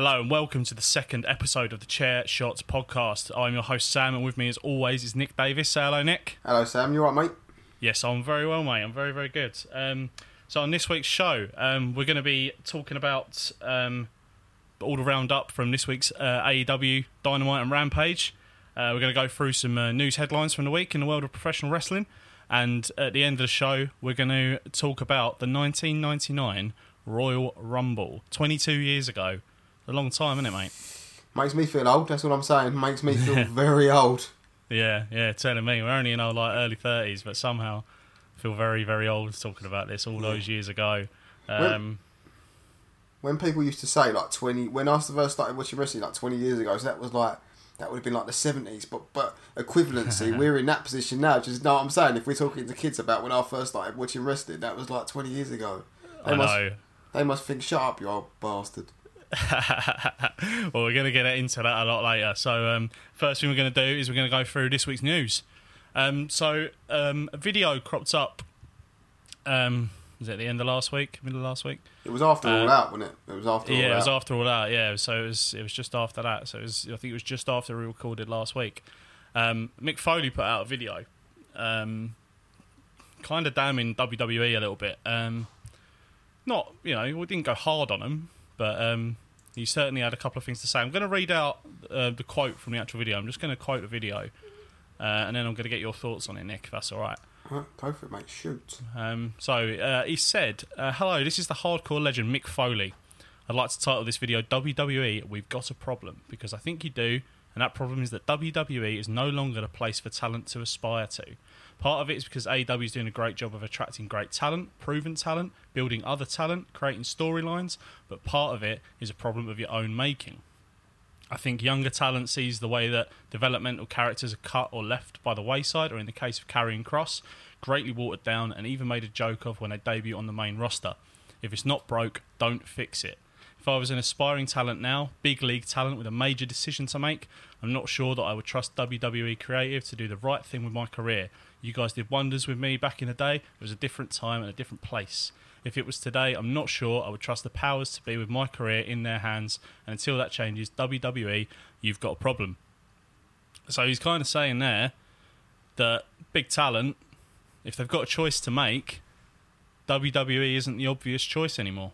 Hello and welcome to the second episode of the Chair Shots podcast. I'm your host Sam, and with me, as always, is Nick Davis. Say hello, Nick. Hello, Sam. You all right, mate? Yes, I'm very well, mate. I'm very, very good. Um, so on this week's show, um, we're going to be talking about um, all the roundup from this week's uh, AEW Dynamite and Rampage. Uh, we're going to go through some uh, news headlines from the week in the world of professional wrestling, and at the end of the show, we're going to talk about the 1999 Royal Rumble, 22 years ago. A long time, isn't it, mate? Makes me feel old. That's what I'm saying. Makes me feel very old. Yeah, yeah, telling me we're only in our like early thirties, but somehow feel very, very old talking about this all those years ago. Um, When people used to say like 20, when I first started watching wrestling like 20 years ago, so that was like that would have been like the 70s. But but equivalency, we're in that position now. Just know what I'm saying. If we're talking to kids about when I first started watching wrestling, that was like 20 years ago. They I must, know. They must think, shut up, you old bastard. well, we're going to get into that a lot later. So, um, first thing we're going to do is we're going to go through this week's news. Um, so, um, a video cropped up. Um, was it the end of last week? Middle of last week? It was after all Uh, out, wasn't it? It was after all yeah, it was out. after all that. Yeah, so it was it was just after that. So it was I think it was just after we recorded last week. Um, Mick Foley put out a video, um, kind of damning WWE a little bit. Um, not you know we didn't go hard on him, but um, he certainly had a couple of things to say. I'm going to read out uh, the quote from the actual video. I'm just going to quote the video, uh, and then I'm going to get your thoughts on it, Nick. If that's all right. Go for it, mate. Shoot. Um, so uh, he said, uh, "Hello, this is the hardcore legend Mick Foley. I'd like to title this video WWE. We've got a problem because I think you do, and that problem is that WWE is no longer the place for talent to aspire to. Part of it is because AEW is doing a great job of attracting great talent, proven talent, building other talent, creating storylines, but part of it is a problem of your own making." I think younger talent sees the way that developmental characters are cut or left by the wayside, or in the case of Karrion Kross, greatly watered down and even made a joke of when they debut on the main roster. If it's not broke, don't fix it. If I was an aspiring talent now, big league talent with a major decision to make, I'm not sure that I would trust WWE Creative to do the right thing with my career. You guys did wonders with me back in the day. It was a different time and a different place. If it was today, I'm not sure I would trust the powers to be with my career in their hands. And until that changes, WWE, you've got a problem. So he's kind of saying there that big talent, if they've got a choice to make, WWE isn't the obvious choice anymore.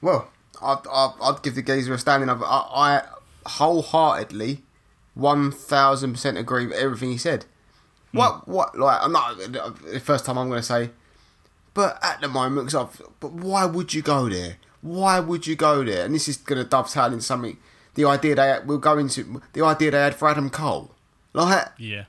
Well, I'd, I'd, give the geezer a standing. I, I wholeheartedly, one thousand percent agree with everything he said. What? What? Like, I'm not the first time I'm going to say, but at the moment, cause I've, but why would you go there? Why would you go there? And this is going to dovetail in something. The idea they we'll go into the idea they had for Adam Cole. Like Yeah.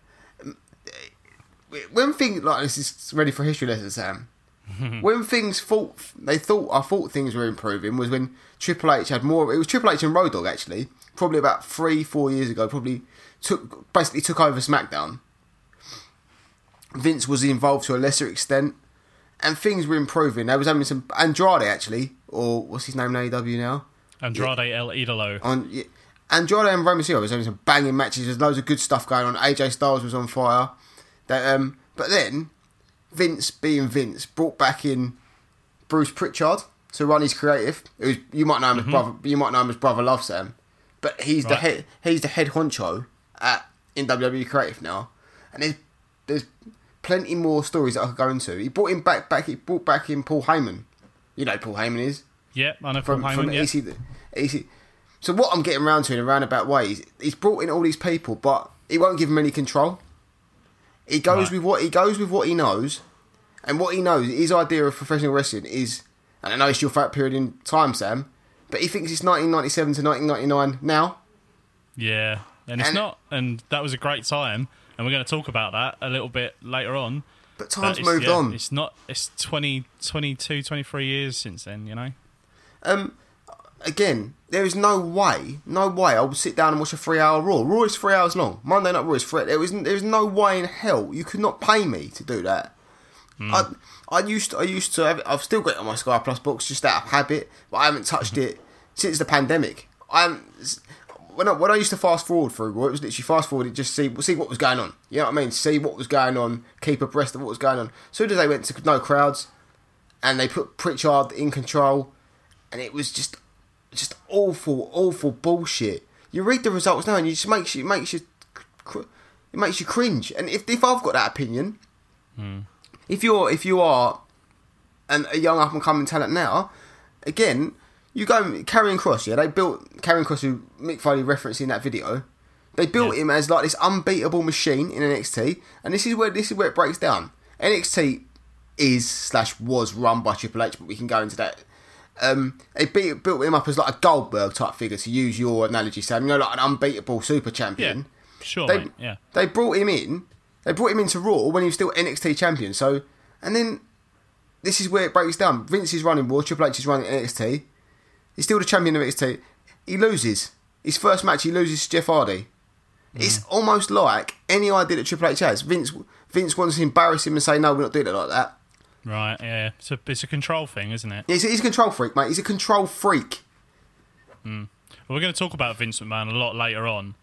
when things like this is ready for history lesson, Sam. when things thought they thought I thought things were improving was when Triple H had more. It was Triple H and Road Dogg actually, probably about three four years ago. Probably took basically took over SmackDown. Vince was involved to a lesser extent, and things were improving. There was having some Andrade actually, or what's his name in AEW now? Andrade El Idolo. on yeah, Andrade and Rey Mysterio was having some banging matches. There's loads of good stuff going on. AJ Styles was on fire. That um, but then Vince, being Vince, brought back in Bruce Prichard to run his creative. You might know him as brother. You might know him as brother Love Sam, but he's the head. He's the head honcho at in WWE Creative now, and there's there's plenty more stories that I could go into. He brought him back. Back. He brought back in Paul Heyman. You know who Paul Heyman is Yeah, I know from, from, from Heyman, yeah. EC, EC. So what I'm getting around to in a roundabout way is he's brought in all these people, but he won't give them any control. He goes Right. with what he goes with what he knows, and what he knows. His idea of professional wrestling is, and I know it's your fat period in time, Sam, but he thinks it's 1997 to 1999 now. Yeah, and it's And- not. And that was a great time. And we're going to talk about that a little bit later on. But But time's it's- moved yeah, on. It's not. It's 20, 22, 23 years since then. You know. Um, again, there is no way, no way I would sit down and watch a three-hour Raw. Raw is three hours long. Monday Night Raw is three. There is, there is no way in hell you could not pay me to do that. I, I used to, I used to have I've still got it on my Sky Plus box just out of habit, but I haven't touched it since the pandemic. I'm when I, when I used to fast forward through Raw, it was literally fast forward just see see what was going on. You know what I mean? See what was going on, keep abreast of what was going on. As soon as they went to no crowds, and they put Prichard in control, and it was just just awful, awful bullshit. You read the results now, and you just makes you it makes you cr- it makes you cringe. And if if I've got that opinion, hmm. if you're if you are an, a young up and coming talent now, again, you go Karrion Kross. Yeah, they built Karrion Kross who Mick Foley referenced in that video. They built Yeah. him as like this unbeatable machine in NXT, and this is where this is where it breaks down. NXT is slash was run by Triple H, but we can go into that. Um, they beat, built him up as like a Goldberg type figure, to use your analogy, Sam. You know, like an unbeatable super Yeah, champion. sure, They, mate. Yeah, they brought him in. They brought him into Raw when he was still NXT champion. So, and then this is where it breaks down. Vince is running Raw. Triple H is running NXT. He's still the champion of NXT. He loses his first match. He loses to Jeff Hardy. It's almost like any idea that Triple H has. Vince Vince wants to embarrass him and say, "No, we're not doing it like that." right. Yeah, it's a it's a control thing, isn't it? He's, he's a control freak, mate. He's a control freak. Well, we're going to talk about Vince McMahon a lot later on.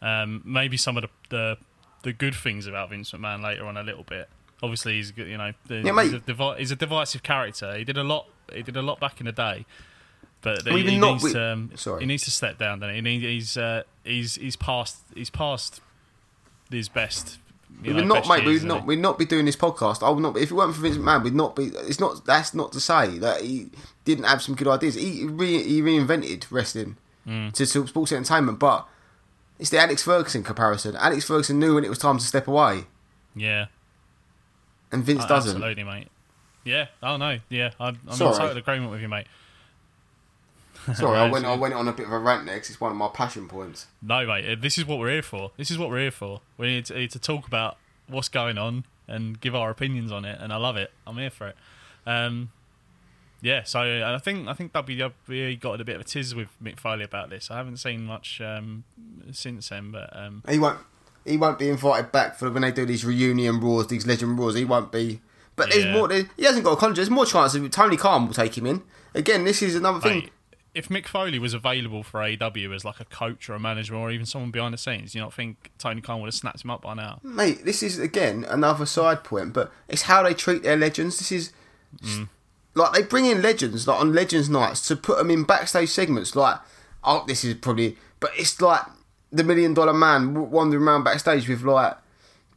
Um, maybe some of the, the the good things about Vince McMahon later on a little bit. Obviously, he's you know the, Yeah, he's, a devi- he's a divisive character. He did a lot. He did a lot back in the day, but Well, he, he not needs to. Um, he needs to step down. Then he? He's uh, he's he's past he's past his best. We know, would not, mate. years, We'd isn't We'd not be doing this podcast. I would not. If it weren't for Vince McMahon, we'd not be. It's not. That's not to say that he didn't have some good ideas. He re, he reinvented wrestling Mm. to, to sports entertainment, but it's the Alex Ferguson comparison. Alex Ferguson knew when it was time to step away, Yeah, and Vince Oh, doesn't. absolutely, mate. Yeah. Oh no. Yeah, I'm, I'm in total agreement with you, mate. Sorry, I went. I went on a bit of a rant there 'cause it's one of my passion points. No, mate. uh, This is what we're here for. This is what we're here for. We need to, need to talk about what's going on and give our opinions on it, and I love it. I'm here for it. Um, yeah. So uh, I think I think WWE got a bit of a tiz with Mick Foley about this. I haven't seen much um, since then, but um, He won't. He won't be invited back for when they do these reunion wars, these legend wars. He won't be. But there's Yeah. more. There, he hasn't got a contract. There's more chance of Tony Khan will take him in. Again, this is another thing. mate, if Mick Foley was available for AW as like a coach or a manager or even someone behind the scenes, do you not think Tony Khan would have snapped him up by now? Mate, this is again another side point, but it's how they treat their legends. This is mm. like they bring in legends like on Legends nights to put them in backstage segments. Like, oh, this is probably, but it's like the Million Dollar Man wandering around backstage with like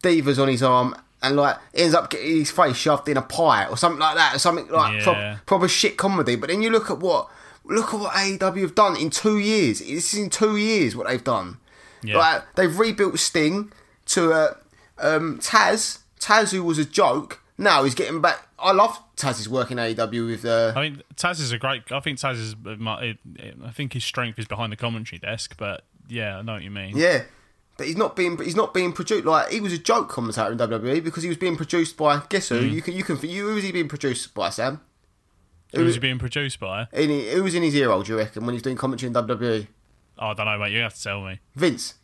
divas on his arm. And like ends up getting his face shoved in a pie or something like that, or something like Yeah. prop, proper shit comedy. But then you look at what look at what AEW have done in two years. This is in two years what they've done. Yeah. Like they've rebuilt Sting to uh, um, Taz. Taz, who was a joke, now he's getting back. I love Taz's work in AEW with. Uh, I mean, Taz is a great. I think Taz is. I think his strength is behind the commentary desk, but yeah, I know what you mean. yeah, but he's not being he's not being produced like he was a joke commentator in WWE because he was being produced by guess who you can you can you who was he being produced by Sam? Who was he being produced by? In, who was in his ear hole, do you reckon, when he was doing commentary in WWE? Oh, I don't know, mate. You have to tell me. Vince.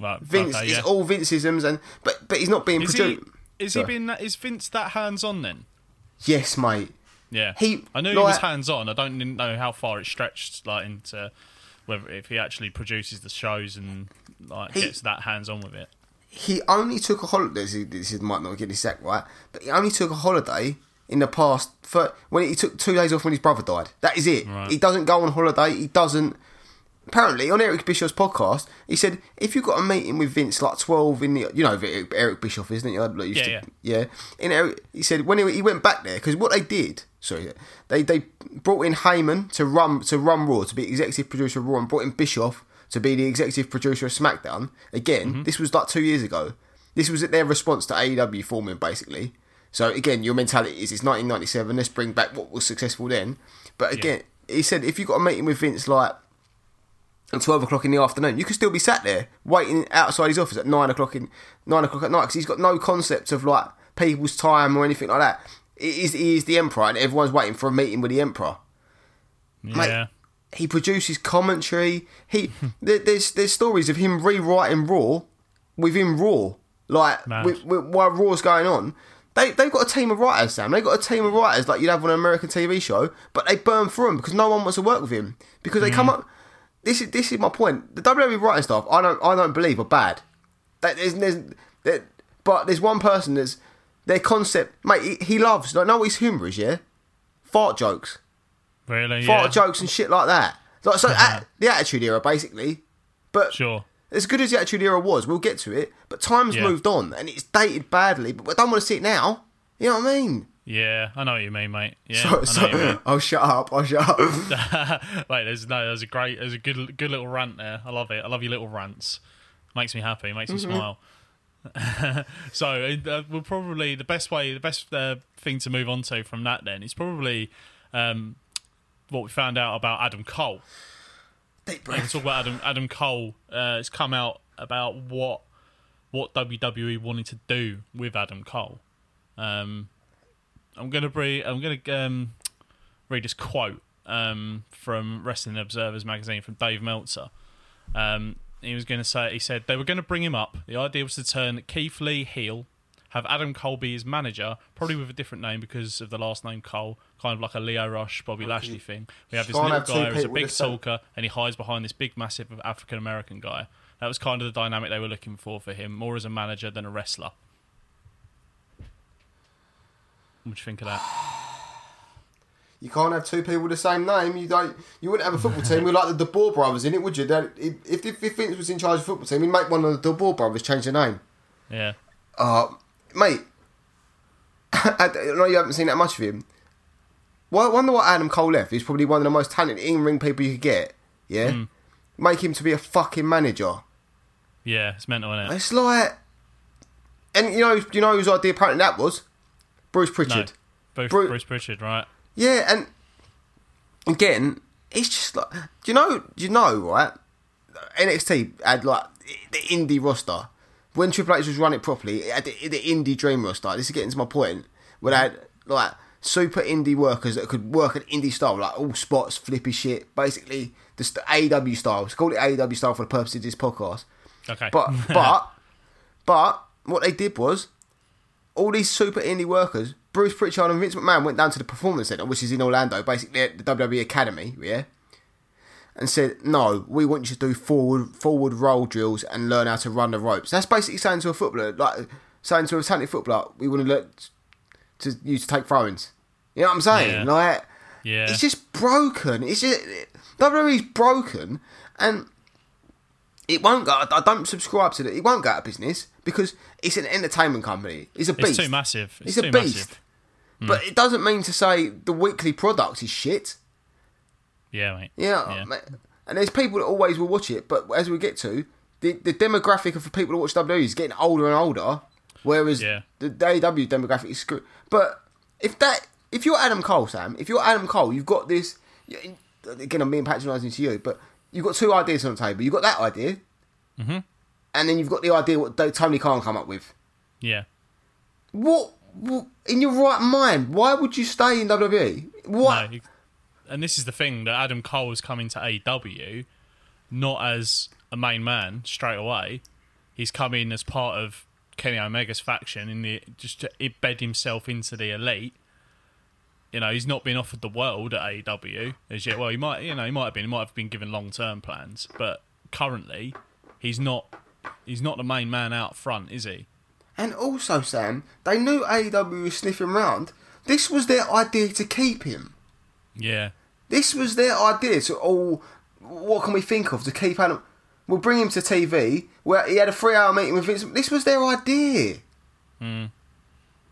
Right, Vince. okay, It's yeah. all Vinceisms, and but but he's not being Is he? produced. Is he being? that- Is Vince that hands on then? Yes, mate. Yeah. He- I knew he was hands on. I don't know how far it stretched, like into whether if he actually produces the shows and like He- gets that hands on with it. he only took a holiday. This, is- this is- might not get his sack right, but he only took a holiday in the past for when he took two days off when his brother died. That is it. Right. He doesn't go on holiday. He doesn't. Apparently, on Eric Bischoff's podcast, he said if you got a meeting with Vince like twelve in the, you know, Eric Bischoff, isn't it? Like, used Yeah, to- yeah. In Eric, he said when he, he went back there because what they did, sorry, they they brought in Heyman to run to run Raw to be executive producer of Raw and brought in Bischoff to be the executive producer of SmackDown. Again, mm-hmm. this was like two years ago. This was their response to AEW forming, basically. So again, your mentality is it's 1997. Let's bring back what was successful then. But again, he said if you got a meeting with Vince like at 12 o'clock in the afternoon, you could still be sat there waiting outside his office at 9 o'clock in 9 o'clock at night because he's got no concept of like people's time or anything like that. He is, he is the emperor and everyone's waiting for a meeting with the emperor. Mate, Yeah. He produces commentary. He there's there's stories of him rewriting Raw within Raw, like with, with, while Raw's going on. They they've got a team of writers, Sam. They've got a team of writers like you'd have on an American TV show, but they burn through them because no one wants to work with him because they come Mm. up. This is this is my point. The WWE writing staff, I don't I don't believe are bad. That there's, there's there, but there's one person that's their concept, mate. He, he loves. Like, know what his humour is, yeah? Fart jokes Really? fart yeah. jokes and shit like that. Like, so at, the Attitude Era, basically. But Sure. As good as the Attitude Era was, we'll get to it. But time's Yeah. moved on, and it's dated badly. But I don't want to see it now. You know what I mean? Yeah, I know what you mean, mate. Yeah, So, so. I'll shut up. I'll shut up. Wait, there's no, there's a great, there's a good, good little rant there. I love it. I love your little rants. Makes me happy. Makes me Mm-hmm. smile. so uh, we'll probably the best way, the best uh, thing to move on to from that then is probably um, what we found out about Adam Cole. Deep breath. talk about Adam Adam Cole. Uh, it's come out about what what WWE wanted to do with Adam Cole. Um, I'm gonna bring, I'm gonna um, read this quote um, from Wrestling Observer's magazine from Dave Meltzer. Um, he was going to say, he said they were going to bring him up. The idea was to turn Keith Lee heel, have Adam Cole be his manager, probably with a different name because of the last name Cole, kind of like a Lio Rush, Bobby Lashley thing. We have this Can't little have guy who's a big talker, and he hides behind this big, massive African American guy. That was kind of the dynamic they were looking for for him, more as a manager than a wrestler. What do you think of that? You can't have two people with the same name. You don't. You wouldn't have a football team with like the De Boer brothers in it, would you? If, if, if Vince was in charge of the football team, he'd make one of the De Boer brothers change the name. Yeah, Uh, mate, I know you haven't seen that much of him. Well, I wonder what Adam Cole left. He's probably one of the most talented in-ring people you could get. Yeah, Hmm. make him to be a fucking manager. yeah, it's mental, isn't it? It's like, and you know, you know whose idea apparently that was? Bruce No, Prichard. Bruce, Bruce Prichard, right? Yeah, and again, it's just like, do you know, do you know, right? NXT had like the indie roster. When Triple H was running it properly, it had the, the indie dream roster. This is getting to my point. Where they had like super indie workers that could work an indie style, like all spots, flippy shit. Basically, the st- AW style. It's called it AW style for the purpose of this podcast. Okay, But but but what they did was all these super indie workers, Bruce Prichard and Vince McMahon went down to the Performance Center, which is in Orlando, basically at the WWE Academy, yeah, and said, "No, we want you to do forward forward roll drills and learn how to run the ropes." That's basically saying to a footballer, like saying to a talented footballer, "We want to learn to you to take throw-ins." You know what I'm saying? Yeah. Like yeah, it's just broken. It's just WWE's broken, and it won't go. I don't subscribe to it. It won't go out of business because it's an entertainment company. It's a beast. it's too massive. It's, It's a beast. massive. But mm. it doesn't mean to say the weekly product is shit. Yeah, mate. Yeah, Yeah. ma- and there's people that always will watch it. But as we get to, the the demographic of the people that watch WWE is getting older and older, whereas Yeah. the AW demographic is screwed. But if that, if you're Adam Cole, Sam, if you're Adam Cole, you've got this. Again, I'm being patronising to you, but you've got two ideas on the table. You've got that idea, Mm-hmm. and then you've got the idea what Tony Khan come up with. Yeah. What, what in your right mind? Why would you stay in WWE? What? No, you- and this is the thing that Adam Cole has coming to AEW not as a main man straight away. He's come in as part of Kenny Omega's faction in the just to embed himself into the elite. You know, he's not been offered the world at AEW as yet. Well, he might, you know, he might have been. He might have been given long term plans, but currently, he's not. He's not the main man out front, is he? And also, Sam, they knew AEW was sniffing around. This was their idea to keep him. Yeah, This was their idea to all. What can we think of to keep Adam? We'll bring him to TV where he had a three-hour meeting with Vince. This was their idea.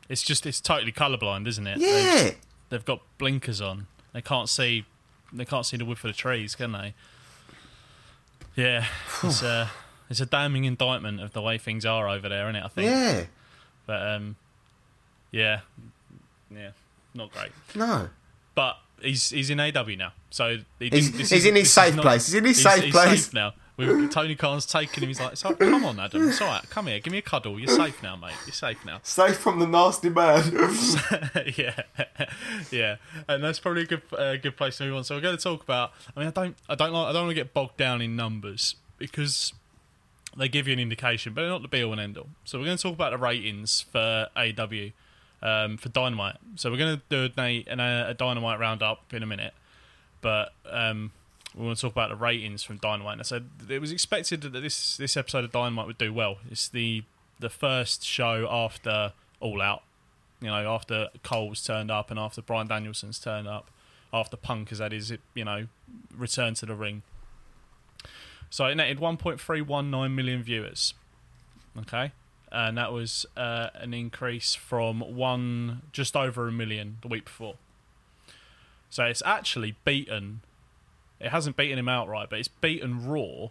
it's just it's totally colourblind, isn't it? Yeah. just- they've got blinkers on. They can't see. They can't see the width of the trees, can they? Yeah, it's a it's a damning indictment of the way things are over there, isn't it? I think. Yeah. But um, yeah, yeah, not great. No. But he's he's in AW now, so he He's- this he's is- in his safe not- place. He's in his he's- safe he's place. safe now. With Tony Khan's taking him. He's like, so, "Come on, Adam. It's all right. Come here. Give me a cuddle. You're safe now, mate. You're safe now." Safe from the nasty man. yeah, yeah, and that's probably a good uh, good place to move on. So we're going to talk about. I mean, I don't, I don't like, I don't want to get bogged down in numbers because they give you an indication, but they're not the be all and end all. So we're going to talk about the ratings for AW um, for Dynamite. So we're going to do a, an, a Dynamite roundup in a minute, but um, we want to talk about the ratings from Dynamite. Said it was expected that this this episode of Dynamite would do well. It's the the first show after All Out you know, after Cole's turned up and after Bryan Danielson's turned up, after Punk has had his you know return to the ring. So it netted 1.319 million viewers. Okay, and that was uh, an increase from one just over a million the week before. So it's actually beaten. It hasn't beaten him outright, but it's beaten Raw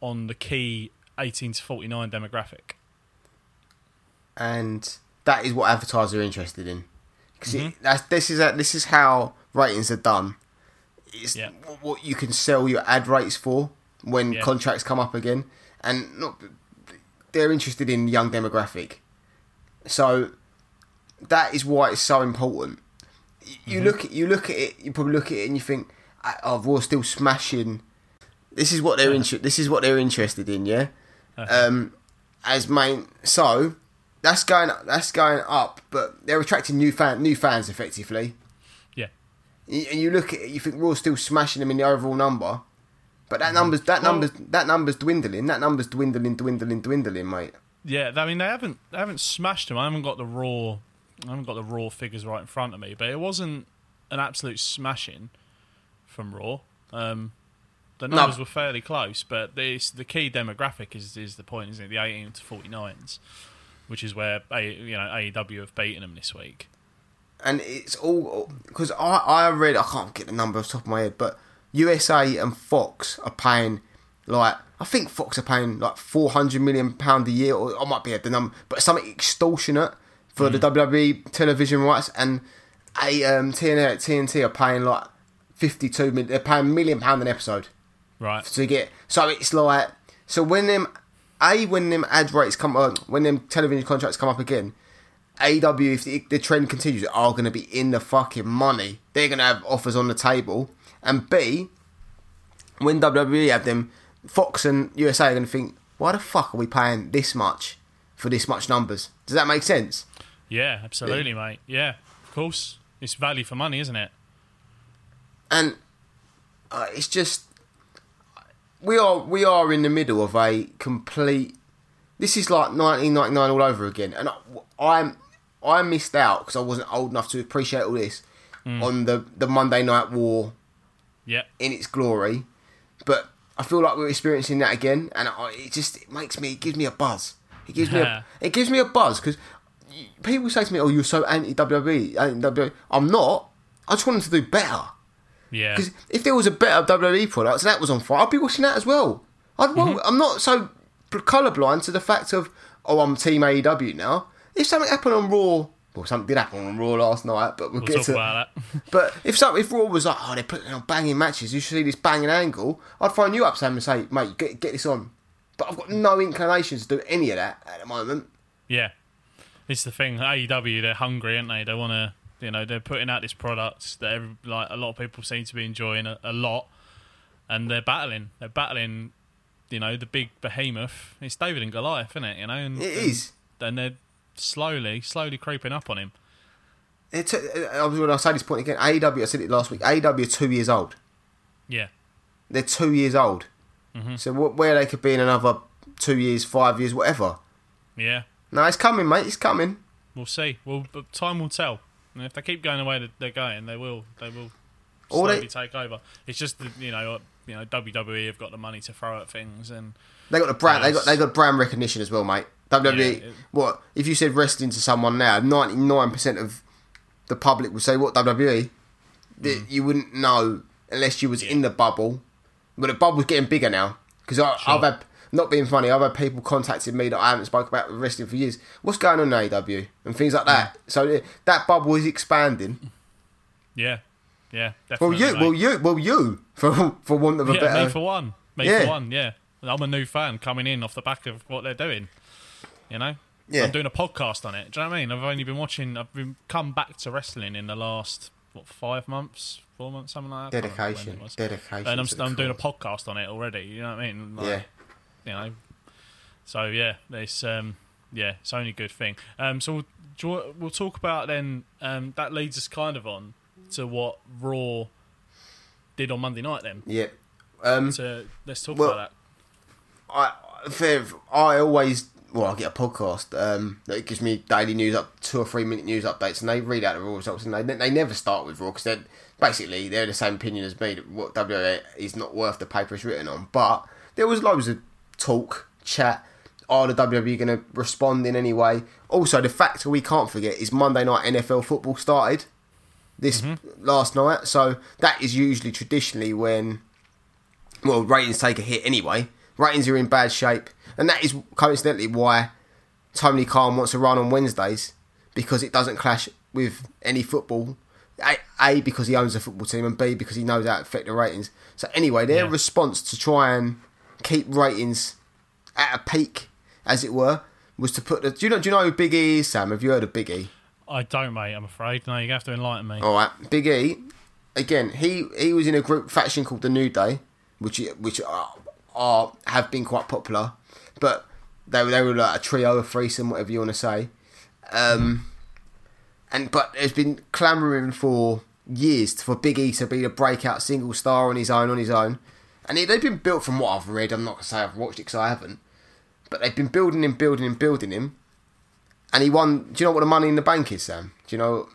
on the key 18 to 49 demographic. and that is what advertisers are interested in. Because Mm-hmm. this is this is how ratings are done. It's Yeah. what- what you can sell your ad rates for when Yeah. contracts come up again, and not they're interested in young demographic. So that is why it's so important. You Mm-hmm. look at you look at it. You probably look at it and you think, "Ah, "Oh, Raw still smashing." This is what they're inter- This is what they're interested in. Yeah um, as main. So that's going that's going up, but they're attracting new fan new fans effectively. Yeah. And you look at it, you think Raw's still smashing them in the overall number, but that numbers that Well- numbers that numbers dwindling. That numbers dwindling, dwindling, dwindling, mate. Yeah, I mean they haven't they haven't smashed him. I haven't got the raw I haven't got the raw figures right in front of me, but it wasn't an absolute smashing from Raw. Um, the No. numbers were fairly close, but this, the key demographic is is the point, isn't it? The 18 to 49s, which is where A, you know AEW have beaten them this week. And it's all because I I read I can't get the number off the top of my head, but USA and Fox are paying like I think Fox are paying like four hundred million pound a year, or I might be at the number, but something extortionate for the WWE television rights, and a um, TNT, TNT are paying like fifty two million. They're paying a million pound an episode Right. to get. So it's like so when them a when them ad rates come on, when them television contracts come up again. AW, if the, the trend continues, are going to be in the fucking money. They're going to have offers on the table. And B, when WWE have them, Fox and USA are going to think, why the fuck are we paying this much for this much numbers? Does that make sense? Yeah, absolutely, mate. Yeah, of course. It's value for money, isn't it? and uh, it's just we are we are in the middle of a complete. This is like 1999 all over again, and I, I'm I missed out because I wasn't old enough to appreciate all this on the the Monday Night War Yeah. in its glory, but I feel like we're experiencing that again, and I, it just it makes me it gives me a buzz. It gives me a it gives me a buzz because people say to me, "Oh, you're so anti WWE." WWE. I'm not. I just want them to do better. Yeah. Because if there was a better WWE product and that was on fire, I'd be watching that as well. I'd, well mm-hmm. I'm not so colourblind to the fact of, oh, I'm Team AEW now. If something happened on Raw, well, something did happen on Raw last night, but we'll, We'll get talk to about that. But if some, if Raw was like, oh, they're putting on banging matches, you should see this banging angle, I'd phone you up, Sam, and say, mate, get, get this on. But I've got no inclination to do any of that at the moment. Yeah, it's the thing. AEW, they're hungry, aren't they? They want to, you know, they're putting out this product that every, like a lot of people seem to be enjoying a, a lot, and they're battling. They're battling, you know, the big behemoth. It's David and Goliath, isn't it? You know, and It and, and they're slowly, slowly creeping up on him. It's, I was going to say this point again. AEW, I said it last week. AEW are two years old. Yeah, They're two years old. Mm-hmm. So what, where they could be in another two years, five years, whatever. yeah. No, it's coming, mate. It's coming. We'll see. Well, but time will tell. And if they keep going the way that they're going, they will. They will slowly they- take over. It's just you know, you know, WWE have got the money to throw at things, and They got the brand. They got they got brand recognition as well, mate. WWE. Yeah, it- what if you said wrestling to someone now? Ninety nine percent of the public would say what WWE. That you wouldn't know unless you was in the bubble. But the bubble's getting bigger now because Sure. I've had not being funny. I've had people contacted me that I haven't spoke about wrestling for years. What's going on in AEW and things like that. So uh, that bubble is expanding. yeah, yeah, Well, you, well, you, well, you, for for want of a yeah, better. me for one. Me Yeah. for one. Yeah, I'm a new fan coming in off the back of what they're doing. You know, Yeah. I'm doing a podcast on it. Do you know what I mean? I've only been watching. I've been come back to wrestling in the last what five months, four months, something like that. I can't remember when dedication, dedication. And I'm, I'm doing a podcast on it already. You know what I mean? Like, Yeah. you know. So yeah, it's um, yeah, it's only a good thing. Um, so we'll, we'll talk about then. Um, that leads us kind of on to what Raw did on Monday night. Then, Yeah. Um, so let's talk Well- about that. I, fair, I always well, I get a podcast um, that gives me daily news up, two or three minute news updates, and they read out the raw results, and they they never start with raw because they're basically they're the same opinion as me that what WA is not worth the paper it's written on. But there was loads of talk, chat. Are the WWE going to respond in any way? Also, the factor we can't forget is Monday night NFL football started this last night, so that is usually traditionally when well ratings take a hit anyway. Ratings are in bad shape, and that is coincidentally why Tony Khan wants to run on Wednesdays because it doesn't clash with any football. A, a because he owns a football team, and B because he knows how to affect the ratings. So anyway, their Yeah. response to try and keep ratings at a peak, as it were, was to put the. Do you know? Do you know who Big E is, Sam? Have you heard of Big E? I don't, mate. I'm afraid. No, you have to enlighten me. All right, Big E. Again, he he was in a group faction called the New Day, which which are, are have been quite popular, but they were they were like a trio, a threesome, whatever you want to say. Um, and but there's been clamouring for years for Big E to be the breakout single star on his own, on his own, and they've been built from what I've read. I'm not gonna say I've watched it because I haven't, but they've been building him, building him, building him, and he won. Do you know what the Money in the Bank is, Sam? Do you know?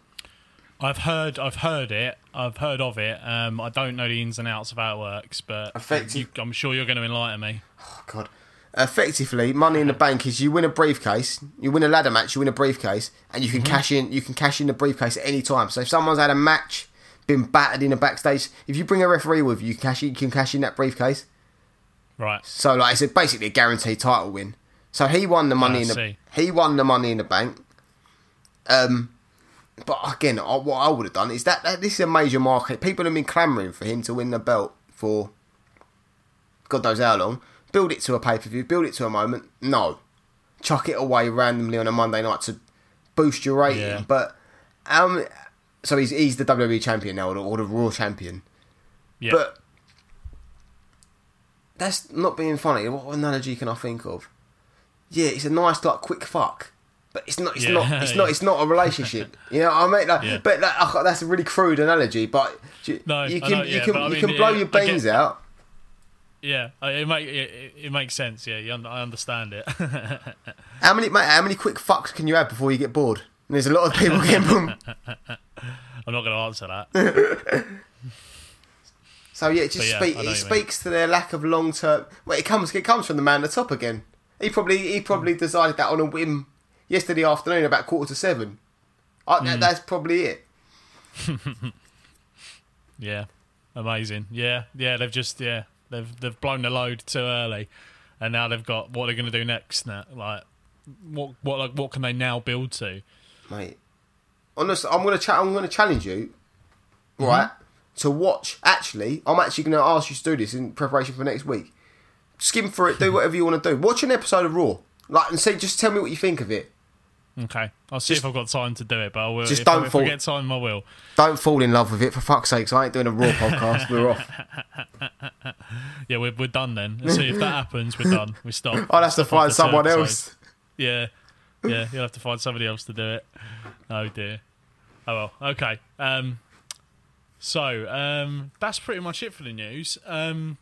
I've heard, I've heard it. I've heard of it. Um, I don't know the ins and outs of how it works, but Effective- you, I'm sure you're going to enlighten me. Oh, God. Effectively, money in the bank is you win a briefcase, you win a ladder match, you win a briefcase, and you can cash in. You can cash in the briefcase at any time. So if someone's had a match, been battered in a backstage, if you bring a referee with you, you can cash in, you can cash in that briefcase. Right. So like it's basically a guaranteed title win. So he won the money I in the see. he won the money in the bank. Um, but again, I, what I would have done is that, that this is a major market. People have been clamouring for him to win the belt for God knows how long. Build it to a pay per view. Build it to a moment. No, chuck it away randomly on a Monday night to boost your rating. Yeah. But um, so he's he's the WWE champion now, or the, or the Raw champion. Yeah. But that's not being funny. What analogy can I think of? Yeah, it's a nice like quick fuck, but it's not. It's Yeah, not. It's yeah. not. It's not a relationship. you know what I mean? Like, Yeah. But like, I- that's a really crude analogy. But you, No, you can know, you can I you mean, can blow your beans out. yeah, it make it, it, makes sense. Yeah, you un- I understand it. How many mate, how many quick fucks can you have before you get bored? And there's a lot of people getting. I'm not going to answer that. So yeah, it just speak, it speaks to their lack of long term. Well, it comes it comes from the man at the top again. He probably he probably mm. decided that on a whim yesterday afternoon about quarter to seven. I, Hmm. that, that's probably it. Yeah, amazing. Yeah, yeah. They've just yeah they've they've blown the load too early, and now they've got what they're going to do next. Now, like what what like what can they now build to? mate. Honestly, I'm gonna cha- I'm gonna challenge you, Mm-hmm. right, to watch. Actually, I'm actually gonna ask you to do this in preparation for next week. Skim through it, do whatever you want to do. Watch an episode of Raw, like, and say, Just tell me what you think of it. Okay, I'll see Just- if I've got time to do it, but I will. just if, don't if fall- I get time, I will. Don't fall in love with it, for fuck's sake. I ain't doing a Raw podcast. We're off. Yeah, we're we're done then. See if that happens, we're done. We stop. I'll have to find someone else. Yeah, yeah. You'll have to find somebody else to do it. Oh dear. Oh well. Okay. Um. So um, that's pretty much it for the news. Um.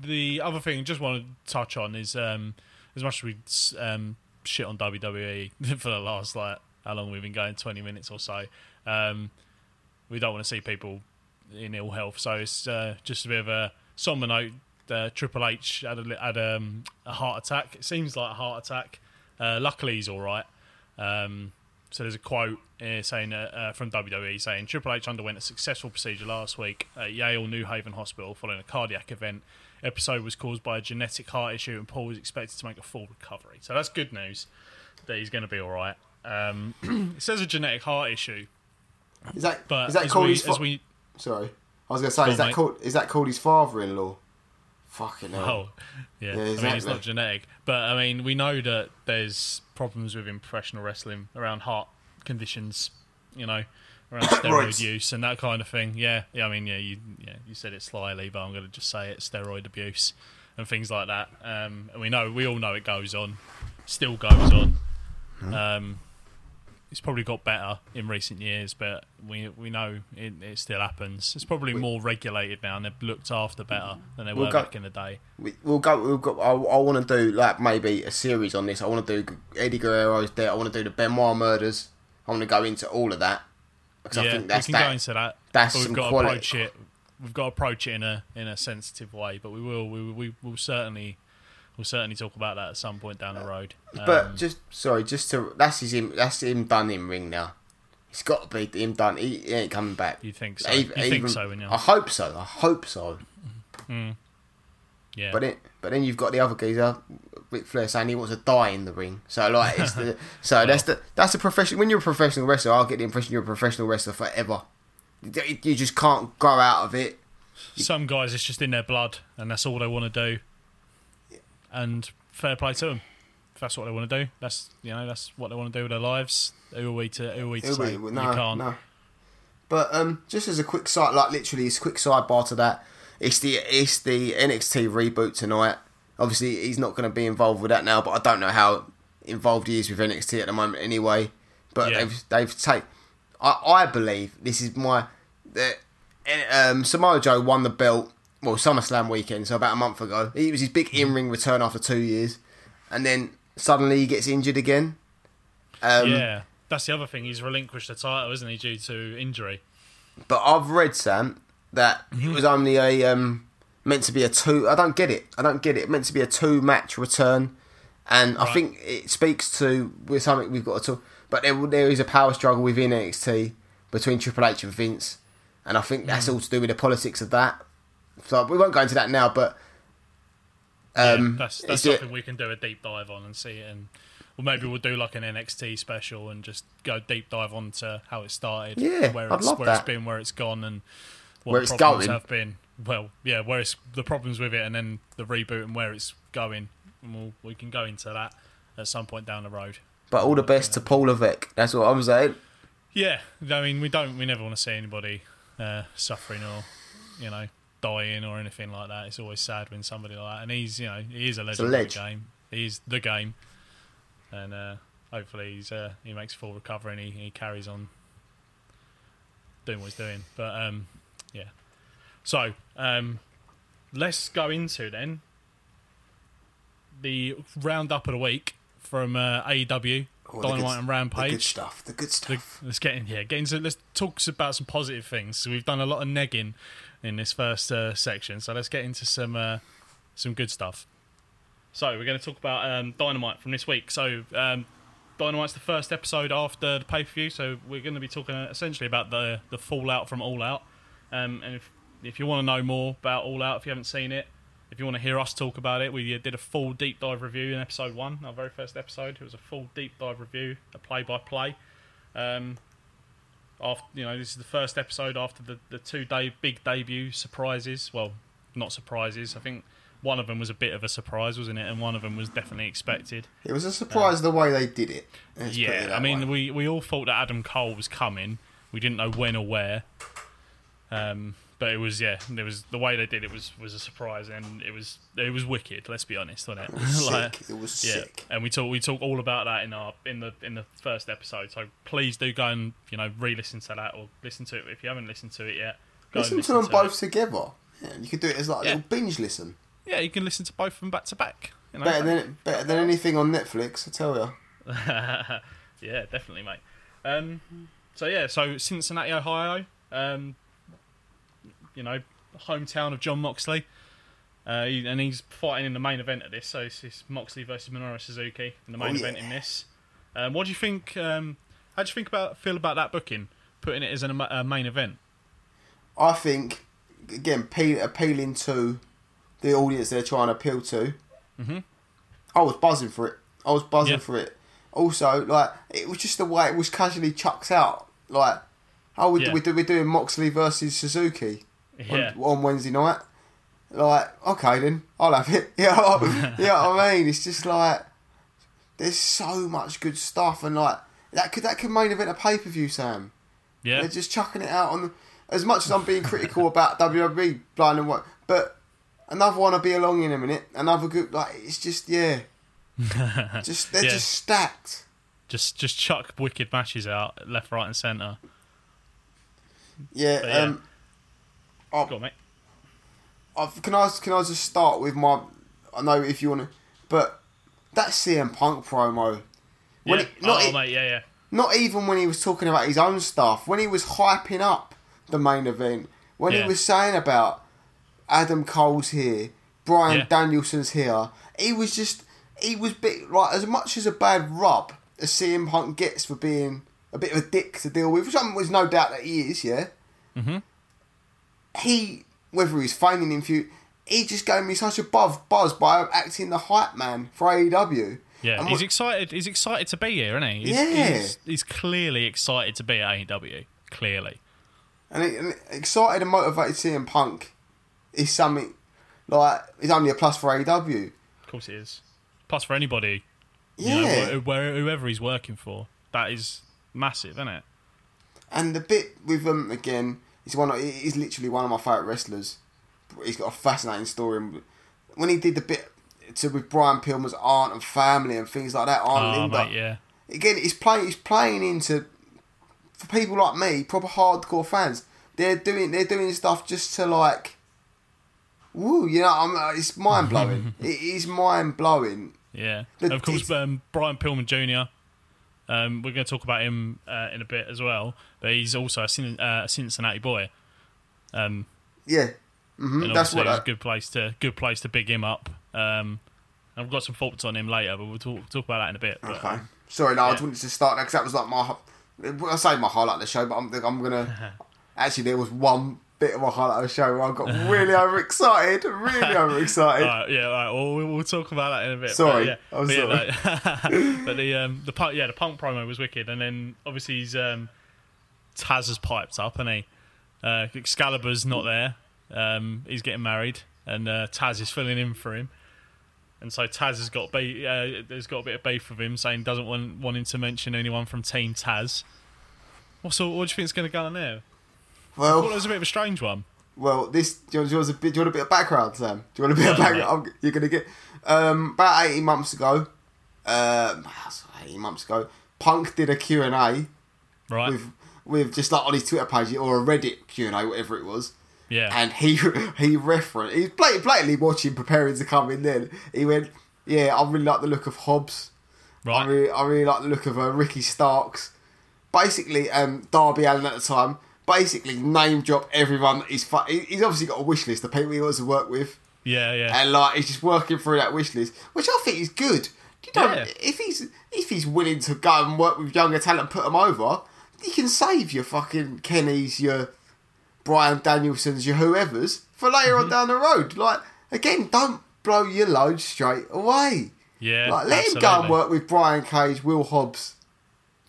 The other thing I just want to touch on is um, as much as we um, shit on WWE for the last like how long we've been going, twenty minutes or so. Um, we don't want to see people in ill health. So it's uh, just a bit of a somber note. Uh, Triple H had, a, had um, a heart attack. It seems like a heart attack. Uh, luckily, he's all right. Um, so there's a quote uh, saying uh, uh, from WWE saying Triple H underwent a successful procedure last week at Yale New Haven Hospital following a cardiac event. Episode was caused by a genetic heart issue, and Paul was expected to make a full recovery. So that's good news that he's going to be all right. Um, it says a genetic heart issue, Is that but is that as, called we, as Fa- we Sorry, I was gonna say, Go is on, that called is that called his father-in-law? Fucking hell. Oh, yeah. Yeah, I mean, it's not genetic, but I mean, we know that there's problems within professional wrestling around heart conditions. You know, around steroid Right. use and that kind of thing. Yeah, yeah. I mean, yeah, you yeah, you said it slyly, but I'm going to just say it: steroid abuse and things like that. Um, and we know, we all know it goes on, still goes on. Um, it's probably got better in recent years, but we we know it, it still happens. It's probably more regulated now, and they're looked after better than they We'll were go- back in the day. We, we'll go. We'll go. I, I want to do like maybe a series on this. I want to do Eddie Guerrero's death. I want to do the Benoit murders. I want to go into all of that because I yeah, think that's we can go that. into that. that's but we've some got to quality- approach it. We've got to approach it in a in a sensitive way, but we will we we will certainly we'll certainly talk about that at some point down the road. But Um, just sorry, just to that's his him. That's him done in ring now. It's got to be him done. He, he ain't coming back. you think so? Even- you think even- so? I hope so. I hope so. Yeah, But then, but then you've got the other geezer, Ric Flair, saying he wants to die in the ring. So like, it's the so that's the that's a profession. When you're a professional wrestler, I'll get the impression you're a professional wrestler forever. You just can't grow out of it. some guys it's just in their blood, and that's all they want to do. And fair play to them. If that's what they want to do, that's you know that's what they want to do with their lives. Who are we to who are we to say be- you can't? no. But um, just as a quick side, like literally, it's a quick sidebar to that. It's the it's the NXT reboot tonight. Obviously, he's not going to be involved with that now, but I don't know how involved he is with NXT at the moment anyway. But Yeah. they've they've take. I I believe this is my that um, Samoa Joe won the belt. Well, SummerSlam weekend, so about a month ago. It was his big in ring return after two years, and then suddenly he gets injured again. Um, yeah, that's the other thing. He's relinquished the title, isn't he, due to injury? But I've read Sam that it was only a um, meant to be a two. I don't get it. I don't get it. Meant to be a two match return, and I think it speaks to with something we've got to talk. But there there is a power struggle within NXT between Triple H and Vince, and I think that's all to do with the politics of that. So we won't go into that now, but um, yeah, that's it's that's it- something we can do a deep dive on and see it. And well, maybe we'll do like an NXT special and just go deep dive onto how it started, Yeah, where I'd it's love where it's that. been, where it's gone, and what Where the it's problems going. have been. Well, yeah, where it's the problems with it, and then the reboot and where it's going. And we'll, we can go into that at some point down the road. but all the best to Paul Levesque. That's what I'm saying. Yeah, I mean, we don't, we never want to see anybody uh, suffering or, you know, dying or anything like that. It's always sad when somebody like that, and he's, you know, he is a legend of ledge. the game. He's the game, and uh, hopefully he's uh, he makes full recovery and he, he carries on doing what he's doing. But um, so um, let's go into then the roundup of the week from uh, AEW, Oh, Dynamite good- and Rampage. The good stuff. The good The- stuff. let's get in here. Get into. Let's talk about some positive things. So we've done a lot of negging in this first uh, section. So let's get into some uh, some good stuff. So we're going to talk about um, Dynamite from this week. So um, Dynamite's the first episode after the pay per view. So we're going to be talking essentially about the the fallout from All Out. Um, and if if you want to know more about All Out, if you haven't seen it, if you want to hear us talk about it, we did a full deep dive review in episode one, our very first episode. It was a full deep dive review, a play by play. Um, after you know, this is the first episode after the, the two day big debut surprises. Well, not surprises. I think one of them was a bit of a surprise, wasn't it? And one of them was definitely expected. It was a surprise the way they did it. Let's put it yeah, I mean, way. we we all thought that Adam Cole was coming. We didn't know when or where. Um, but it was yeah, it was the way they did it was was a surprise, and it was it was wicked. Let's be honest, wasn't it? It was Like, sick. It was yeah, sick. and we talk we talk all about that in our in the in the first episode. So please do go and you know re-listen to that or listen to it if you haven't listened to it yet. Go and Listen to them it. both together. Yeah, you could do it as like a little binge listen. Yeah, you can listen to both of them back to back. You know? Better than better than anything on Netflix, I tell you. yeah, definitely, mate. Um, so yeah, so Cincinnati, Ohio, um, you know, hometown of Jon Moxley, uh, he- and he's fighting in the main event of this. So it's, it's Moxley versus Minoru Suzuki in the main Oh, event in this. Um, what do you think? Um, how do you think about feel about that booking, putting it as a main event? I think again pe- appealing to the audience they're trying to appeal to. Mhm. I was buzzing for it. I was buzzing Yeah. for it. Also, like it was just the way it was casually chucked out. Like, oh, we, Yeah. we do, we're doing Moxley versus Suzuki Yeah, on, on Wednesday night. Like, okay then, I'll have it. Yeah, you know what I mean. It's just like there's so much good stuff, and like that could that could main event a pay per view, Sam. yeah, They're just chucking it out on. The, as much as I'm being critical about WWE blind and what, but another one I'll be along in a minute. Another group like it's just yeah, just they're Yeah. just stacked. Just just chuck wicked matches out left, right, and centre. Yeah. Yeah. Um, Go on, mate. I've, can I can I just start with my? I know if you want to, but that CM Punk promo. When Yeah. it- not, oh, e- mate, yeah, yeah. not even when he was talking about his own stuff. When he was hyping up the main event. When Yeah. he was saying about Adam Cole's here, Bryan Yeah. Danielson's here. He was just he was bit like as much as a bad rub as CM Punk gets for being a bit of a dick to deal with, which I'm- there's no doubt that he is. Yeah. Mhm. He whether he's feigning in few, he just gave me such a buzz buzz by acting the hype man for AEW. Yeah, And he's what- excited. He's excited to be here, isn't he? He's, Yeah. he's, he's clearly excited to be at AEW. Clearly, And, it, and excited and motivated CM Punk is something like it's only a plus for AEW. of course it is. Plus, for anybody, Yeah, you know, wh- whoever he's working for, that is massive, isn't it? and the bit with him again, he's one. Of, he's literally one of my favourite wrestlers. He's got a fascinating story. When he did the bit to with Brian Pillman's aunt and family and things like that, Aunt Oh, Linda. mate, yeah. Again, he's playing. He's playing into for people like me, proper hardcore fans. They're doing. They're doing stuff just to like. Woo, you know, I'm, it's mind blowing. it is mind blowing. Yeah, The- of course. Um, Brian Pillman Jr. Um, we're going to talk about him uh, in a bit as well, but he's also a, Cin- uh, a Cincinnati boy. Um, Yeah, hmm and that's what. it's I, a good place to good place to big him up. Um, I've got some thoughts on him later, but we'll talk, talk about that in a bit. But, Okay. Sorry, no, I just wanted to start that because that was like my. I say my highlight of the show, but I'm, I'm gonna. Actually, there was one bit of a highlight of the show where I got really overexcited, really overexcited. All right, yeah, all right. Well, we'll, we'll talk about that in a bit. Sorry, but, yeah, I'm but, yeah, like- but the um, the punk, yeah, the punk promo was wicked, and then obviously he's um, Taz has piped up, and he uh, Excalibur's not there. Um, he's getting married, and uh, Taz is filling in for him. And so Taz has got be- uh, there's got a bit of beef with him, saying doesn't want wanting to mention anyone from Team Taz. What's all, what do you think's going to go on there? I thought it was a bit of a strange one. well, this. Do you, want- do you want a bit? Do you want a bit of background, Sam? Do you want a bit of background? You're gonna get. Um, about eighteen months ago, um, eighteen months ago, Punk did a Q and A Right? with with just like on his Twitter page or a Reddit Q and A, whatever it was. yeah. and he he referenced he's blat- blatantly watching preparing to come in then he went yeah I really like the look of Hobbs I right. really, I really like the look of uh, Ricky Starks basically um, Darby Allin at the time basically name drop everyone that he's fu- he's obviously got a wish list of people he wants to work with yeah, yeah. and like he's just working through that wish list which I think is good you know Yeah. if he's if he's willing to go and work with younger talent put them over you can save your fucking Kennys your Bryan Danielson's, your whoever's for later Mm-hmm. on down the road. Like again, don't blow your load straight away. yeah. Like let him go and work with Brian Cage, Will Hobbs.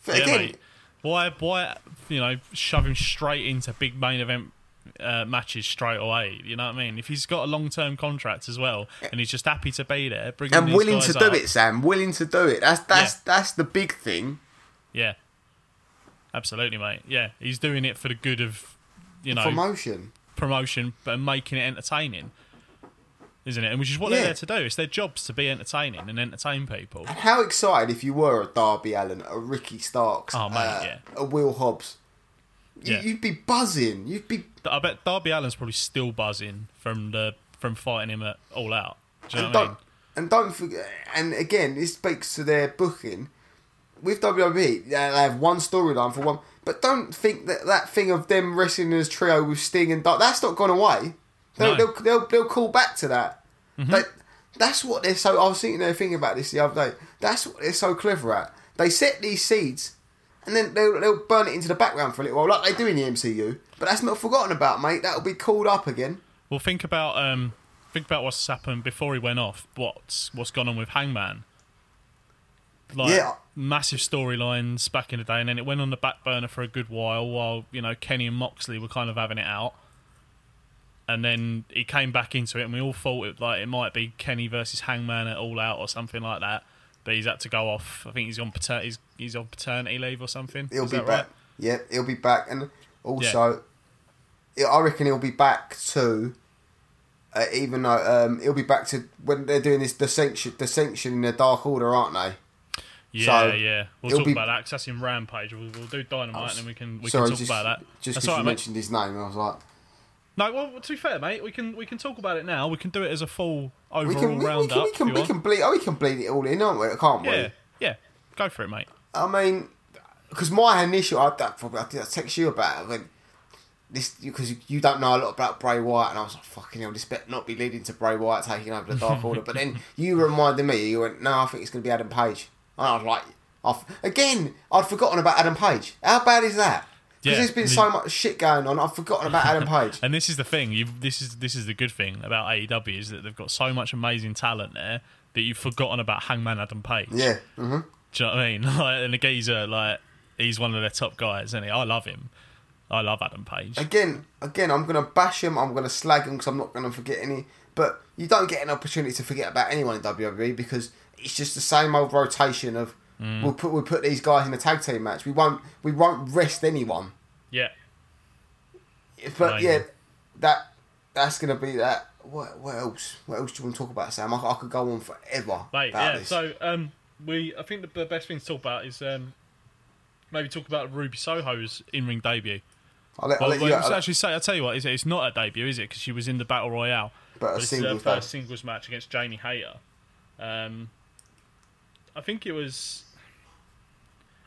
For, Yeah, again, mate. Why, why, you know, shove him straight into big main event uh, matches straight away? You know what I mean? If he's got a long term contract as well, and he's just happy to be there, bring and willing to do up. it, Sam. Willing to do it. That's that's Yeah. that's the big thing. Yeah, absolutely, mate. Yeah, he's doing it for the good of, you know, Promotion. promotion, but making it entertaining. Isn't it? And which is what Yeah. they're there to do. It's their jobs to be entertaining and entertain people. And how excited if you were a Darby Allin, a Ricky Starks, Oh, mate, uh, yeah. a Will Hobbs. Yeah. You'd be buzzing. You'd be I bet Darby Allin's probably still buzzing from the from fighting him at All Out. Do you know and what I don't mean? and don't forget. And again, this speaks to their booking with WWE. They have one storyline for one, but don't think that that thing of them wrestling as trio with Sting and Dark, that's not gone away. They'll, No. they'll, they'll, they'll call back to that. Mm-hmm. They, that's what they're so. I was sitting there thinking about this the other day. That's what they're so clever at. They set these seeds. And then they'll, they'll burn it into the background for a little while, like they do in the MCU. But that's not forgotten about, mate. That'll be called up again. Well, think about um, think about what's happened before he went off. What's what's gone on with Hangman? Like Yeah. massive storylines back in the day, and then it went on the back burner for a good while, while you know Kenny and Moxley were kind of having it out. And then he came back into it, and we all thought it like it might be Kenny versus Hangman at All Out or something like that. But he's had to go off. I think he's on pater- he's, he's on paternity leave or something. He'll Is be that back. right? Yeah, he'll be back, and also, yeah, I reckon he'll be back to. Uh, even though um, he'll be back to when they're doing this dissension, dissension in the Dark Order, aren't they? Yeah, So, yeah. We'll talk be- about that because that's in Rampage. We'll, we'll do Dynamite was- and then we can we Sorry, can talk just, about that. just because you right, mate. mentioned his name, I was like, No, well, to be fair, mate, we can we can talk about it now. We can do it as a full overall we can, we, we roundup. can, we can, we can bleed, oh, we can bleed it all in, aren't we? Can't we? yeah, yeah. Go for it, mate. I mean, because my initial, I, that probably I text you about it. I went, this because you, you don't know a lot about Bray Wyatt, and I was like, fucking hell, this better not be leading to Bray Wyatt taking over the Dark Order. But then you reminded me, you went, no, I think it's going to be Adam Page. And I was like, I've, again, I'd forgotten about Adam Page. How bad is that? Because Yeah. there's been so much shit going on, I've forgotten about Adam Page. And this is the thing. You this is this is the good thing about AEW is that they've got so much amazing talent there that you've forgotten about Hangman Adam Page. yeah. Mm-hmm. Do you know what I mean? Like, and the geezer, like, he's one of their top guys, isn't he? I love him. I love Adam Page. Again, again, I'm gonna bash him. I'm gonna slag him because I'm not gonna forget any. But you don't get an opportunity to forget about anyone in WWE because it's just the same old rotation of Mm. we'll put we'll put these guys in a tag team match. We won't we won't rest anyone. Yeah. But Amazing. yeah, that that's gonna be that. What what else? What else do you want to talk about, Sam? I, I could go on forever Mate, yeah. this. So, um, we I think the, the best thing to talk about is um, maybe talk about Ruby Soho's in-ring debut. I'll let, Well, I'll let well, you. it's actually say, I'll tell you what, it's, it's not a debut, is it? Because she was in the Battle Royale. but a But it's her singles first singles match against Jamie Hayter. Um, I think it was.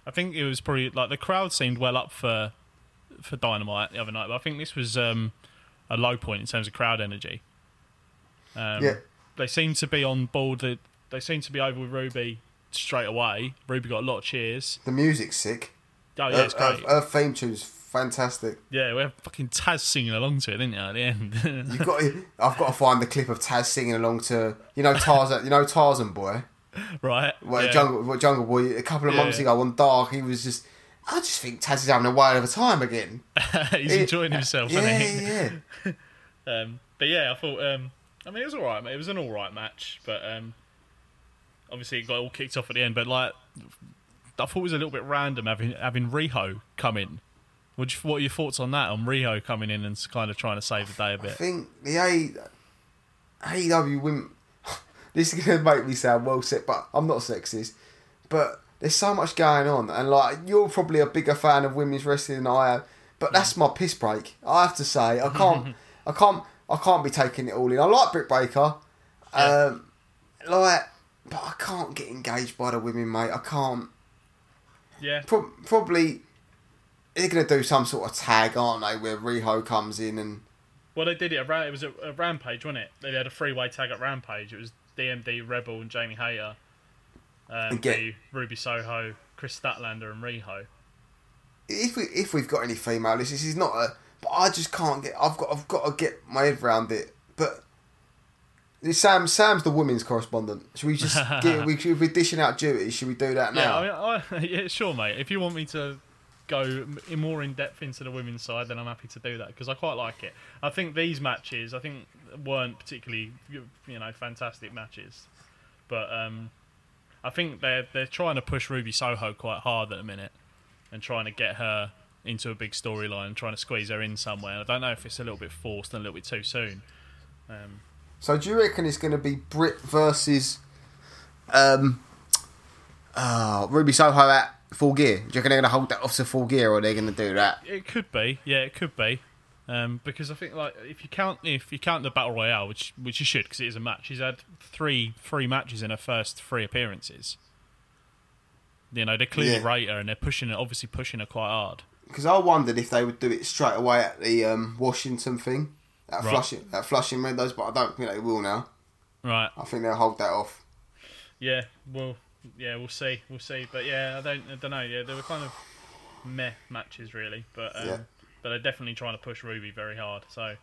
I think it was probably like the crowd seemed well up for for Dynamite the other night, but I think this was um, a low point in terms of crowd energy. Um, Yeah. they seemed to be on board. They, they seem to be over with Ruby straight away. Ruby got a lot of cheers. The music's sick. Oh yeah, Her, it's her, great. her theme tune's fantastic. yeah, we have fucking Taz singing along to it, didn't you? At the end. You've got. To, I've got to find the clip of Taz singing along to you know Tarzan. You know Tarzan boy. right? Well, yeah. Jungle, well, Jungle Boy, a couple of Yeah, months ago on Dark, he was just. I just think Taz is having a whale of a time again. He's He- enjoying himself, Yeah, isn't he? yeah. Um, but yeah, I thought. Um, I mean, it was all right. It was an all right match, but um, obviously it got all kicked off at the end. But like, I thought it was a little bit random having having Riho come in. What, you, what are your thoughts on that? On Riho coming in and kind of trying to save the day a bit. I think the A, AEW women. This is gonna make me sound well sick, but I'm not sexist. But there's so much going on, and like you're probably a bigger fan of women's wrestling than I am. But that's my piss break. I have to say, I can't, I can't, I can't be taking it all in. I like Britt Baker, um, like, but I can't get engaged by the women, mate. I can't. Yeah, Pro- probably they're gonna do some sort of tag, aren't they? Where Riho comes in and well they did it. Around, it was a, a Rampage, wasn't it? They had a three way tag at Rampage. It was DMD, Rebel, and Jamie Hayter. Um, And get- the Ruby Soho, Kris Statlander, and Riho. if we if we've got any female listeners, this is not a. But I just can't get. I've got. I've got to get my head around it. But Sam. Sam's the women's correspondent. Should we just get? We, if we're dishing out duties, should we do that now? Yeah, I mean, I, yeah, sure, mate. If you want me to go in more in depth into the women's side, then I'm happy to do that because I quite like it. I think these matches, I think, weren't particularly you know fantastic matches, but um, I think they're they're trying to push Ruby Soho quite hard at the minute and trying to get her into a big storyline and trying to squeeze her in somewhere. I don't know if it's a little bit forced and a little bit too soon. Um, So do you reckon it's going to be Britt versus um, uh, Ruby Soho at full gear? Do you reckon they're going to hold that off to full gear, or they're going to do that? It could be, yeah, it could be, um, because I think like if you count if you count the battle royale, which which you should, because it is a match. She's had three three matches in her first three appearances. You know they clearly Yeah. rate her, and they're pushing her, obviously pushing her quite hard. Because I wondered if they would do it straight away at the um, Washington thing, at Right. Flushing, at Flushing Meadows, but I don't think they will now. Right? I think they'll hold that off. Yeah. Well, yeah, we'll see, we'll see. But yeah, I don't, I don't know. Yeah, they were kind of meh matches really, but um, Yeah. But they're definitely trying to push Ruby very hard. So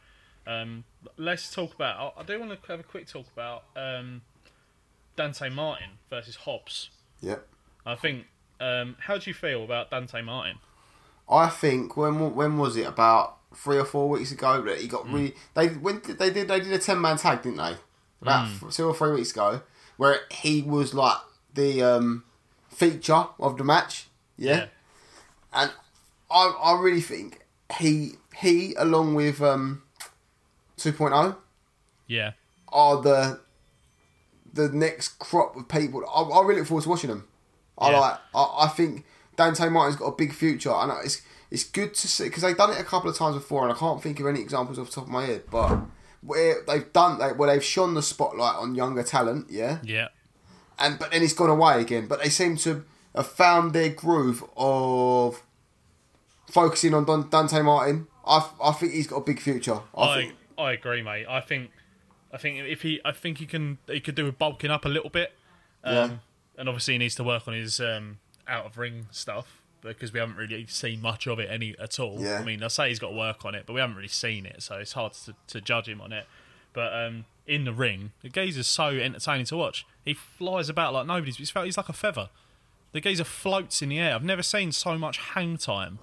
um, let's talk about. I I do want to have a quick talk about um, Dante Martin versus Hobbs. Yep. I think. Um, how do you feel about Dante Martin? I think when when was it about three or four weeks ago that he got Hmm. really they when did- they did they did a ten man tag didn't they about f- two or three weeks ago where he was like the um, feature of the match yeah, and I I really think he he along with um, 2.0 Yeah. are the the next crop of people I, I really look forward to watching them I Yeah. like. I, I think Dante Martin's got a big future, and it's it's good to see because they've done it a couple of times before, and I can't think of any examples off the top of my head, but. Where they've done, like, where they've shone the spotlight on younger talent, yeah, Yeah. and but then it's gone away again. But they seem to have found their groove of focusing on Don, Dante Martin. I, I think he's got a big future. I, I think, I agree, mate. I think I think if he I think he can he could do with bulking up a little bit. Um, Yeah. and obviously he needs to work on his um, out of ring stuff because we haven't really seen much of it any at all. Yeah. I mean, I say he's got to work on it, but we haven't really seen it, so it's hard to, to judge him on it. But um, in the ring, the geezer's so entertaining to watch. He flies about like nobody's. He's, he's like a feather. The geezer floats in the air. I've never seen so much hang time.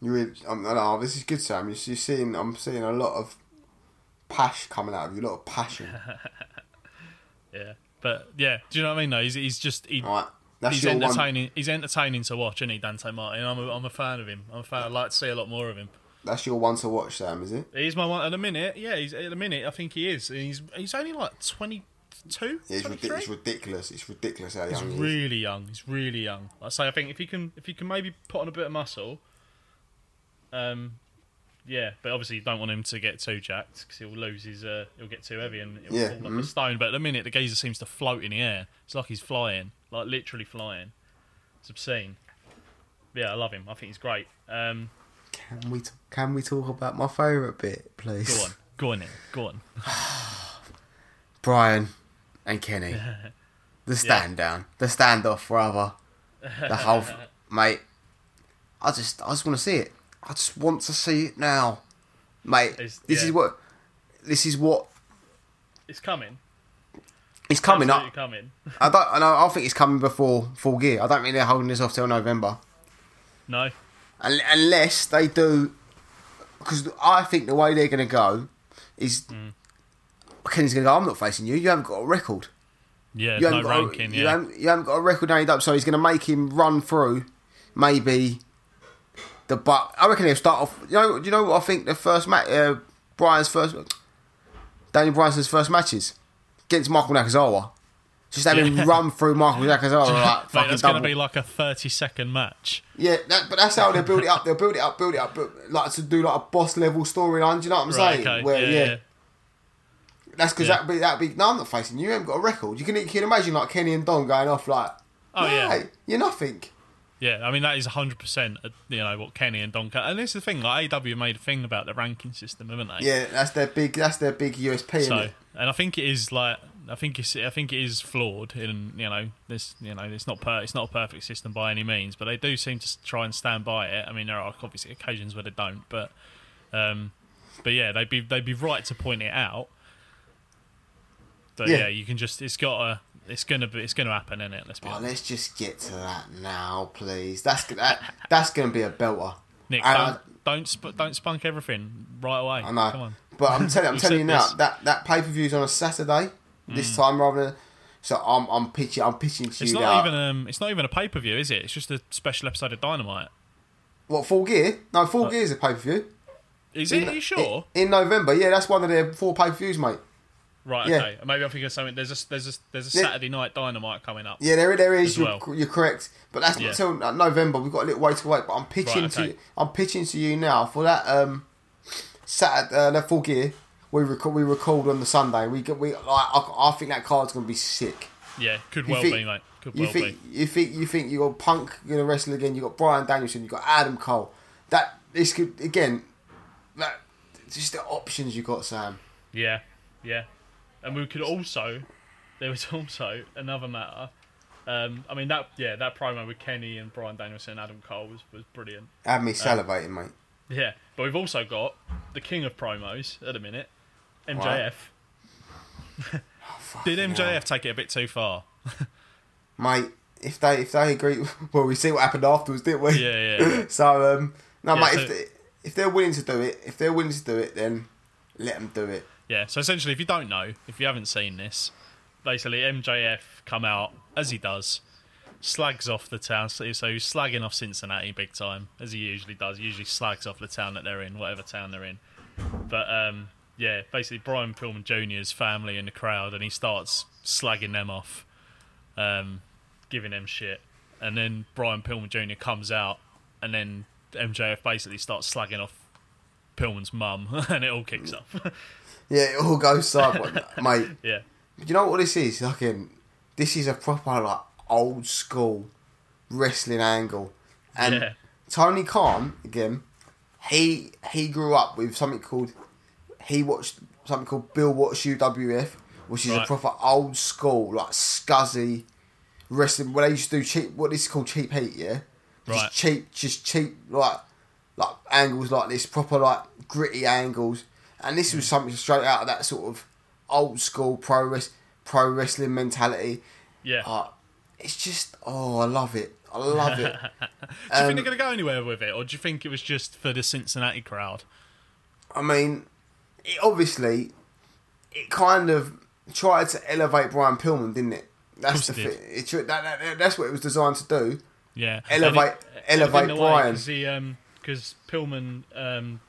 You really, um, no, no, this is good, Sam. You're, you're seeing, I'm seeing a lot of pash coming out of you, a lot of passion. Yeah, but yeah, do you know what I mean? Though he's, he's just he, Right, that's he's your one. entertaining. He's entertaining to watch, isn't he, Dante Martin? I'm a, I'm a fan of him. I'm a fan. I'd like to see a lot more of him. That's your one to watch, Sam. Is it? He's my one at the minute. Yeah, he's at the minute. I think he is. He's he's only like 22, Yeah, it's, 23? ridiculous. It's ridiculous. It's ridiculous how He's young he is. really young. He's really young. I say, I think if he can, if he can maybe put on a bit of muscle, um, yeah. But obviously, you don't want him to get too jacked because he'll lose his. Uh, he'll get too heavy and he'll Yeah, fall like mhm. a stone. But at the minute, the geezer seems to float in the air. It's like he's flying, like literally flying. It's obscene. Yeah, I love him. I think he's great. Um, Can we t- can we talk about my favourite bit, please? go on, go on, then. go on. Bryan and Kenny. The stand down, the standoff, rather. The whole, f- mate. I just, I just want to see it. I just want to see it now, mate. It's- this yeah. is what, this is what It's coming. It's coming Absolutely up. Coming. I don't, I know. I think it's coming before full gear. I don't think they're holding this off till November, No. Un- unless they do. Because I think the way they're going to go is. Mm. Kenny's going to go. I'm not facing you. You haven't got a record. Yeah, you no haven't, got ranking. a, you, yeah. haven't, you haven't got a record named up, so he's going to make him run through maybe the but. I reckon he'll start off. You know, you know what I think? The first match, uh, Bryan's first, Daniel Bryanson's first matches against Michael Nakazawa. Just having Yeah. run through Michael Nakazawa like Mate, fucking that's going to be like a 30 second match. yeah, that, but that's how they build it up. They'll build it up, build it up, build, like to do like a boss level storyline. Do you know what I'm Right, saying? okay. Where yeah, yeah, yeah. that's because Yeah. that'd be that'd be. No, I'm not facing you. You haven't got a record. You can you can imagine like Kenny and Don going off like. Oh, yeah. You're nothing. Yeah, I mean that is hundred percent. You know what Kenny and Don, and this is the thing. Like AW made a thing about the ranking system, haven't they? Yeah, that's their big. That's their big USP. So, and I think it is like I think it's I think it is flawed. In you know this you know it's not per, it's not a perfect system by any means, but they do seem to try and stand by it. I mean there are obviously occasions where they don't, but um, but yeah, they'd be they'd be right to point it out. But Yeah. yeah, you can just it's got to it's gonna be it's gonna happen, is it? Let's be Oh, honest. let's just get to that now, please. That's that. That's going to be a belter. Nick, And don't don't, sp- don't spunk everything right away. I, I know, Come on. but I'm telling. I'm You telling you now this. Mm. that that pay per view's on a Saturday this time rather than. So I'm I'm pitching I'm pitching to It's you not now. even um, it's not even a pay per view, is it? It's just a special episode of Dynamite. what full gear? No, full gear is a pay per view. Is it? Are you sure? In, November, yeah, that's one of their four pay per views, mate. Right. yeah. Okay. Maybe I'm thinking of something. There's a there's a there's a Yeah. Saturday night Dynamite coming up. Yeah, there there is. You're, well. you're correct, but that's Yeah. not till uh, November. We've got a little way to wait. But I'm pitching Right, okay. to I'm pitching to you now for that um Saturday uh, that full gear. We record we record on the Sunday. We we like I, I think that card's gonna be sick. Yeah, could You well think- be, mate. Could You well think be. you think you think you got Punk gonna wrestle again? You got Bryan Danielson. You got Adam Cole. That this could again. That just the options you got, Sam. Yeah, yeah. And we could also there was also another matter. Um, I mean that yeah that promo with Kenny and Bryan Danielson and Adam Cole was, was brilliant. Had me salivating, mate. Yeah, but we've also got the king of promos at a minute, MJF. Did MJF hell. take it a bit too far? mate. If they if they agree, well, we see what happened afterwards, didn't we? Yeah, yeah, yeah. so um, no, Yeah, mate. so- if they, if they're willing to do it, if they're willing to do it, then let them do it. Yeah, so essentially, if you don't know, if you haven't seen this, basically MJF come out as he does, slags off the town. So he's slagging off Cincinnati big time, as he usually does. He usually slags off the town that they're in, whatever town they're in. But um, yeah, basically Brian Pillman Jr.'s family in the crowd, and he starts slagging them off, um, giving them shit. and then Brian Pillman Jr. comes out, and then MJF basically starts slagging off Pillman's mum, and it all kicks off. Yeah, it all goes sideways, mate. yeah, You know what this is? Fucking, this is a proper like old school wrestling angle, and Yeah. Tony Khan again. He he grew up with something called he watched something called Bill Watts UWF, which is a proper old school like scuzzy wrestling. Where they used to do cheap, what this is called cheap heat, yeah, just Right. cheap, just cheap like like angles like this, proper like gritty angles, and this was something straight out of that sort of old school pro res- pro wrestling mentality. yeah. Uh, it's just oh, I love it. I love it. do you um, think they're going to go anywhere with it, or do you think it was just for the Cincinnati crowd? I mean, it obviously, it kind of tried to elevate Brian Pillman, didn't it? That's the it thing. It, that, that, that's what it was designed to do. Yeah, Elevate- elevate Brian. because because Pillman um,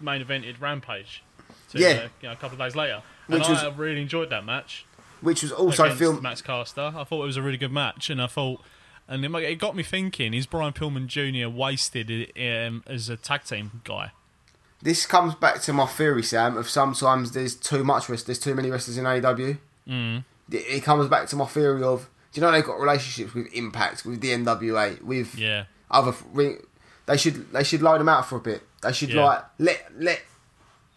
main evented Rampage. To, Yeah. uh, you know, a couple of days later, and Which I was- really enjoyed that match. Which was also against filmed. Max Caster. I thought it was a really good match, and I thought, and it, it got me thinking: Is Brian Pillman Jr. wasted um, as a tag team guy? This comes back to my theory, Sam, of sometimes there's too much wrestling, there's too many wrestlers in AEW. Mm. It, it comes back to my theory of, do you know they've got relationships with Impact, with the NWA, with Yeah, other. They should they should load them out for a bit. They should Yeah. like let let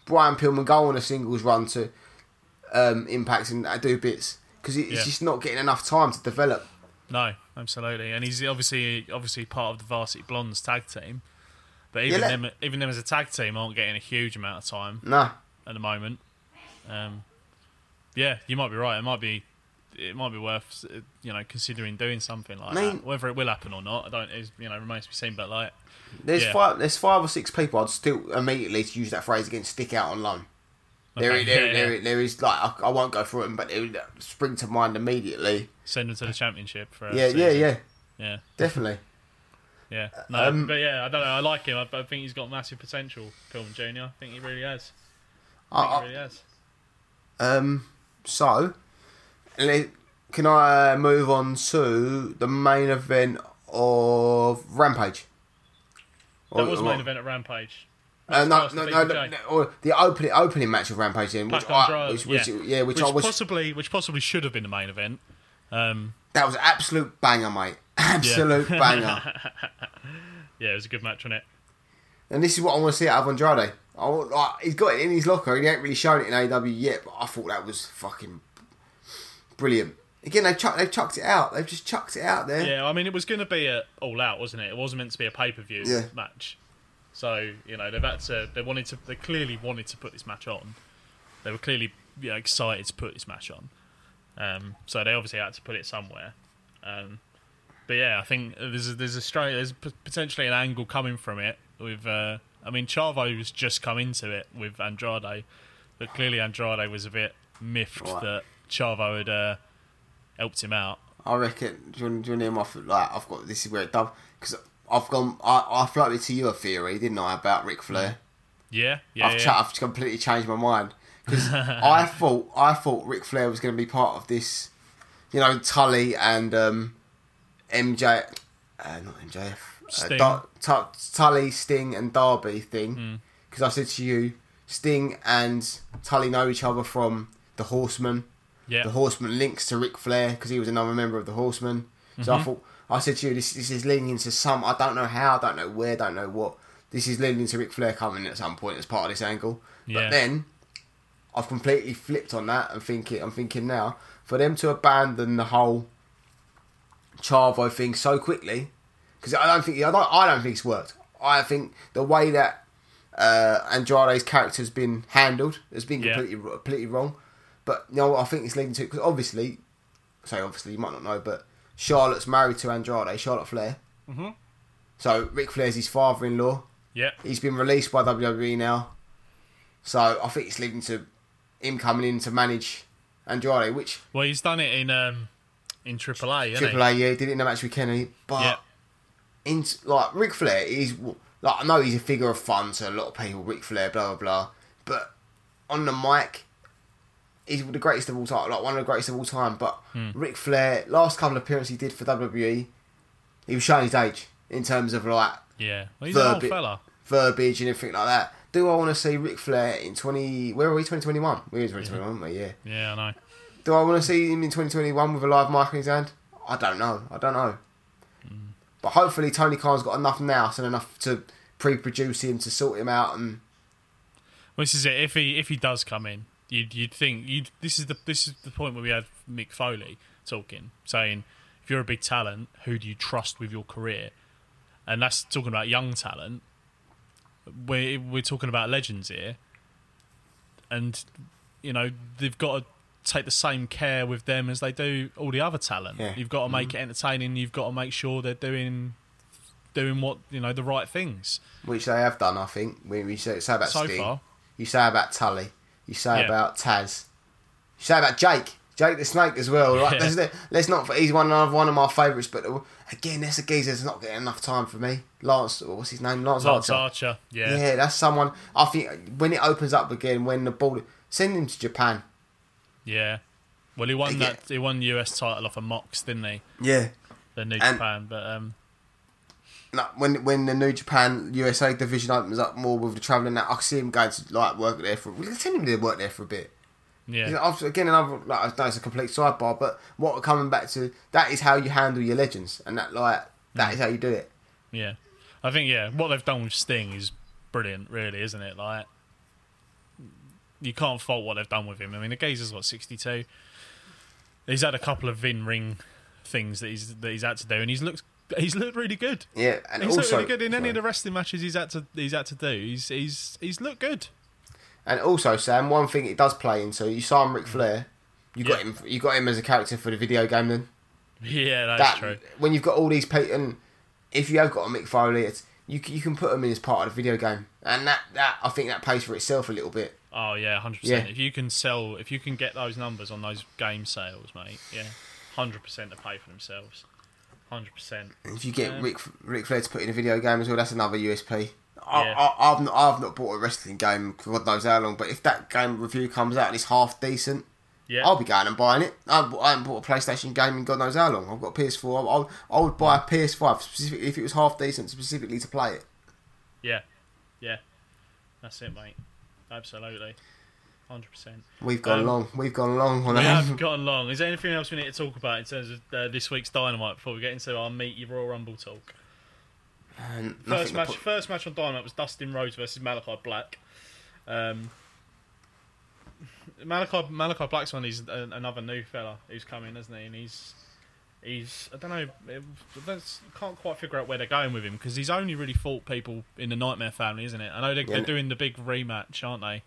Brian Pillman go on a singles run to um, Impact and uh, do bits because he's Yeah. just not getting enough time to develop. no, absolutely, and he's obviously obviously part of the Varsity Blondes tag team. But even let- them, even them as a tag team aren't getting a huge amount of time Nah, at the moment. Um, yeah, you might be right. It might be, it might be worth you know considering doing something like I mean- that. Whether it will happen or not, I don't. Is you know remains to be seen. But like, there's Yeah. five there's five or six people I'd still immediately to use that phrase again stick out on loan. There, Okay, there, yeah, there, yeah. there is like I, I won't go through them, but it would spring to mind immediately. send them to the championship for Yeah, yeah, yeah, yeah. definitely. Yeah, no, Um, but yeah, I don't know. I like him. I, I think he's got massive potential, Pillman Junior. I think he really has. I think I, he really has. Um, so can I move on to the main event of Rampage? That Or- was or- main event at Rampage. Uh, no, no, no, no, or the opening opening match of Rampage, then, which I, which, which, yeah. yeah, which, which I was possibly, which possibly should have been the main event. Um, that was an absolute banger, mate, absolute banger. yeah, it was a good match on it. And this is what I want to see out of Andrade. I want, like, he's got it in his locker. He ain't really shown it in AW yet, but I thought that was fucking brilliant. Again, they've chucked, they've chucked it out. They've just chucked it out there. Yeah, I mean, it was going to be a all out, wasn't it? It wasn't meant to be a pay per view Yeah. match. So you know they've had to. They wanted to. They clearly wanted to put this match on. They were clearly you know, excited to put this match on. Um, so they obviously had to put it somewhere. Um, but yeah, I think there's a, there's a straight there's p- potentially an angle coming from it with. Uh, I mean, Chavo was just come into it with Andrade, but clearly Andrade was a bit miffed Right. that Chavo had uh, helped him out. I reckon. Do you, want- do you want to hear my like? I've got this is where it does because I've gone. I, I floated to you a theory, didn't I, about Ric Flair? Yeah, yeah, I've, yeah. cha- I've completely changed my mind because I thought I thought Ric Flair was going to be part of this, you know, Tully and um, MJ, uh, not MJF, Sting. Uh, Dar- Tu- Tully, Sting, and Darby thing. Because I said to you, Sting and Tully know each other from the Horsemen. Yeah. The Horseman links to Ric Flair because he was another member of the Horsemen. So Mm-hmm. I thought I said to you, this this is leading into some. I don't know how, I don't know where, I don't know what. This is leading into Ric Flair coming at some point as part of this angle. Yeah. But then I've completely flipped on that and thinking I'm thinking now for them to abandon the whole Chavo thing so quickly because I don't think I don't I don't think it's worked. I think the way that uh, Andrade's character's been handled has been Yeah. completely completely wrong. But you know, what I think it's leading to because obviously, say obviously you might not know, but Charlotte's married to Andrade, Charlotte Flair. Mm-hmm. So Ric Flair's his father-in-law. Yeah, He's been released by WWE now. So I think it's leading to him coming in to manage Andrade, which well, he's done it in um, in AAA, hasn't Triple A, yeah, did it in a match with Kenny, but Yeah. in like Ric Flair is like I know he's a figure of fun to a lot of people, Ric Flair, blah blah blah, but on the mic, he's the greatest of all time, like one of the greatest of all time. But Hmm. Ric Flair, last couple of appearances he did for WWE, he was showing his age in terms of like Yeah. Well, he's an old fella. verbiage and everything like that. Do I want to see Ric Flair in 20. Where are we? 2021? We're in 2021, aren't we? Yeah. Yeah, I know. Do I want to see him in 2021 with a live mic in his hand? I don't know. I don't know. But hopefully Tony Khan's got enough nous and enough to pre-produce him to sort him out and Well, this is it. If he if he does come in, you'd you'd think you this is the this is the point where we had Mick Foley talking, saying if you're a big talent, who do you trust with your career? And that's talking about young talent. We're we're talking about legends here, and you know they've got to take the same care with them as they do all the other talent. Yeah. You've got to make mm-hmm. it entertaining. You've got to make sure they're doing doing what you know the right things. which they have done. I think we say, say about So Sting, far. you say about Tully, you say Yeah. about Taz, you say about Jake, Jake the Snake as well. Right? Yeah. Let's, let's not. He's one of one of my favourites, but uh, again, that's a geezer that's not getting enough time for me. Lance, what's his name? Lance, Lance Archer. Archer, Yeah. yeah, that's someone. I think when it opens up again, when the ball, send him to Japan. Yeah. Well, he won Yeah. that. He won the US title off of Mox, didn't he? Yeah. The New And- Japan, but um, No, when when the New Japan USA division opens up more with the travelling, that I can see him going to like work there for. We can send him to work there for a bit. yeah, You know, obviously, again, another like I know it's a complete sidebar, but what coming back to that is how you handle your legends, and that like that is how you do it. yeah. I think yeah, what they've done with Sting is brilliant, really, isn't it? Like, you can't fault what they've done with him. I mean, the geezer's what sixty two. He's had a couple of Vin ring things that he's that he's had to do, and he's looked he's looked really good. Yeah, and he's also looked really good in any of the wrestling matches he's had to he's had to do. He's he's he's looked good. and also Sam, one thing it does play into you saw him Ric mm. Flair, you got Yeah. him, you got him as a character for the video game. Then Yeah, that's that true. when you've got all these people, and if you have got a Mick Foley, it's you you can put them in as part of the video game, and that that I think that pays for itself a little bit. Oh yeah, hundred Yeah. percent. If you can sell, if you can get those numbers on those game sales, mate, yeah, hundred percent to pay for themselves. Hundred percent. If you get Yeah. Rick Ric Flair to put in a video game as well, that's another USP. I, Yeah. I, I've not, I've not bought a wrestling game, God knows how long. But if that game review comes out and it's half decent, Yeah, I'll be going and buying it. I, I haven't bought a PlayStation game in God knows how long. I've got a PS4. I, I, I would buy a PS5 specifically if it was half decent, specifically to play it. yeah, yeah. That's it, mate. Absolutely, hundred percent. We've gone Um, long. We've gone long on We that. have gone long. Is there anything else we need to talk about in terms of uh, this week's Dynamite before we get into our meet your Royal Rumble talk? And First match, first match on Dynamite was Dustin Rhodes versus Malachi Black. Um, Malachi Malachi Black's one. He's a, another new fella who's coming, isn't he? And he's he's I don't know. It, that's, can't quite figure out where they're going with him because he's only really fought people in the Nightmare family, isn't it? I know they're, Yeah. they're doing the big rematch, aren't they?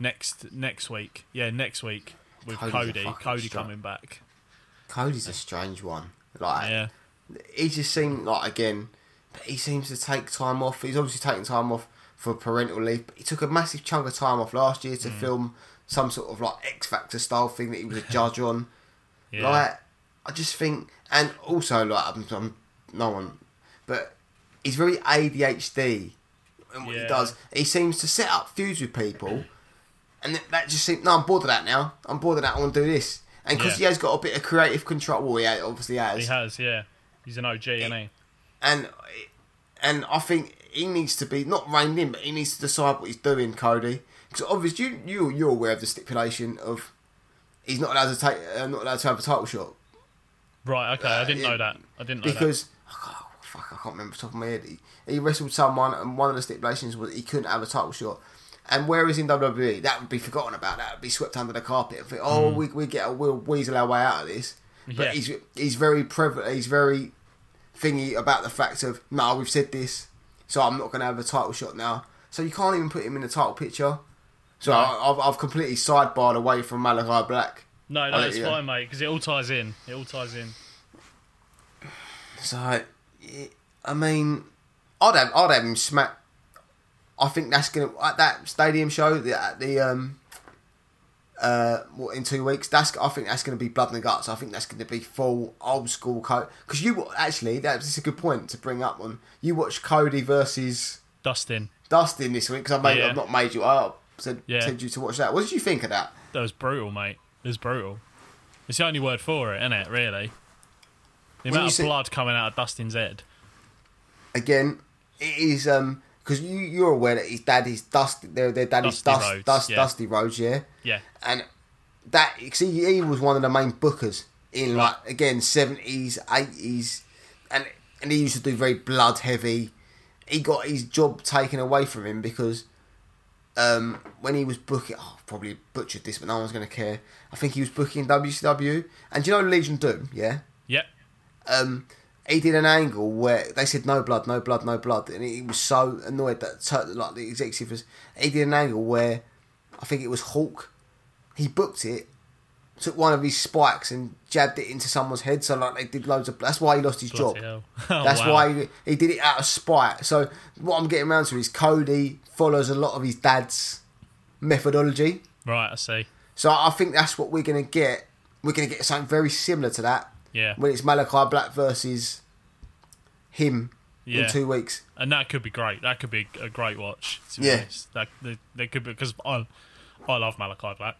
Next next week, yeah, next week with Cody's Cody. Cody strut. coming back. Cody's a strange one. Like Yeah, he just seemed like again, he seems to take time off. He's obviously taking time off for parental leave. But he took a massive chunk of time off last year Mm. to film some sort of like X Factor style thing that he was a judge on. yeah, Like, I just think, and also like I'm, I'm no one, but he's very ADHD in what Yeah. he does. He seems to set up feuds with people, and that- that just seems. No, I'm bored of that now. I'm bored of that. I want to do this, and because Yeah. he has got a bit of creative control. Well, he ha- obviously has he has. Yeah, he's an OG, isn't he? and and I think he needs to be not reined in, but he needs to decide what he's doing, Cody. Because obviously you you you're aware of the stipulation of he's not allowed to take uh, not allowed to have a title shot Right. Okay, I didn't Uh, know that. I didn't know that. because oh, fuck I can't remember off the top of my head. He, he wrestled someone and one of the stipulations was he couldn't have a title shot. And whereas in WWE that would be forgotten about, that would be swept under the carpet. Think, oh, mm. we, we get a, we'll weasel our way out of this. But. Yeah. he's he's very prevalent. He's very thingy about the fact of no, we've said this, so I'm not going to have a title shot now. So you can't even put him in the title picture. So No. I, I've, I've completely sidebarred away from Malachi Black. No, no, it's fine, mate, because it all ties in. It all ties in. So I mean, I'd have I'd have him smack. I think that's gonna at that stadium show the, at the um uh in two weeks. That's I think that's gonna be blood and guts. I think that's gonna be full old school code. Because you actually that's a good point to bring up. On you watch Cody versus Dustin, Dustin this week because I made Yeah. I've not made you. up. said Yeah. you to watch that. What did you think of that? that was brutal, mate. It was brutal. It's the only word for it, isn't it? Really. The When amount of see- blood coming out of Dustin's head. again, it is um because you you're aware that his dad is Dusty. Their their dad is Dusty Dust, Rhodes, Dust, yeah. Dusty Rhodes, yeah. Yeah. and that see he was one of the main bookers in like again seventies, eighties, and and he used to do very blood heavy. He got his job taken away from him because um, when he was booking, oh, probably butchered this, but no one's going to care. I think he was booking WCW, and do you know Legion Doom? Yeah, Yep. um, he did an angle where they said no blood, no blood, no blood, and he was so annoyed that like the executive was. He did an angle where I think it was Hulk. He booked it, took one of his spikes and jabbed it into someone's head. So like they did loads of. That's why he lost his Bloody job. Oh, That's wow. why he, he did it out of spite. So what I'm getting around to is Cody follows a lot of his dad's methodology. Right, I see. So I think that's what we're gonna get. We're gonna get something very similar to that Yeah. when it's Malachi Black versus him Yeah. in two weeks. And that could be great. That could be a great watch. To Yeah. honest. That they, they could be because I I love Malachi Black.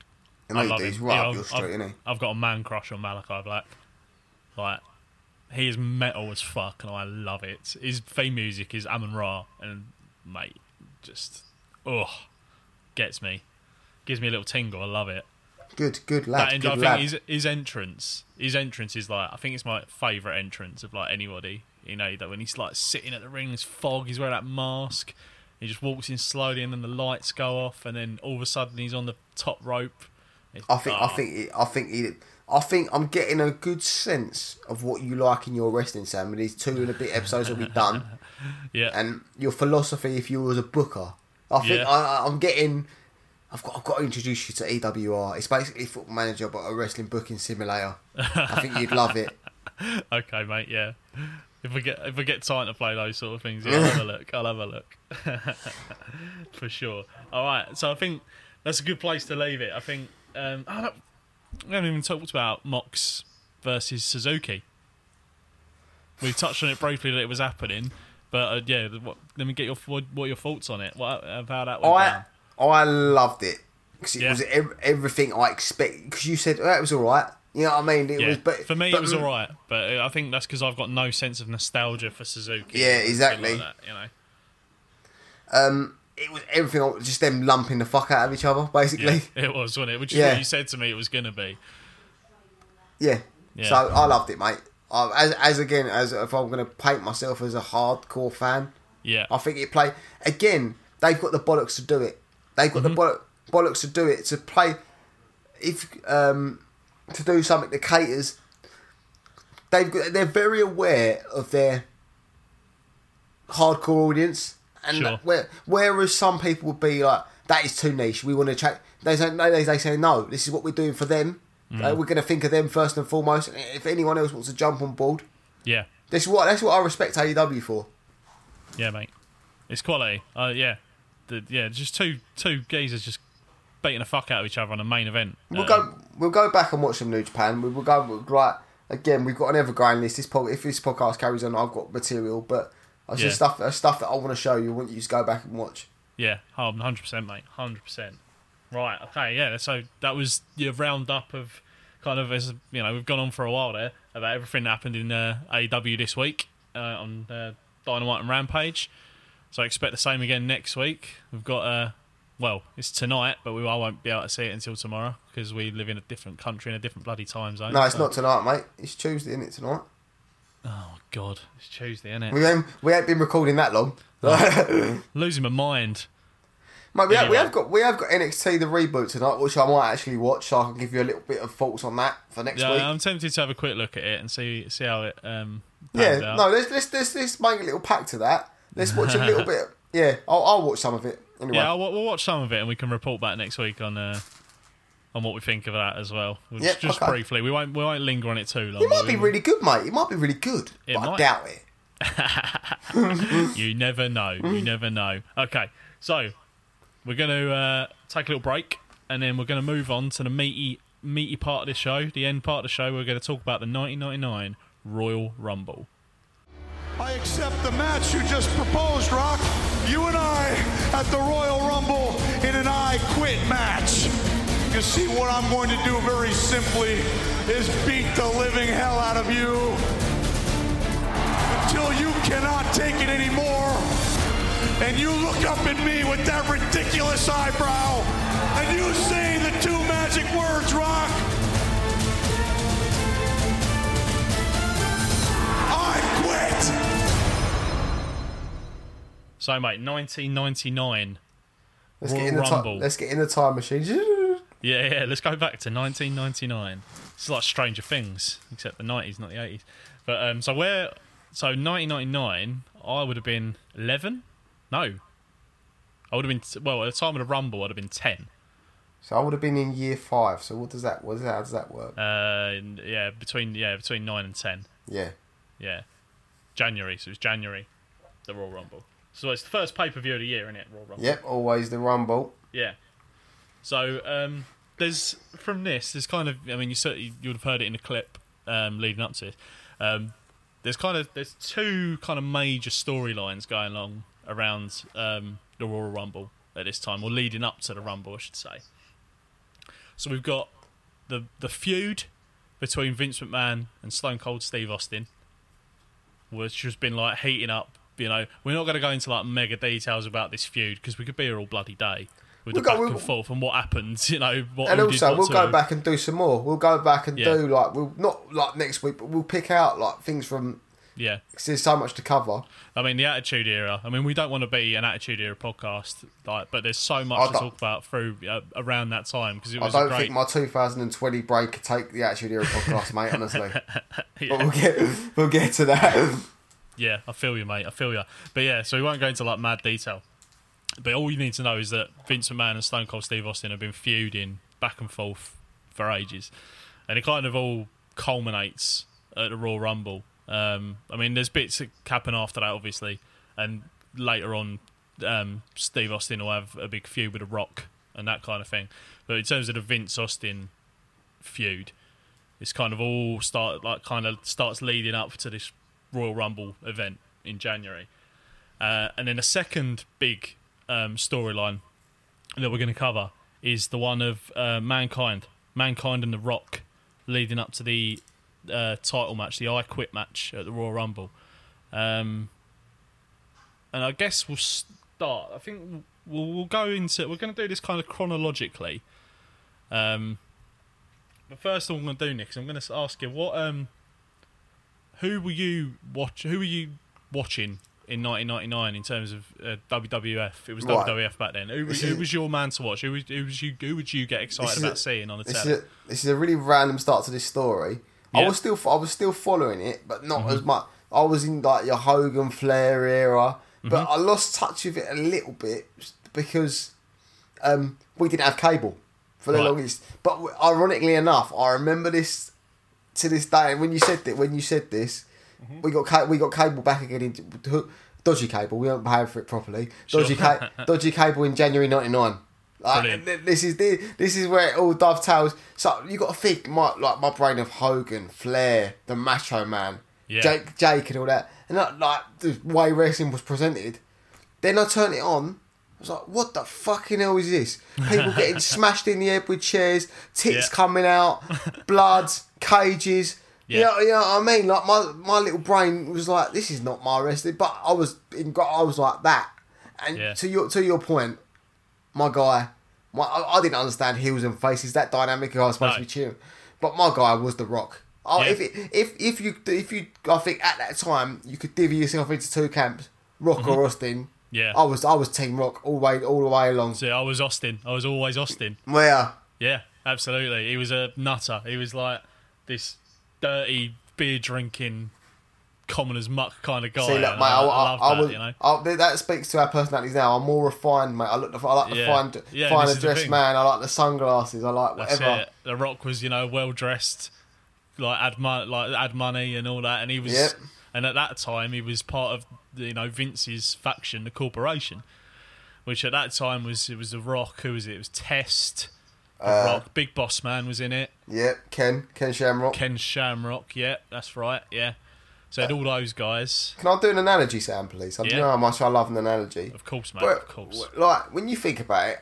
And I love him. right Yeah, I've- your street, I've? I've got a man crush on Malachi Black. Like he is metal as fuck, and I love it. His theme music is Amon Ra, and mate, just oh, gets me, gives me a little tingle. I love it. Good, good That lad. and good I lad. think his his entrance, his entrance is like I think it's my favourite entrance of like anybody. You know that when he's like sitting at the ring, there's fog. He's wearing that mask. He just walks in slowly, and then the lights go off, and then all of a sudden he's on the top rope. It's- I think, I ah, think, I think, he, I think I'm getting a good sense of what you like in your wrestling, Sam. These two and a bit episodes will we've done, yeah, and your philosophy if you was a booker. I think Yeah. I, I- I'm getting. I've got, I've got to introduce you to EWR. It's basically Football Manager, but a wrestling booking simulator. I think you'd love it. okay, mate. Yeah, if we get if we get time to play those sort of things, yeah, I'll have a look. I'll have a look for sure. All right, so I think that's a good place to leave it. I think um, I don't, we haven't even talked about Mox versus Suzuki. We touched on it briefly that it was happening, but uh, yeah, what, let me get your what, what are your thoughts on it? What how that went I down? I loved it because it Yeah. was ev- everything I expect. Because you said oh, it was all right. You know what I mean? It Yeah, was, but for me but- it was all right, but I think that's because I've got no sense of nostalgia for Suzuki. Yeah, exactly. Like that, you know. Um, it was everything. Just them lumping the fuck out of each other, basically. Yeah, it was, wasn't it? Which is what you said to me it was going to be. Yeah. Yeah. So I loved it, mate. I, as as again as if I'm going to paint myself as a hardcore fan, Yeah. I think it play again. They've got the bollocks to do it. They've got the bollock, bollocks to do it to play. If um to do something that caters, they've got, they're very aware of their hardcore audience, and Sure. where, whereas some people would be like, "That is too niche. We want to check." They say no. They, they say no. This is what we're doing for them. Uh, we're going to think of them first and foremost. If anyone else wants to jump on board, Yeah. this is what that's what I respect AEW for. Yeah, mate. It's quality. Uh, yeah. The, yeah, just two two geezers just beating the fuck out of each other on a main event. We'll Um, go. We'll go back and watch some New Japan. We will go right again. We've got an evergreen list. This pod, if this podcast carries on, I've got material, but it's Yeah. just stuff uh, stuff that I want to show you. I want you to go back and watch. Yeah, oh, 100%, mate. 100%. Right, okay, yeah. So that was your roundup of kind of, as you know, we've gone on for a while there about everything that happened in uh, AW this week uh, on uh, Dynamite and Rampage. So I expect the same again next week. We've got, uh, well, it's tonight, but we I won't be able to see it until tomorrow because we live in a different country in a different bloody time zone. No, it's So- not tonight, mate. It's Tuesday, isn't it? Tonight. Oh, God. It's Tuesday, isn't it? We ain't, we ain't been recording that long. Losing my mind. Mate, we, have, we have got we have got NXT the reboot tonight, which I might actually watch. So I can give you a little bit of thoughts on that for next Yeah, week. I'm tempted to have a quick look at it and see see how it um, yeah, out. no, let's, let's let's let's make a little pack to that. Let's watch a little bit. Yeah, I'll, I'll watch some of it anyway. Yeah, I'll, we'll watch some of it and we can report back next week on uh, on what we think of that as well. We'll Yeah, just just okay. briefly. We won't we won't linger on it too long. it might be we- really good, mate. It might be really good, It but I doubt it. You never know. You never know. Okay, so we're going to uh, take a little break and then we're going to move on to the meaty meaty part of the show, the end part of the show. We're going to talk about the 1999 Royal Rumble. I accept the match you just proposed, Rock. You and I at the Royal Rumble in an I Quit match. You see, what I'm going to do very simply is beat the living hell out of you until you cannot take it anymore. And you look up at me with that ridiculous eyebrow and you say the two magic words, Rock. Quit. So, mate, 1999. Let's Royal get in the Rumble. time. Let's get in the time machine. Yeah, yeah. Let's go back to 1999. It's like Stranger Things, except the 90s, not the 80s. But um, so where? So 1999, I would have been 11. No, I would have been. Well, at the time of the Rumble, I'd have been 10. So I would have been in year five. So what does that? What does that? How does that work? Uh, yeah, between yeah between nine and 10. yeah. Yeah, January. So it was January, the Royal Rumble. So it's the first pay per view of the year, isn't it? Royal Rumble. Yep. Always the rumble. Yeah. So um, there's from this, there's kind of, I mean, you certainly you would have heard it in the clip um, leading up to it. Um, there's kind of there's two kind of major storylines going along around um, the Royal Rumble at this time, or leading up to the Rumble, I should say. So we've got the the feud between Vince McMahon and Stone Cold Steve Austin, which has been like heating up. You know, we're not going to go into like mega details about this feud because we could be here all bloody day with We'll the go- back we'll- and forth and what happens. You know, what And also, we'll to go back and do some more. We'll go back and Yeah. do like we'll not like next week, but we'll pick out like things from. Yeah, there's so much to cover. I mean the Attitude Era. I mean we don't want to be an Attitude Era podcast, like, but there's so much I to talk about through uh, around that time because it I don't great. think my 2020 break could take the Attitude Era podcast, mate. Honestly, yeah. but we'll get we'll get to that. Yeah, I feel you, mate. I feel you. But yeah, so we won't go into like mad detail. But all you need to know is that Vince McMahon and Stone Cold Steve Austin have been feuding back and forth for ages, and it kind of all culminates at the Royal Rumble. Um, I mean, there's bits that happen after that, obviously, and later on, um, Steve Austin will have a big feud with The Rock and that kind of thing. But in terms of the Vince Austin feud, it's kind of all start like kind of starts leading up to this Royal Rumble event in January, uh, and then the second big um, storyline that we're going to cover is the one of uh, mankind, mankind and the Rock, leading up to the uh, title match, the I Quit match at the Royal Rumble, um, and I guess we'll start. I think we'll, we'll go into. We're going to do this kind of chronologically. Um, but first, all I'm going to do, Nick, is I'm going to ask you what um, who were you watch? Who were you watching in 1999 in terms of uh, WWF? It was Right. WWF back then. Who, was- This is- who was your man to watch? Who was, who was you? Who would you get excited about a- seeing on the This is a, this is a really random start to this story. I was still I was still following it, but not Mm-hmm. as much. I was in like your Hogan Flair era, but Mm-hmm. I lost touch with it a little bit because um, we didn't have cable for the Right. longest. But ironically enough, I remember this to this day. And when you said that, when you said this, Mm-hmm. we got ca- we got cable back again in dodgy cable. We weren't paying for it properly. Dodgy Sure. ca- dodgy cable in January '99. Like, th- this is the, this is where it all dovetails. So you got to think my like my brain of Hogan, Flair, the Macho Man, Yeah. Jake, Jake, and all that, and that, like the way wrestling was presented. Then I turned it on. I was like, "What the fucking hell is this? People getting smashed in the head with chairs, tits Yeah. coming out, blood, cages." Yeah. Yeah, you know what I mean. Like my my little brain was like, "This is not my wrestling," but I was in, I was like that. And Yeah. to your to your point, my guy, my I, I didn't understand heels and faces that dynamic. I was supposed No. to be cheering, but my guy was the Rock. Oh, Yeah. if it, if if you if you I think at that time you could divvy yourself into two camps, Rock or Austin. Mm-hmm. Yeah. I was I was Team Rock all the way all the way along. So I was Austin. I was always Austin. Where Yeah, absolutely. He was a nutter. He was like this dirty beer drinking, common as muck kind of guy. see, look, mate, I, I, I, that. was, you know. I, that speaks to our personalities now. I'm more refined, mate. I look, I like the Yeah. fine, Yeah, fine dressed man. I like the sunglasses. I like whatever. The Rock was, you know, well dressed, like had mo- like had money and all that, and he was. Yep. And at that time, he was part of you know Vince's faction, the corporation, which at that time was it was the Rock. Who was it? It was Test. The Uh, Rock, Big Boss Man was in it. Yep, Ken, Ken Shamrock. Ken Shamrock, yeah, that's right, yeah. So had all those guys, Can I do an analogy, Sam, please? I Yeah. know how much I love an analogy. of course, mate, But, of course. like when you think about it,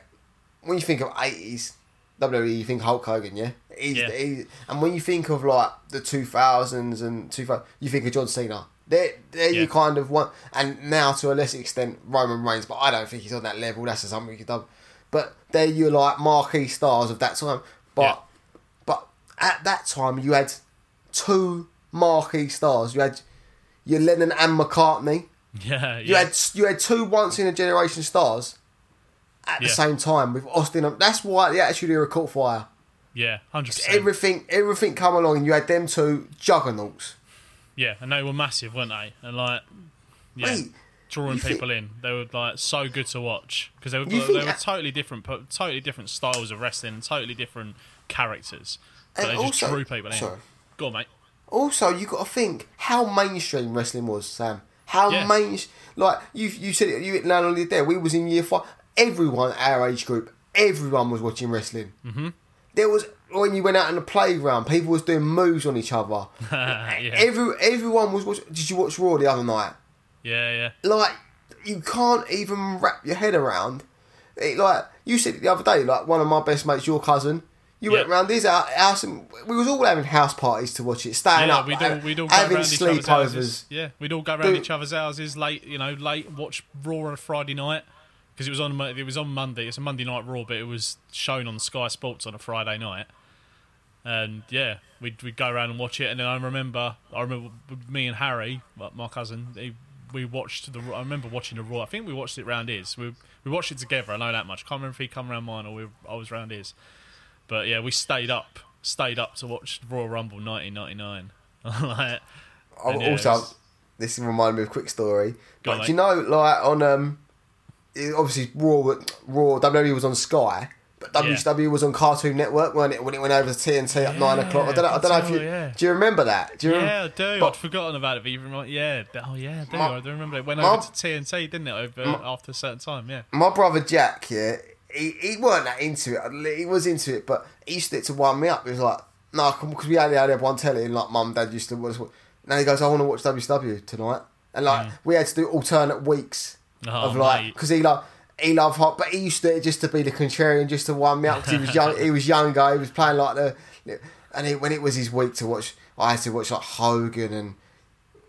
when you think of eighties WWE, you think Hulk Hogan, yeah. He's, Yeah. he- and when you think of like the two thousands and two thousand, you think of John Cena. There, there Yeah. you kind of want, and now to a lesser extent Roman Reigns, but I don't think he's on that level. That's something we could do. But there you're like marquee stars of that time. But Yeah. but at that time you had two marquee stars. You had your Lennon and McCartney. Yeah, You yeah. had you had two once in a generation stars at the Yeah. same time with Austin. That's why the Attitude Era caught fire. yeah, hundred percent. Everything everything come along, and you had them two juggernauts. Yeah, and they were massive, weren't they? And like, yeah, drawing you think- people in. They were like so good to watch because they were they were that- totally different, totally different styles of wrestling, and totally different characters. But they just also- drew people in. sorry. Go on, mate. Also, you got to think how mainstream wrestling was, Sam. How Yeah. main like you you said it, you hit land on it there. We was in year five. Everyone our age group, everyone was watching wrestling. Mm-hmm. There was when you went out in the playground, people was doing moves on each other. yeah, Every everyone was watching. Did you watch Raw the other night? yeah, yeah. Like you can't even wrap your head around. It, like you said it the other day, like one of my best mates, your cousin. You went Yeah. round his hou- house and we was all having house parties to watch it, staying Yeah, up, we'd all, we'd all go having round each other's houses. sleepovers. Yeah, we'd all go round Dude. each other's houses late, you know, late. Watch Raw on a Friday night because it was on it was on Monday. It's a Monday night Raw, but it was shown on Sky Sports on a Friday night. And yeah, we'd we'd go around and watch it. And then I remember, I remember me and Harry, my cousin, he, we watched the. I remember watching the Raw. I think we watched it round his. We we watched it together. I know that much. Can't remember if he come around mine or we, I was round his. But yeah, we stayed up, stayed up to watch Royal Rumble 1999. like, yeah, also, it's- this reminded me of a quick story. Go But on, do you know, like on um, it- obviously Raw, Raw WWE was on Sky, but WCW was on Cartoon Network when it when it went over to TNT at nine o'clock. I don't know. I don't know if you yeah. do you remember that? Do you yeah, I remember? do. But- I'd forgotten about it. But you remind, yeah, oh yeah, I do. My- I do remember it went my- over to TNT, didn't it? Over after a certain time, yeah. my brother Jack, yeah, he, he weren't that into it. He was into it, but he used to, to wind me up. He was like, no, because we only had one telly, and like mum, dad used to watch. Now he goes, I want to watch WCW tonight, and like we had to do alternate weeks Mm. Oh, of like because he like. He loved hot, but he used to just to be the contrarian, just to wind me up because he was young. he was younger. He was playing like the, and he, when it was his week to watch, I had to watch like Hogan and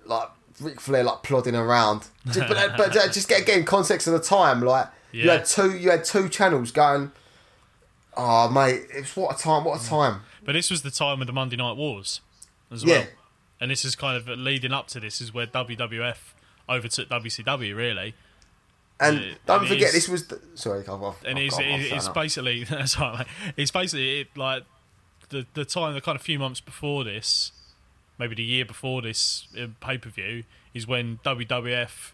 like Ric Flair like plodding around. Just, but, but just get again context of the time. Like you had two, you had two channels going. Oh mate, it's what a time! What a mm. time! But this was the time of the Monday Night Wars as Yeah. well. And this is kind of leading up to this is where WWF overtook WCW really. And Yeah, don't and forget, is- this was the, sorry, I've, I've, and I've it's, got- it's, it's basically that's right, mate. It's basically it, like the the time, the kind of few months before this, maybe the year before this uh, pay per view, is when WWF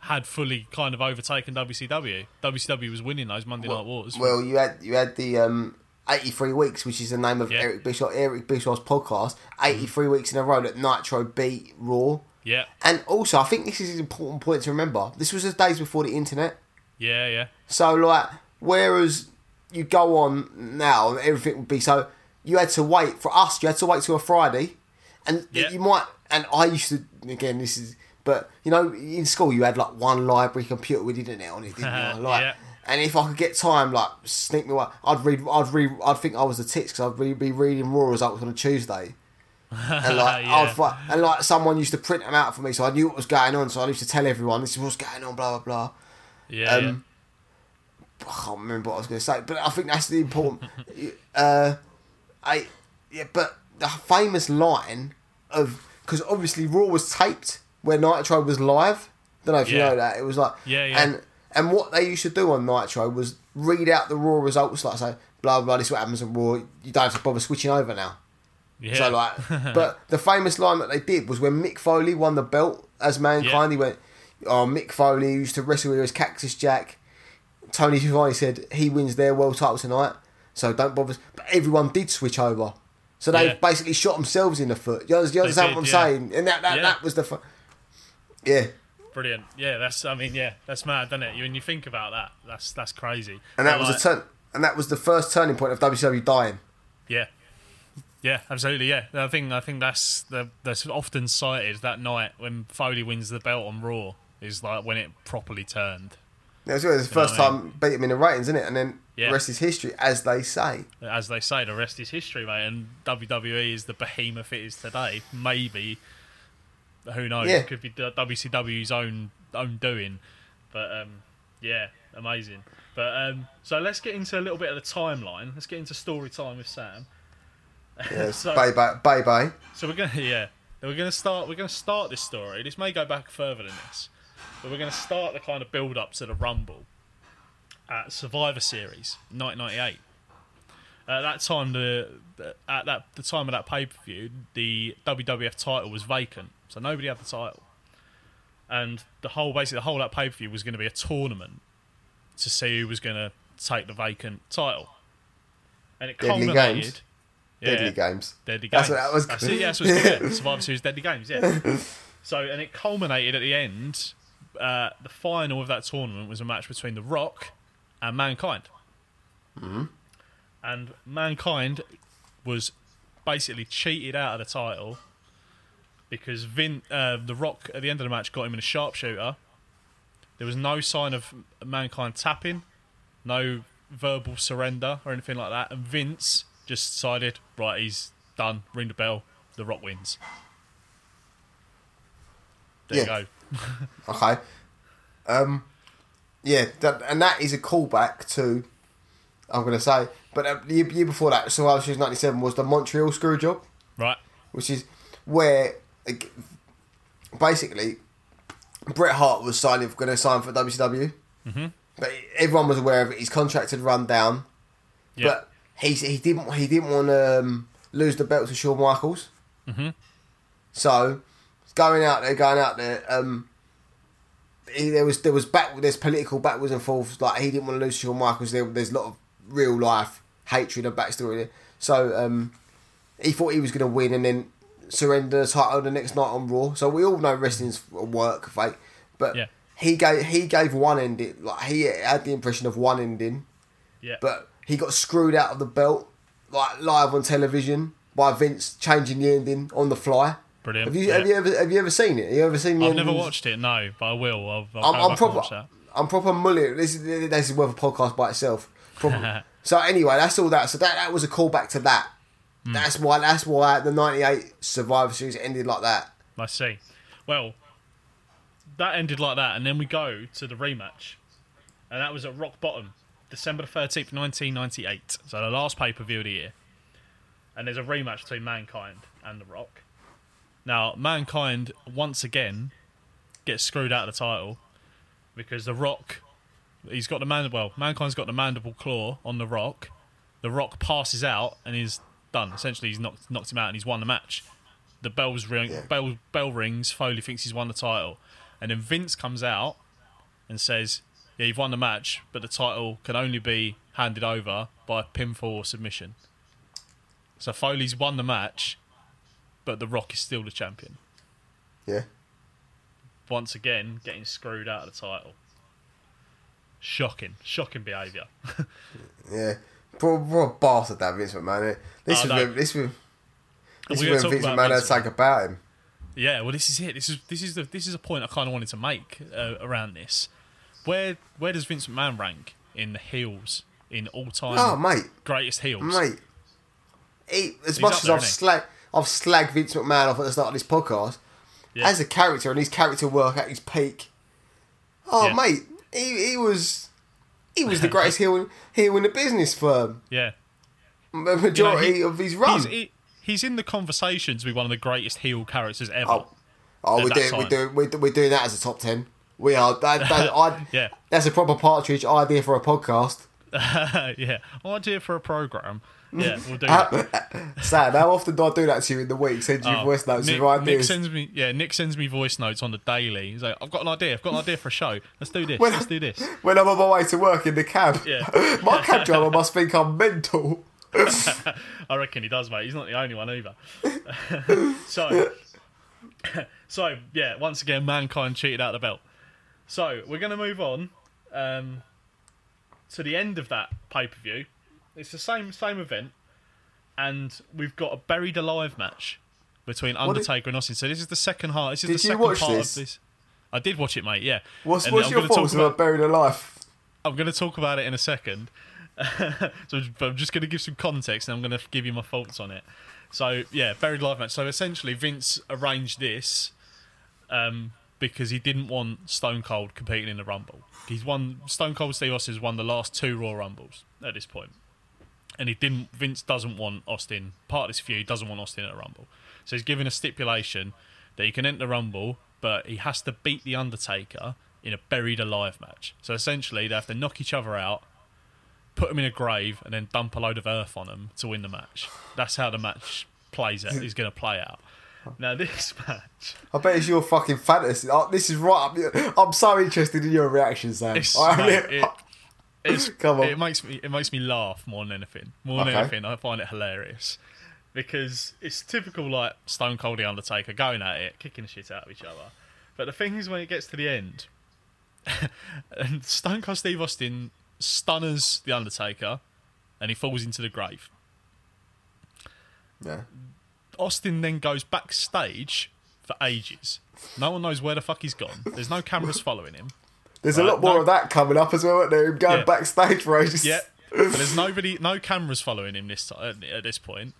had fully kind of overtaken WCW. WCW was winning those Monday Night Wars. Well, you had you had the um, eighty three weeks, which is the name of Yeah. Eric Bischoff. Eric Bischoff's podcast. Eighty three weeks in a row that Nitro beat Raw. yeah, And also, I think this is an important point to remember. This was the days before the internet. yeah, yeah, So, like, whereas you go on now and everything would be so, you had to wait for us. You had to wait till a Friday, and Yeah. you might. And I used to again. This is, but you know, in school you had like one library computer with internet on it, didn't you? Like, Yeah. And if I could get time, like sneak me, away, I'd read. I'd read. I'd think I was the tits because I'd re- be reading Raw results on a Tuesday. And like, Yeah. I'd, and like someone used to print them out for me, so I knew what was going on. So I used to tell everyone, "This is what's going on." Blah blah blah. yeah, Um, I can't remember what I was going to say, but I think that's the important. uh, I yeah, but the famous line of because obviously Raw was taped where Nitro was live. Don't know if you know that. It was like Yeah, yeah. and and what they used to do on Nitro was read out the Raw results, like say blah blah. This is what happens on Raw. You don't have to bother switching over now. yeah. So like, but the famous line that they did was when Mick Foley won the belt as Mankind. Yeah. He went, "Oh, Mick Foley used to wrestle here as Cactus Jack." Tony Schiavone said he wins their world title tonight, so don't bother. But everyone did switch over, so they Yeah. basically shot themselves in the foot. You understand, you understand did, what I'm yeah. saying? And that that, Yeah. that was the. Fu- yeah, Brilliant. Yeah, that's. I mean, yeah, that's mad, doesn't it? When you think about that, that's that's crazy. and that But, was like, a turn. And that was the first turning point of WCW dying. Yeah, yeah, absolutely. Yeah, I think I think that's the that's often cited that night when Foley wins the belt on Raw is like when it properly turned. It was, it was the first what I mean? time beat him in the ratings, isn't it? And then Yeah. the rest is history, as they say. As they say, the rest is history, mate. And WWE is the behemoth it is today. Maybe who knows? Yeah. It could be WCW's own own doing. But um, yeah, amazing. But um, so let's get into a little bit of the timeline. Let's get into story time with Sam. Yes, So- bye bye bye bye. So we're gonna yeah, we're gonna start. We're gonna start this story. This may go back further than this, but we're gonna start the kind of build up to the Rumble at Survivor Series, 1998. At that time, the, the at that the time of that pay per view, the WWF title was vacant, so nobody had the title, and the whole basically the whole that pay per view was going to be a tournament to see who was going to take the vacant title, and it Deadly culminated. Games. Yeah. Deadly games. Deadly That's Games. what that was That's it, yeah, that's what it's called. Yeah. Survivor Series Deadly Games, yeah. so, and it culminated at the end. Uh, the final of that tournament was a match between The Rock and Mankind. Mm-hmm. And Mankind was basically cheated out of the title because Vin, uh, The Rock, at the end of the match, got him in a sharpshooter. There was no sign of Mankind tapping, no verbal surrender or anything like that. And Vince just decided, right, he's done. Ring the bell. The Rock wins. There Yeah. you go. Okay. Um, yeah, that, and that is a callback to. I'm going to say, but uh, the year, before that, Survivor Series '97 was the Montreal Screwjob, Right. which is where basically Bret Hart was signing going to sign for WCW, mm-hmm. but everyone was aware of it. His contract had run down, Yeah. but he he didn't he didn't want to um, lose the belt to Shawn Michaels. Mm-hmm. So going out there, going out there. Um, he, there was there was back there's political backwards and forths. Like he didn't want to lose Shawn Michaels. There, there's a lot of real life hatred and backstory there. So um, he thought he was going to win and then surrender the title the next night on Raw. So we all know wrestling's a work, fake. But Yeah. he gave he gave one ending. Like he had the impression of one ending Yeah. but he got screwed out of the belt like live on television by Vince changing the ending on the fly. Brilliant. Have you Yeah. have you ever have you ever seen it? Have you ever seen? I've never watched it, no, but I will. I'll, I'll I'm, I'm proper. I'm proper mullet. This is this is worth a podcast by itself. So anyway, that's all that. So that that was a callback to that. Hmm. That's why. That's why the '98 Survivor Series ended like that. I see. Well, that ended like that, and then we go to the rematch, and that was at Rock Bottom, December thirteenth, nineteen ninety-eight. So the last pay per view of the year, and there's a rematch between Mankind and The Rock. Now, Mankind once again gets screwed out of the title because The Rock, he's got the man. Well, Mankind's got the mandible claw on The Rock. The Rock passes out and he's done. Essentially, he's knocked knocked him out and he's won the match the bells ring, Yeah. bell bell rings. Foley thinks he's won the title, and then Vince comes out and says, "Yeah, you've won the match, but the title can only be handed over by pinfall or submission." So Foley's won the match, but The Rock is still the champion. Yeah. Once again, getting screwed out of the title. Shocking, shocking behaviour. Yeah. Poor, poor bastard that Vince McMahon. This Oh, was no. when, this was this was when Vince McMahon had to about him. Yeah, well, this is it. This is this is the this is a point I kind of wanted to make uh, around this. Where where does Vince McMahon rank in the heels in all time Oh mate, greatest heels? mate. He, as He's much as there, I've slag, I've slagged Vince McMahon off at the start of this podcast. Yeah. As a character and his character work at his peak. Oh Yeah. mate, he, he was he was the greatest heel in, heel in the business firm. Yeah, The majority he- of his run. he's he, he's in the conversation to be one of the greatest heel characters ever. oh, oh we're doing we're doing we're, we're doing that as a top ten. We are. That, that, I, Yeah. That's a proper partridge idea for a podcast. yeah, idea for a program. Yeah, we'll do that. Sam, how often do I do that to you in the week? Send you Oh, voice notes Nick, with Nick sends me yeah. Nick sends me voice notes on the daily. He's like, "I've got an idea. I've got an idea for a show. Let's do this. When- Let's do this." when I'm on my way to work in the cab. Yeah. my cab driver must think I'm mental. I reckon he does, mate. He's not the only one either. so, so yeah. Once again, mankind cheated out the belt. So we're going to move on um, to the end of that pay per view. It's the same same event, and we've got a buried alive match between did- Undertaker and Austin. So this is the second half. This is the second part this? of this. I did watch it, mate. Yeah. What's, And what's your thoughts about- about buried alive? I'm going to talk about it in a second. so but I'm just going to give some context and I'm going to give you my thoughts on it. So, yeah, buried alive match. So essentially, Vince arranged this um, because he didn't want Stone Cold competing in the Rumble. He's won Stone Cold Steve Austin has won the last two Royal Rumbles at this point, and he didn't. Vince doesn't want Austin part of this feud. Doesn't want Austin at a Rumble, so he's given a stipulation that he can enter the Rumble, but he has to beat the Undertaker in a buried alive match. So essentially, they have to knock each other out, put them in a grave, and then dump a load of earth on them to win the match. That's how the match plays out. Is going to play out. Now this match, I bet it's your fucking fantasy. Oh, this is right up. I'm so interested in your reaction, Sam. it's, I mate, it, Come on. it makes me it makes me laugh more than anything. More than Okay. anything, I find it hilarious because it's typical like Stone Cold the Undertaker going at it, kicking the shit out of each other. But the thing is, when it gets to the end, and Stone Cold Steve Austin stunners the Undertaker, and he falls into the grave. yeah. Austin then goes backstage for ages. No one knows where the fuck he's gone. There's no cameras following him. There's a uh, lot more no- of that coming up as well. Isn't there? Him going Yeah. backstage for ages. Yeah, but there's nobody, no cameras following him this time at this point.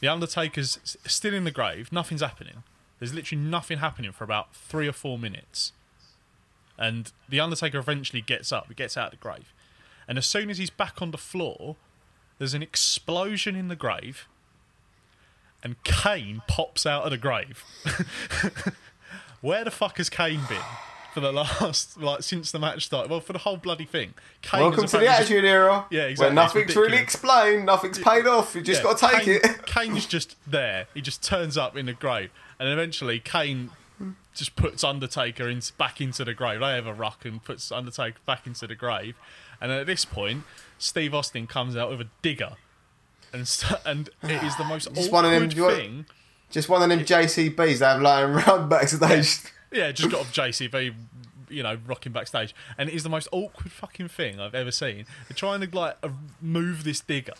The Undertaker's still in the grave. Nothing's happening. There's literally nothing happening for about three or four minutes, and the Undertaker eventually gets up. He gets out of the grave, and as soon as he's back on the floor, there's an explosion in the grave, and Kane pops out of the grave. Where the fuck has Kane been? For the last, like, since the match started, well, for the whole bloody thing. Kane Welcome to the Attitude Era. Yeah, exactly. Where nothing's really explained, nothing's paid off. You just Yeah, got to take Kane, it. Kane's just there. He just turns up in the grave, and eventually Kane just puts Undertaker in, back into the grave. They have a ruck and puts Undertaker back into the grave. And at this point, Steve Austin comes out with a digger, and st- and it is the most Just one of them- awkward thing. Just one of them JCBs they have lying around backstage. Yeah, just got off JCB, you know, rocking backstage, and it is the most awkward fucking thing I've ever seen. They're trying to like move this digger,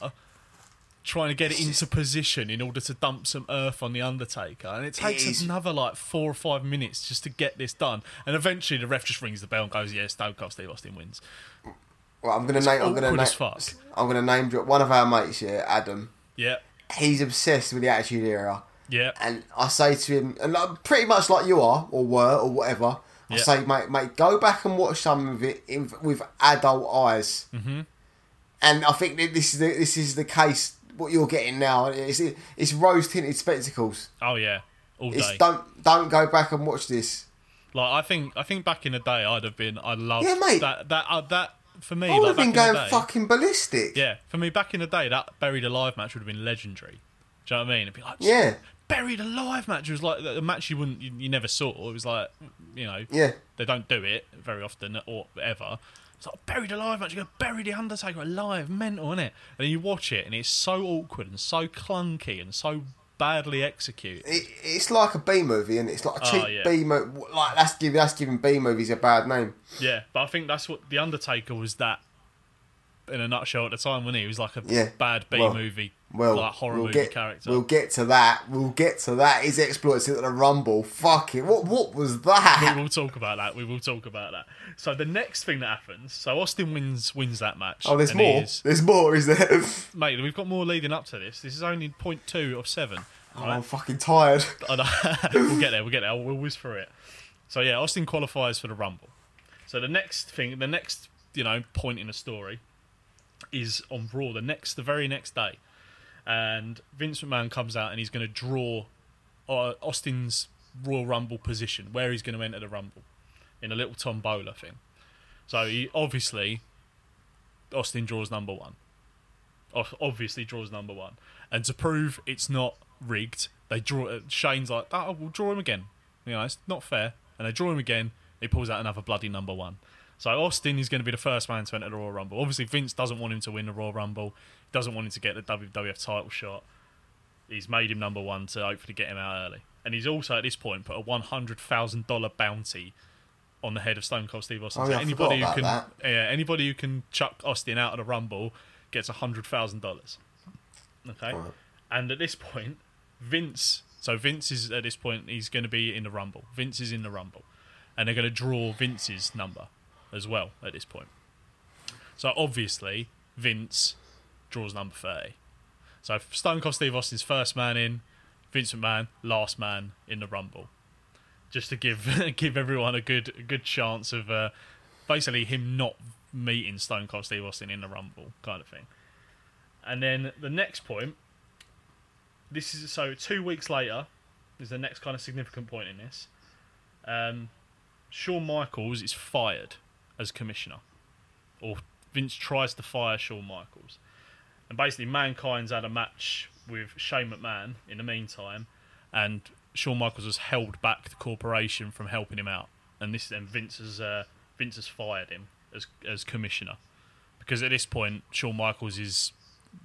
trying to get it into position in order to dump some earth on the Undertaker, and it takes is- another like four or five minutes just to get this done. And eventually, the ref just rings the bell and goes, "Yeah, Stone Cold Steve Austin wins." Well, I'm gonna name. I'm gonna name. I'm gonna name drop one of our mates here, Adam. Yeah, He's obsessed with the Attitude Era, yeah, and I say to him, and like, pretty much like you are, or were, or whatever. I Yeah. say, mate, mate, go back and watch some of it in, with adult eyes. Mm-hmm. And I think that this is the, this is the case. What you're getting now, it's it's rose tinted spectacles. oh yeah, all It's day. don't don't go back and watch this. Like I think, I think back in the day, I'd have been, I loved Yeah, mate. that, that, uh, that for me. I would like, have been going day, fucking ballistic. Yeah, for me, back in the day, that buried alive match would have been legendary. Do you know what I mean? It'd be like, Yeah. Buried alive match It was like a match you wouldn't, you, you never saw. It was like, you know, Yeah. they don't do it very often or ever. It's like buried alive match. You go bury the Undertaker alive, mental, isn't it? And you watch it, and it's so awkward and so clunky and so badly executed. It, it's like a B movie, and it's like a oh, cheap Oh, yeah. B movie. Like that's giving that's giving B movies a bad name. Yeah, but I think that's what the Undertaker was. That in a nutshell at the time when he was like a Yeah. bad B Well- movie, Well, like horror we'll movie get character. we'll get to that. We'll get to that. His exploits into the Rumble. Fucking what? What was that? we will talk about that. We will talk about that. So the next thing that happens, so Austin wins wins that match. Oh, there's more. is- There's more, is there? mate. We've got more leading up to this. This is only point two of seven. Oh, I'm fucking tired. We'll get there. We'll get there. We'll through it. So yeah, Austin qualifies for the Rumble. So the next thing, the next you know point in the story is on Raw. The next, the very next day, and Vince McMahon comes out and he's going to draw uh, Austin's Royal Rumble position, where he's going to enter the Rumble in a little tombola thing. So he obviously Austin draws number one. Obviously draws number one, and to prove it's not rigged, they draw. uh, Shane's like, "Oh, we'll draw him again." You know, it's not fair, and they draw him again. He pulls out another bloody number one. So Austin is going to be the first man to enter the Royal Rumble. Obviously, Vince doesn't want him to win the Royal Rumble. Doesn't want him to get the WWF title shot. He's made him number one to hopefully get him out early. And he's also at this point put a one hundred thousand dollar bounty on the head of Stone Cold Steve Austin. Oh, so yeah, I anybody who can, about yeah, anybody who can chuck Austin out of the Rumble gets a hundred thousand dollars. Okay, and at this point, Vince. So Vince is at this point he's going to be in the Rumble. Vince is in the Rumble, and they're going to draw Vince's number as well at this point. So obviously Vince draws number thirty. So Stone Cold Steve Austin's first man in, Vince McMahon last man in the Rumble. just to give give everyone a good a good chance of uh, basically him not meeting Stone Cold Steve Austin in the Rumble kind of thing. And then the next point, this is so two weeks later is the next kind of significant point in this. Um, Shawn Michaels is fired as commissioner, or Vince tries to fire Shawn Michaels, and basically Mankind's had a match with Shane McMahon in the meantime, and Shawn Michaels has held back the corporation from helping him out, and this then Vince has uh, Vince has fired him as as commissioner because at this point Shawn Michaels is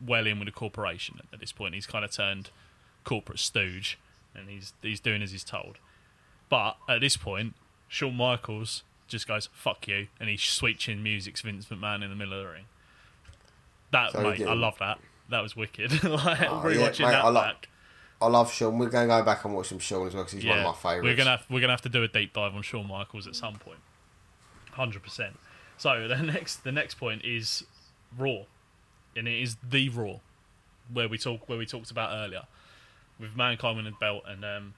well in with the corporation. At this point, he's kind of turned corporate stooge, and he's he's doing as he's told. But at this point, Shawn Michaels just goes "fuck you," and he's sweet chin music's Vince McMahon in the middle of the ring. That So mate, I love that. That was wicked. like Oh, rewatching yeah, mate, that I lo- back. I love Shawn. We're going to go back and watch some Shawn as well because he's one of my favourites. We're gonna have, we're gonna have to do a deep dive on Shawn Michaels at some point. Hundred percent. So the next the next point is Raw, and it is the Raw, where we talk where we talked about earlier, with Mankind winning the belt and um,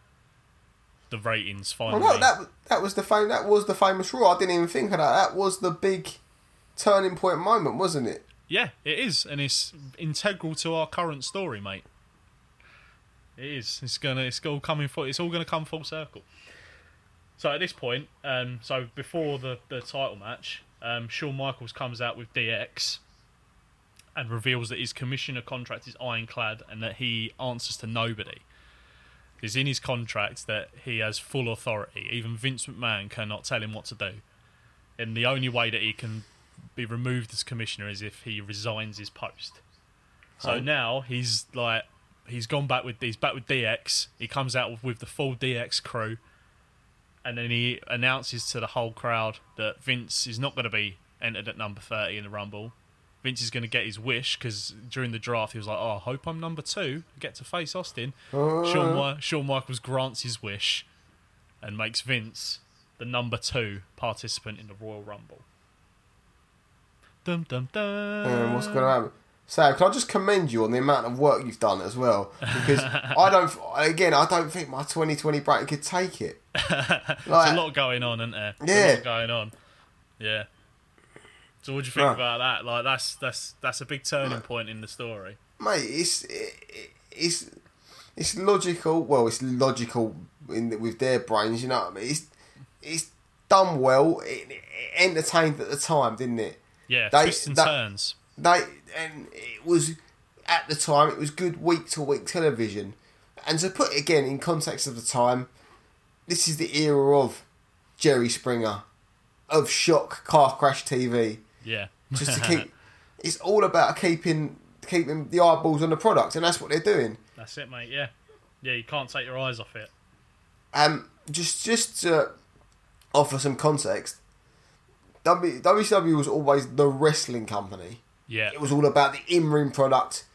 the ratings Oh, finally. no, that that was the fam- That was the famous Raw. I didn't even think of that. That was the big turning point moment, wasn't it? Yeah, it is, and it's integral to our current story, mate. It is. It's gonna. It's all coming full. It's all gonna come full circle. So at this point, um, so before the the title match, um, Shawn Michaels comes out with DX and reveals that his commissioner contract is ironclad and that he answers to nobody. It's in his contract that he has full authority. Even Vince McMahon cannot tell him what to do. And the only way that he can be removed as commissioner is if he resigns his post. So Oh. now he's like he's gone back with he's back with DX. He comes out with, the full DX crew, and then he announces to the whole crowd that Vince is not going to be entered at number thirty in the Rumble. Vince is going to get his wish because during the draft he was like, "Oh, I hope I'm number two, get to face Austin." Uh. Shawn, Mi- Shawn Michaels grants his wish and makes Vince the number two participant in the Royal Rumble. Dum dum dum. Um, what's going to happen? Sam, can I just commend you on the amount of work you've done as well? Because I don't, again, I don't think my 2020 bracket could take it. There's Like- a lot going on, isn't there? There's Yeah. a lot going on. Yeah. So what do you think Right. about that? Like that's that's that's a big turning point in the story. mate. It's it, it's it's logical. Well, it's logical in the, with their brains. You know what I mean? It's it's done well. It, it entertained at the time, didn't it? Yeah, They- twists and turns. They and it was at the time it was good week to week television. And to put it again in context of the time, this is the era of Jerry Springer, of shock car crash TV. Yeah. just to keep. it's all about keeping keeping the eyeballs on the product, and that's what they're doing. That's it, mate. Yeah. Yeah, you can't take your eyes off it. Um, just just to offer some context, W- WCW was always the wrestling company. Yeah. It was all about the in-ring product.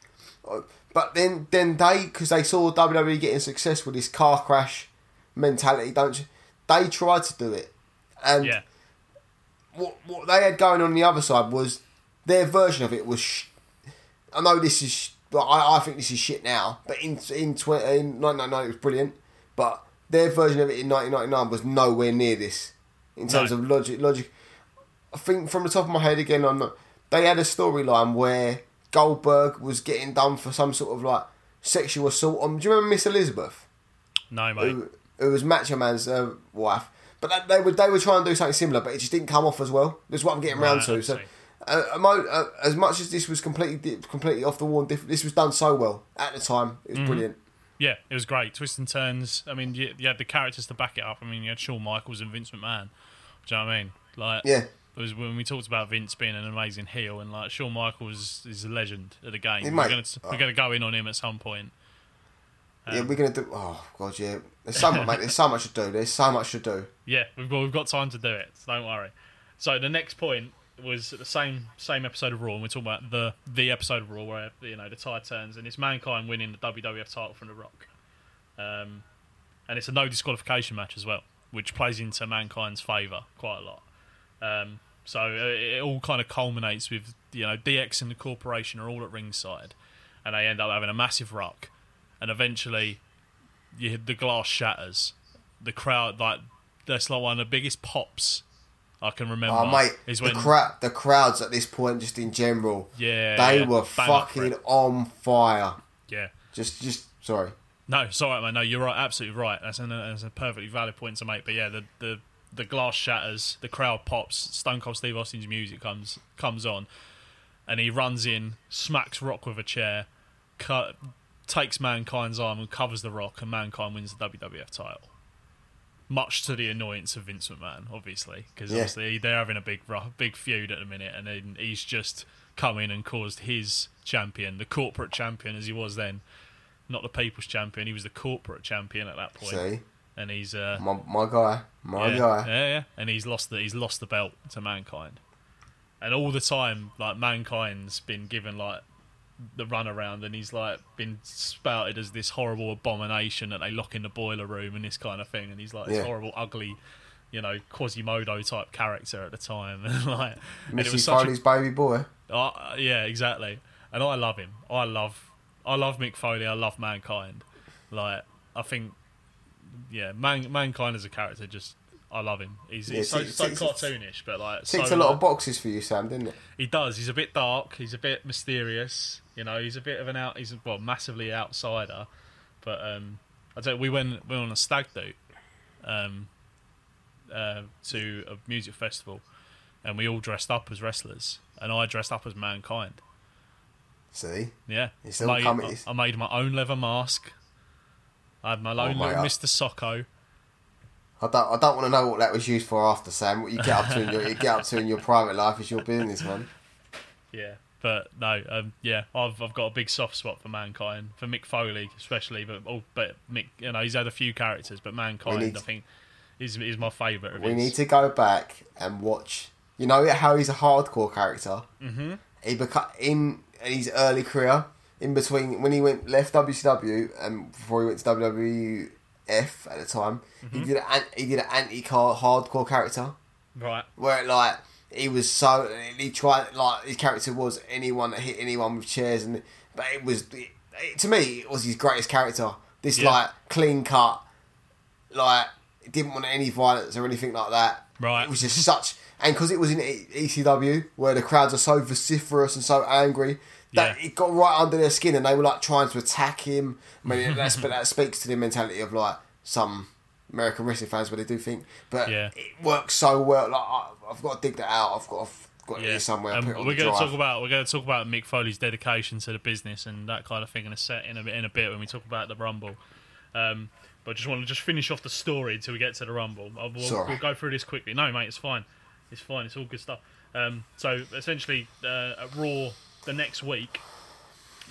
Uh, But then, then they, because they saw WWE getting success with this car crash mentality, don't you? They tried to do it, and Yeah. what what they had going on the other side was their version of it was. Sh- I know this is. Sh- I, I think this is shit now, but in in, tw- in 1999 it was brilliant. But their version of it in 1999 was nowhere near this in terms No. of logic. Logic. I think from the top of my head again, I'm not, they had a storyline where Goldberg was getting done for some sort of like sexual assault. on do you remember Miss Elizabeth? No, mate. who, who was Macho Man's uh, wife. But that, they were they were trying to do something similar, but it just didn't come off as well. That's what I'm getting round Right, to. So, uh, uh, as much as this was completely completely off the wall, this was done so well at the time. It was Mm-hmm. brilliant. Yeah, it was great. Twists and turns. I mean, you, you had the characters to back it up. I mean, you had Shawn Michaels and Vince McMahon. Do you know what I mean? Like, Yeah, it was when we talked about Vince being an amazing heel, and like Shawn Michaels is a legend of the game. We're mate. gonna we're gonna go in on him at some point. yeah, we're gonna do. Oh god, yeah. There's so much, mate. There's so much to do. There's so much to do. Yeah, we've got, we've got time to do it. So don't worry. So the next point was the same same episode of Raw, and we're talking about the the episode of Raw where you know the tide turns, and it's Mankind winning the WWF title from The Rock, um, and it's a no disqualification match as well, which plays into Mankind's favour quite a lot. Um, so uh, it all kind of culminates with you know DX and the corporation are all at ringside, and they end up having a massive rock, and eventually you, the glass shatters the crowd like that's like one of the biggest pops I can remember. Oh mate, is the when crowd, the crowds at this point, just in general, Yeah, they yeah. were fucking on fire. yeah. Just, just sorry. No, sorry, man. No, you're right. Absolutely right. That's, an, that's a perfectly valid point to make. But yeah, the, the the glass shatters, the crowd pops. Stone Cold Steve Austin's music comes comes on, and he runs in, smacks Rock with a chair, cut, takes Mankind's arm and covers the Rock, and Mankind wins the WWF title. Much to the annoyance of Vince McMahon, obviously, because Yeah. obviously they're having a big big feud at the minute, and then he's just come in and caused his champion, the corporate champion as he was then, not the people's champion. He was the corporate champion at that point, See, and he's uh, my my guy, my yeah, guy. yeah, yeah, and he's lost the he's lost the belt to mankind, and all the time like mankind's been given like the run around, and he's like been spouted as this horrible abomination that they lock in the boiler room and this kind of thing, and he's like this Yeah. horrible, ugly. You know, Quasimodo type character at the time, and like, and it Missy was such a Foley's baby boy. uh, yeah, exactly. And I love him. I love, I love Mick Foley. I love Mankind. Like, I think, yeah, Man, Mankind as a character, just I love him. He's, Yeah, he's so, ticks- so ticks- cartoonish, but like, Ticks so, a lot of boxes for you, Sam, didn't it? he does. He's a bit dark. He's a bit mysterious. You know, he's a bit of an out. He's well, massively outsider. But um, I tell you, we went we went on a stag do, um, uh, to a music festival, and we all dressed up as wrestlers, and I dressed up as Mankind. See, Yeah, It's all made, coming- I, I made my own leather mask. I had my own my little. Mr. Socko. I don't, I don't want to know what that was used for after, Sam. What you get up to in your, you get up to in your private life is your business, man. Yeah, but no, um, yeah, I've I've got a big soft spot for mankind, for Mick Foley especially, but oh, but Mick, you know, he's had a few characters, but mankind, need- I think, is is my favourite. Of We his. need to go back and watch. You know how he's a hardcore character. Mm-hmm. He beca- in his early career, in between when he went left WCW and before he went to WWF at the time, Mm-hmm. he did an, he did an anti hardcore character right. where like he was so he tried like his character was anyone that hit anyone with chairs and but it was it, to me it was his greatest character. This Yeah. like clean cut, like didn't want any violence or anything like that. Right. It was just such and because it was in ECW where the crowds are so vociferous and so angry. That Yeah. it got right under their skin, and they were like trying to attack him. I mean, that's, but that speaks to the mentality of like some American wrestling fans, where they do think. But Yeah. it works so well. Like I, I've got to dig that out. I've got, I've got it Yeah, here somewhere. It we're going to talk about we're going to talk about Mick Foley's dedication to the business and that kind of thing in a set in a in a bit when we talk about the Rumble. Um, but I just want to just finish off the story until we get to the Rumble. Uh, We'll, we'll go through this quickly. No, mate, it's fine. It's fine. It's all good stuff. Um, so essentially, uh, at Raw the next week,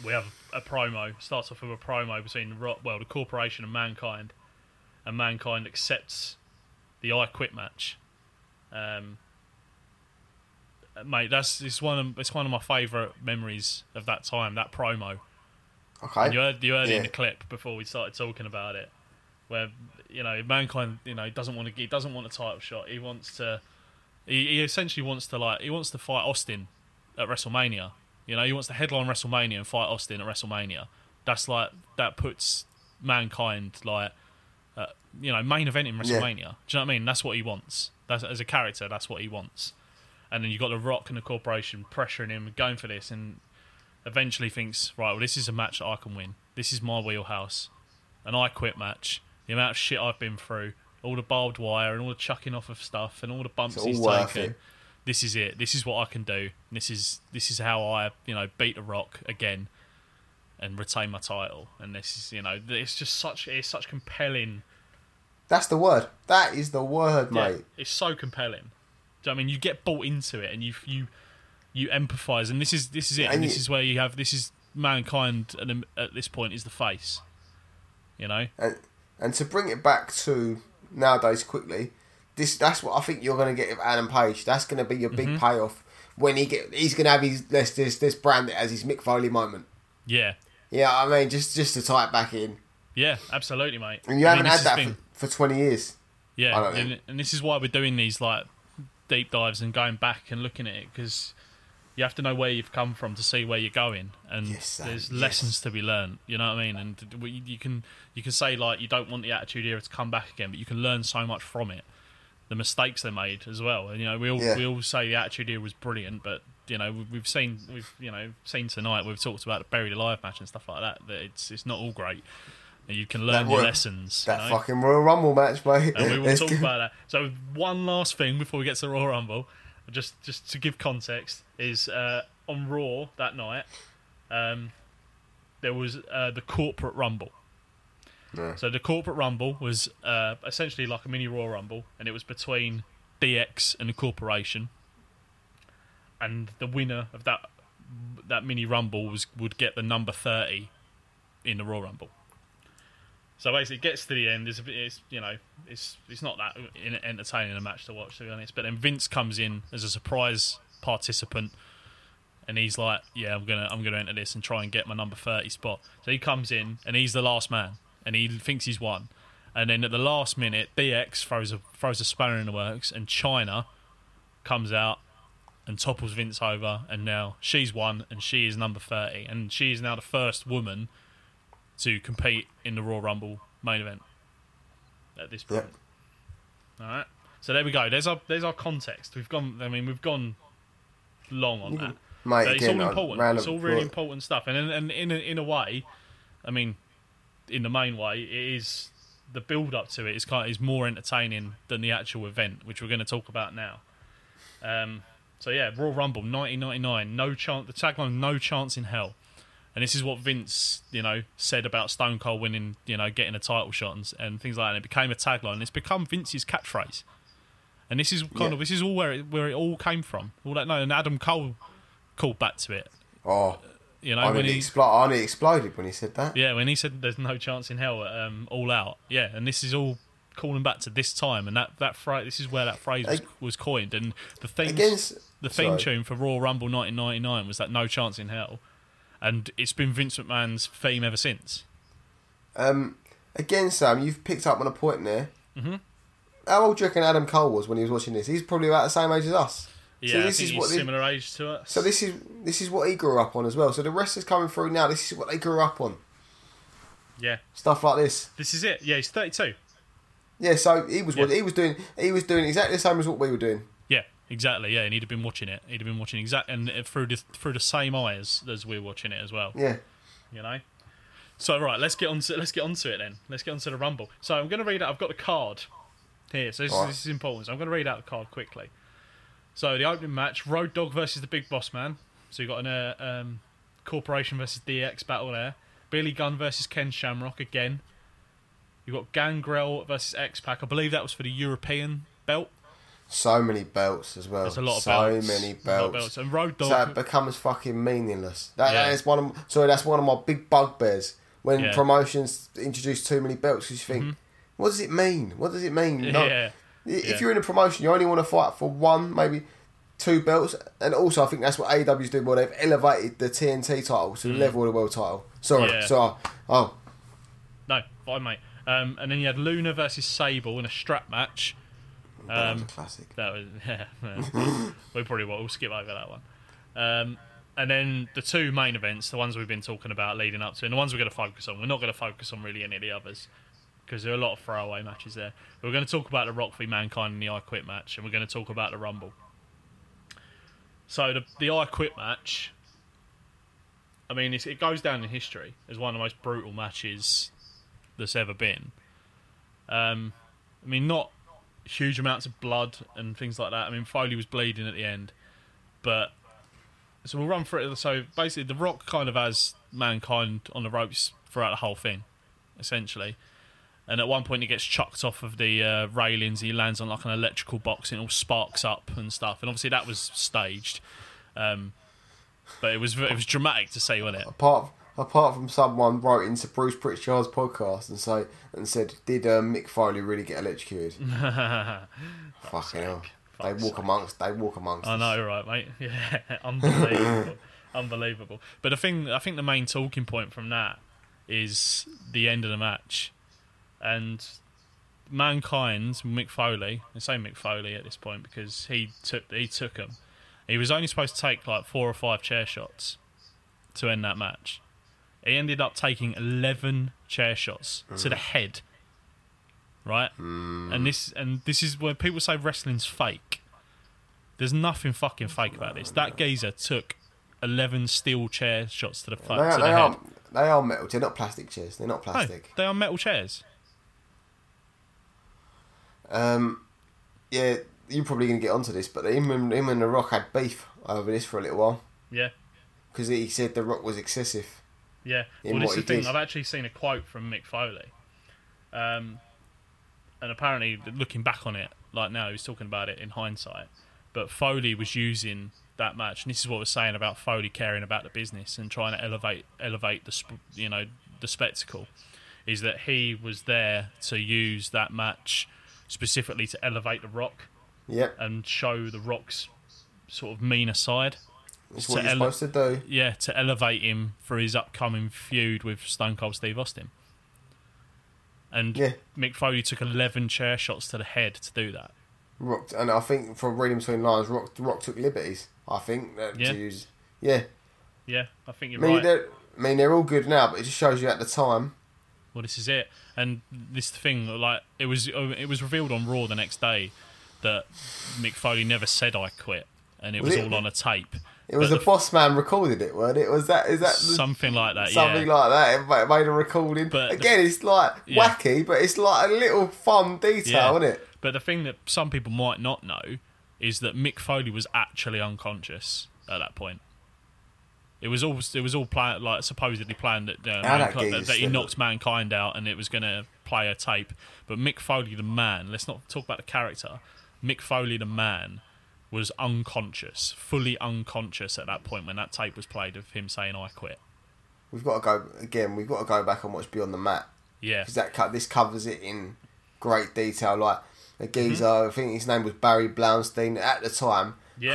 we have a promo. Starts off with a promo between well the Corporation and Mankind, and Mankind accepts the I Quit match. Um, mate, that's it's one of it's one of my favourite memories of that time. That promo. Okay. And you heard you heard it in the clip before we started talking about it, where you know mankind you know doesn't want to he doesn't want a title shot. He wants to he, he essentially wants to like he wants to fight Austin at WrestleMania. You know he wants to headline WrestleMania and fight Austin at WrestleMania. That's like that puts mankind like uh, you know main event in WrestleMania. Do you know what I mean? That's what he wants. That's as a character. That's what he wants. And then you have got the Rock and the Corporation pressuring him, going for this, and eventually thinks, right, well, this is a match that I can win. This is my wheelhouse. An I quit match. The amount of shit I've been through, all the barbed wire and all the chucking off of stuff and all the bumps It's all he's taken. it. This is it. This is what I can do. This is this is how I, you know, beat the Rock again and retain my title. And this is, you know, it's just such it's such compelling. That's the word. That is the word, Yeah, mate. it's so compelling. Do you know I mean you get bought into it and you you you empathise and this is this is it and, And this you- is where you have this is mankind and at this point is the face. You know, And and to bring it back to nowadays quickly, this that's what I think you're going to get with Adam Page. That's going to be your big Mm-hmm. payoff when he get. He's going to have his this this this brand as his Mick Foley moment. yeah, Yeah, I mean, just just to tie it back in, yeah, absolutely, mate. and you I haven't this had that been- for, for twenty years. Yeah, and, and this is why we're doing these like deep dives and going back and looking at it because You have to know where you've come from to see where you're going, and Yes, there's yes. lessons to be learned. You know what I mean? And we- you can you can say like you don't want the Attitude Era to come back again, but you can learn so much from it. The mistakes they made as well. And you know, we all Yeah. we all say the Attitude Era was brilliant, but you know we- we've seen we've you know seen tonight. We've talked about the buried alive match and stuff like that. That it's it's not all great. And you can learn That your Royal- lessons. That you know? fucking Royal Rumble match, mate. and we will talk about that. So one last thing before we get to the Royal Rumble, just just to give context, is uh, on Raw that night, um, there was uh, the corporate Rumble. So the corporate Rumble was uh, essentially like a mini Royal Rumble, and it was between DX and the corporation, and the winner of that that mini Rumble was would get the number thirty in the Royal Rumble. So basically, it gets to the end. It's, it's you know, it's it's not that entertaining a match to watch, to be honest. But then Vince comes in as a surprise participant, and he's like, "Yeah, I'm gonna I'm gonna enter this and try and get my number thirty spot." So he comes in, and he's the last man, and he thinks he's won. And then at the last minute, DX throws a throws a spanner in the works, and Chyna comes out and topples Vince over, and now she's won, and she is number thirty, and she is now the first woman to compete in the Royal Rumble main event at this point. Yep. All right. So there we go. There's our there's our context. We've gone. I mean, we've gone long on that. Mate, it's again, all important. It's all really important stuff. And in, and in a, in a way, I mean, in the main way, it is the build up to it is kind of, is more entertaining than the actual event, which we're going to talk about now. Um, so yeah, Royal Rumble 1999, no chance. The tagline, no chance in hell. And this is what Vince, you know, said about Stone Cold winning, you know, getting a title shot and, and things like that. And it became a tagline. It's become Vince's catchphrase. And this is kind Yeah. of this is all where it, where it all came from. All that no, and Adam Cole called back to it. Oh, You know, I when he I nearly exploded when he said that. yeah, when he said there's no chance in hell um, all out. Yeah, and this is all calling back to this time, and that that phrase. This is where that phrase was, was coined, and the theme Against the theme sorry. tune for Royal Rumble 1999 was that no chance in hell, and it's been Vince McMahon's theme ever since. Um, again, Sam, you've picked up on a point there. Mm-hmm. How old do you reckon Adam Cole was when he was watching this? He's probably about the same age as us. Yeah, so this is he's what similar age to us. So this is this is what he grew up on as well. So the wrestlers coming through now, this is what they grew up on. yeah, Stuff like this. this is it. Yeah, he's 32. Yeah, so he was Yeah. he was doing he was doing exactly the same as what we were doing. Yeah, exactly. Yeah, and he'd have been watching it. He'd have been watching exact and through the through the same eyes as we're watching it as well. Yeah. you know. So right, let's get on to let's get onto it then. Let's get onto the rumble. So I'm going to read out. I've got the card here. So this, Alright. this is important. So I'm going to read out the card quickly. So the opening match: Road Dog versus the Big Boss Man. So you got an uh, um, Corporation versus DX battle there. Billy Gunn versus Ken Shamrock again. You got Gangrel versus X Pac. I believe that was for the European belt. So many belts as well. There's a lot of so belts. many of belts. And Road Dog. So it becomes fucking meaningless. That, Yeah. that is one of sorry, that's one of my big bugbears when Yeah. Mm-hmm. promotions introduce too many belts. Because you think, what does it mean? What does it mean? No- yeah. If Yeah. you're in a promotion, you only want to fight for one, maybe two belts, and also I think that's what AEW's doing. Well, they've elevated the TNT title to the level of the world title. Sorry, Mm. Yeah. sorry. Oh, No, fine, mate. Um, and then you had Luna versus Sable in a strap match. that was Um, a classic. That was yeah. yeah. we probably will. We'll skip over that one. Um, and then the two main events, the ones we've been talking about leading up to, and the ones we're going to focus on. We're not going to focus on really any of the others because there are a lot of throwaway matches there. We're going to talk about the Rock v Mankind in the I Quit match, and we're going to talk about the Rumble. So the the I Quit match. I mean, it goes down in history as one of the most brutal matches that's ever been. Um, I mean, not huge amounts of blood and things like that. I mean, Foley was bleeding at the end, but so we'll run through it. So basically, The Rock kind of has mankind on the ropes throughout the whole thing, essentially. And at one point, he gets chucked off of the uh, railings. He lands on like an electrical box, and it all sparks up and stuff. And obviously, that was staged, um, but it was it was dramatic to see, wasn't it? Apart apart from someone wrote into Bruce Prichard's podcast and say and said, "Did uh, Mick Foley really get electrocuted?" Fucking hell. They Fuck's walk amongst. They walk amongst. I us. know, right, mate? Yeah, unbelievable, unbelievable. But the thing, I think the main talking point from that is the end of the match, and mankind's Mick Foley. I say Mick Foley at this point because he took he took him. He was only supposed to take like four or five chair shots to end that match. He ended up taking eleven chair shots to the mm. head. Right, and mm. this and this is when people say wrestling's fake. There's nothing fucking fake about this. That geezer took eleven steel chair shots to the, They are, to the they, head. are, they are metal. They're not plastic chairs. They're not No, plastic. they are metal chairs. Um, yeah, you're probably going to get onto this, but him and, him and The Rock had beef over this for a little while Yeah, because he said The Rock was excessive. Yeah, well, this is the he thing. did. I've actually seen a quote from Mick Foley, um, and apparently, looking back on it, like now, he's talking about it in hindsight. But Foley was using that match, and this is what we're saying about Foley caring about the business and trying to elevate, elevate the, sp- you know, the spectacle. Is that he was there to use that match specifically to elevate the Rock Yep, and show the Rock's sort of meaner side. that's what you're ele- supposed to do. Yeah, to elevate him for his upcoming feud with Stone Cold Steve Austin. And Yeah. Mick Foley took 11 chair shots to the head to do that. Rock, and I think from reading between lines, Rock, Rock took liberties. I think uh, that Yeah. use. Yeah, Yeah, I think you're mean, right. I mean they're all good now, but it just shows you at the time. Well, this is it. And this thing, like it was, oh, it was revealed on Raw the next day that Mick Foley never said I quit, and it Was was, it- all on a tape. It was But the, the- boss man recorded it, weren't it? Was that is that the, Something like that. something yeah. like that? It made a recording. But the- Again, it's like Yeah. wacky, but it's like a little fun detail, isn't it? But the thing that some people might not know is that Mick Foley was actually unconscious at that point. It was all it was all planned, like supposedly planned that, uh, How that mankind, that he knocked mankind out and it was going to play a tape. But Mick Foley, the man, let's not talk about the character. Mick Foley, the man, was unconscious, fully unconscious at that point when that tape was played of him saying "I quit." We've got to go again. We've got to go back and watch Beyond the Mat Yeah, because that co- this covers it in great detail. Like a geezer, Mm-hmm. I think his name was Barry Blaustein at the time, Yeah.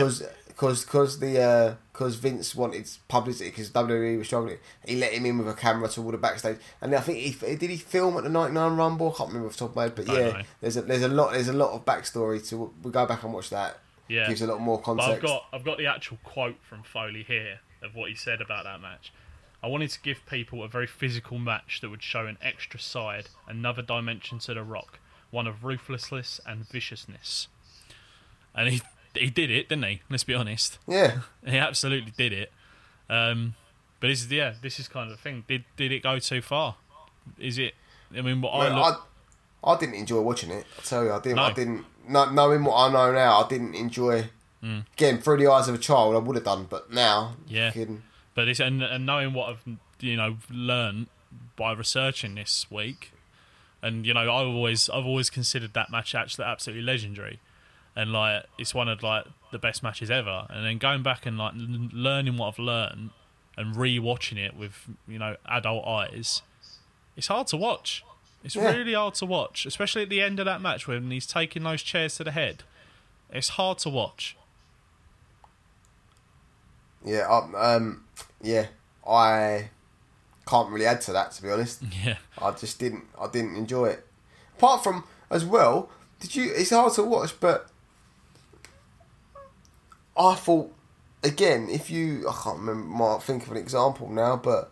Because because the uh, because Vince wanted publicity because WWE was struggling. He let him in with a camera to all the backstage, and I think he did he film at the '99 Rumble. I can't remember off the top of my head, but yeah, know. there's a there's a lot there's a lot of backstory to. We'll go back and watch that. yeah. gives a lot more But context. I've got I've got the actual quote from Foley here of what he said about that match. I wanted to give people a very physical match that would show an extra side, another dimension to the Rock, one of ruthlessness and viciousness. And he he did it, didn't he? Let's be honest. yeah, He absolutely did it. Um, but this is yeah, this is kind of the thing. Did did it go too far? Is it? I mean, what I look, I, I didn't enjoy watching it. I tell you, I didn't. I didn't. Knowing what I know now, I didn't enjoy. Again, through the eyes of a child, I would have done, but now, Mm. Yeah. But it's and, and knowing what I've you know learned by researching this week, and you know I've always I've always considered that match actually absolutely legendary, and like it's one of like the best matches ever. And then going back and like l- learning what I've learned and re-watching it with you know adult eyes, it's hard to watch. It's Yeah. really hard to watch, especially at the end of that match when he's taking those chairs to the head. It's hard to watch. yeah, I, um, yeah, I can't really add to that. To be honest, Yeah. I just didn't. I didn't enjoy it. Apart from as well, did you? It's hard to watch, but I thought again. If you, I can't remember. Might think of an example now, but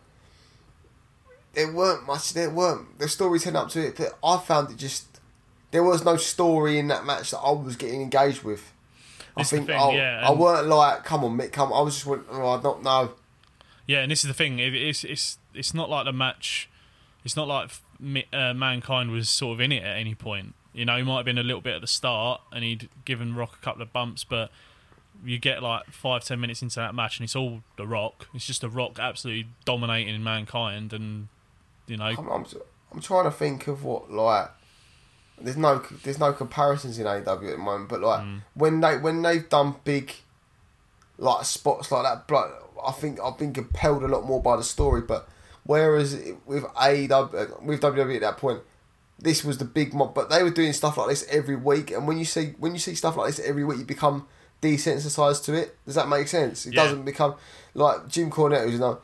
there weren't much. There weren't the storytelling up to it. But I found it just there was no story in that match that I was getting engaged with. I think thing, I, yeah, I weren't like, come on, Mick, come. I was just went, oh, I don't know. Yeah, and this is the thing. It, it's it's it's not like the match. It's not like uh, mankind was sort of in it at any point. You know, he might have been a little bit at the start, and he'd given Rock a couple of bumps, but you get like five ten minutes into that match, and it's all the Rock. It's just the Rock absolutely dominating mankind, and you know, I'm, I'm, I'm trying to think of what like. There's no there's no comparisons in AEW at the moment, but like Mm. when they when they've done big like spots like that, but I think I've been compelled a lot more by the story. But whereas with AEW with WWE at that point, this was the big mob. But they were doing stuff like this every week, and when you see when you see stuff like this every week, you become desensitized to it. Does that make sense? It Yeah. doesn't become like Jim Cornette, who's you know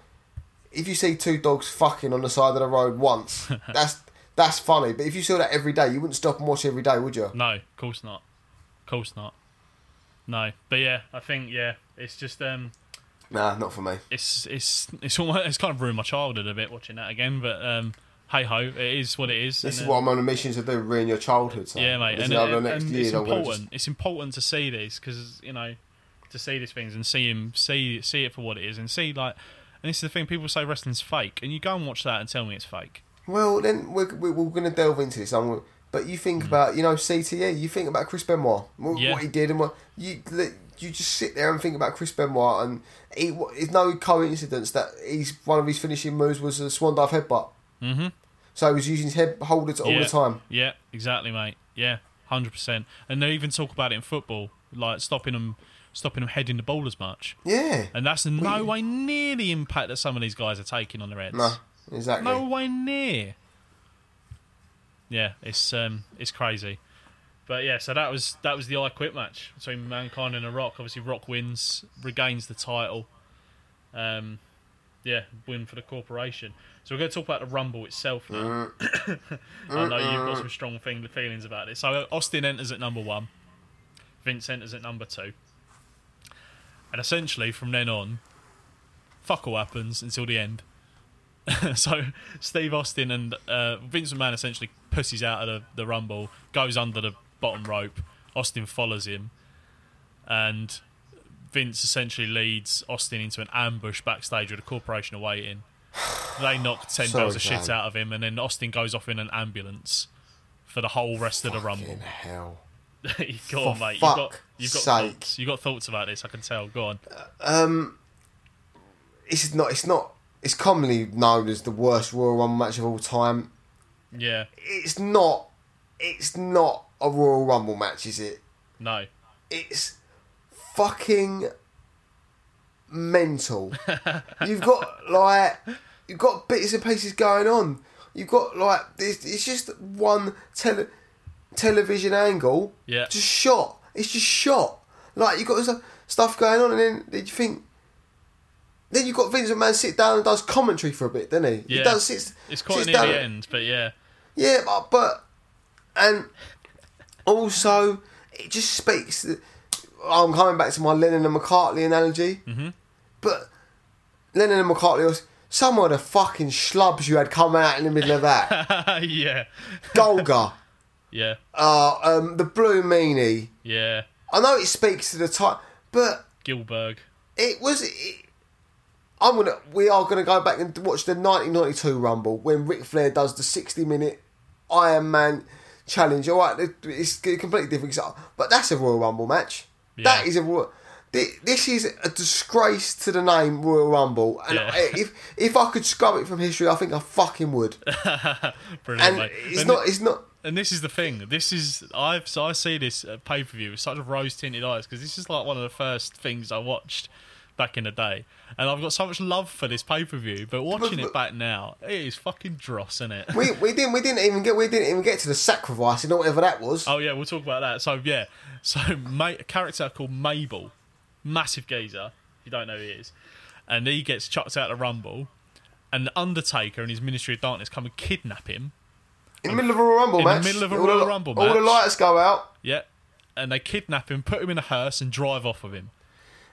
if you see two dogs fucking on the side of the road once, that's that's funny. But if you saw that every day, you wouldn't stop and watch every day, would you? no, of course not, of course not. No, but yeah, I think yeah, It's just um, Nah, not for me. it's it's it's almost it's kind of ruined my childhood a bit watching that again. But um, hey ho, it is what it is. This is uh, what I'm on a mission to do, ruin your childhood. So. Yeah, mate, This and, and, next and years, it's I'm important. just- It's important to see these because you know to see these things and see him see see it for what it is and see like. And this is the thing: people say wrestling's fake, and you go and watch that and tell me it's fake. Well, then we're, we're, we're going to delve into this. I'm, but you think about, you know, CTE. You think about Chris Benoit, what, Mm. Yeah. what he did, and what you you just sit there and think about Chris Benoit, and he, it's no coincidence that he's one of his finishing moves was a swan dive headbutt. Mm-hmm. So he was using his head holders all yeah. the time. Yeah, exactly, mate. Yeah, hundred percent. And they even talk about it in football, like stopping them, stopping them heading the ball as much. Yeah. And that's no way near the impact that some of these guys are taking on their heads. No, exactly. No way near. Yeah, it's um, it's crazy. But yeah, so that was that was the I Quit match between Mankind and The Rock. Obviously, Rock wins, regains the title. Um, yeah, win for the corporation. So we're going to talk about the Rumble itself now. I know you've got some strong thing, feelings about it. So uh, Austin enters at number one. Vince enters at number two. And essentially, from then on, fuck all happens until the end. so Steve Austin and uh, Vince McMahon essentially pussies out of the, the Rumble, goes under the bottom rope. Austin follows him, and Vince essentially leads Austin into an ambush backstage with the corporation awaiting. They knock ten Sorry, bells of shit out of him, and then Austin goes off in an ambulance for the whole rest of the Rumble. Hell. go on, For mate. You've got you've got sake. thoughts. You've got thoughts about this. I can tell. Go on. Um, it's not. It's not. It's commonly known as the worst Royal Rumble match of all time. Yeah. It's not. It's not a Royal Rumble match, is it? No. It's fucking mental. you've got like you've got bits and pieces going on. You've got like this. It's just one tele, television angle. Yeah. Just shot. It's just shot. Like you got stuff, stuff going on, and then did you think? Then you got Vince McMahon sit down and does commentary for a bit, doesn't he? Yeah. He does sits. It's quite sits near down- the end, but yeah. yeah, but, but and also it just speaks. To, I'm coming back to my Lennon and McCartney analogy, mm-hmm. but Lennon and McCartney was some of the fucking schlubs you had come out in the middle of that. yeah. Golga, Yeah. uh, um, the Blue Meanie. Yeah. I know it speaks to the time, but Gillberg. it was. It, I'm gonna. We are gonna go back and watch the 1992 Rumble when Ric Flair does the 60 minute Iron Man challenge. All right, it- it's completely different, but that's a Royal Rumble match. That Yeah. is a This is a disgrace to the name Royal Rumble, and Yeah. If if I could scrub it from history, I think I fucking would. Brilliant, And mate. it's And not. It's not. And this is the thing. This is I've so I see this pay per view with such rose tinted eyes because this is like one of the first things I watched back in the day, and I've got so much love for this pay per view. But watching it back now, it is fucking dross, isn't it? We, we didn't we didn't even get we didn't even get to the sacrifice and whatever that was. Oh yeah, we'll talk about that. So yeah, so a character called Mabel, massive geezer. If you don't know who he is, and he gets chucked out of Rumble, and the Undertaker and his Ministry of Darkness come and kidnap him. in the middle of a Rumble In the middle of a all Royal the, Rumble all the lights go out. Yeah, and they kidnap him, put him in a hearse, and drive off with him.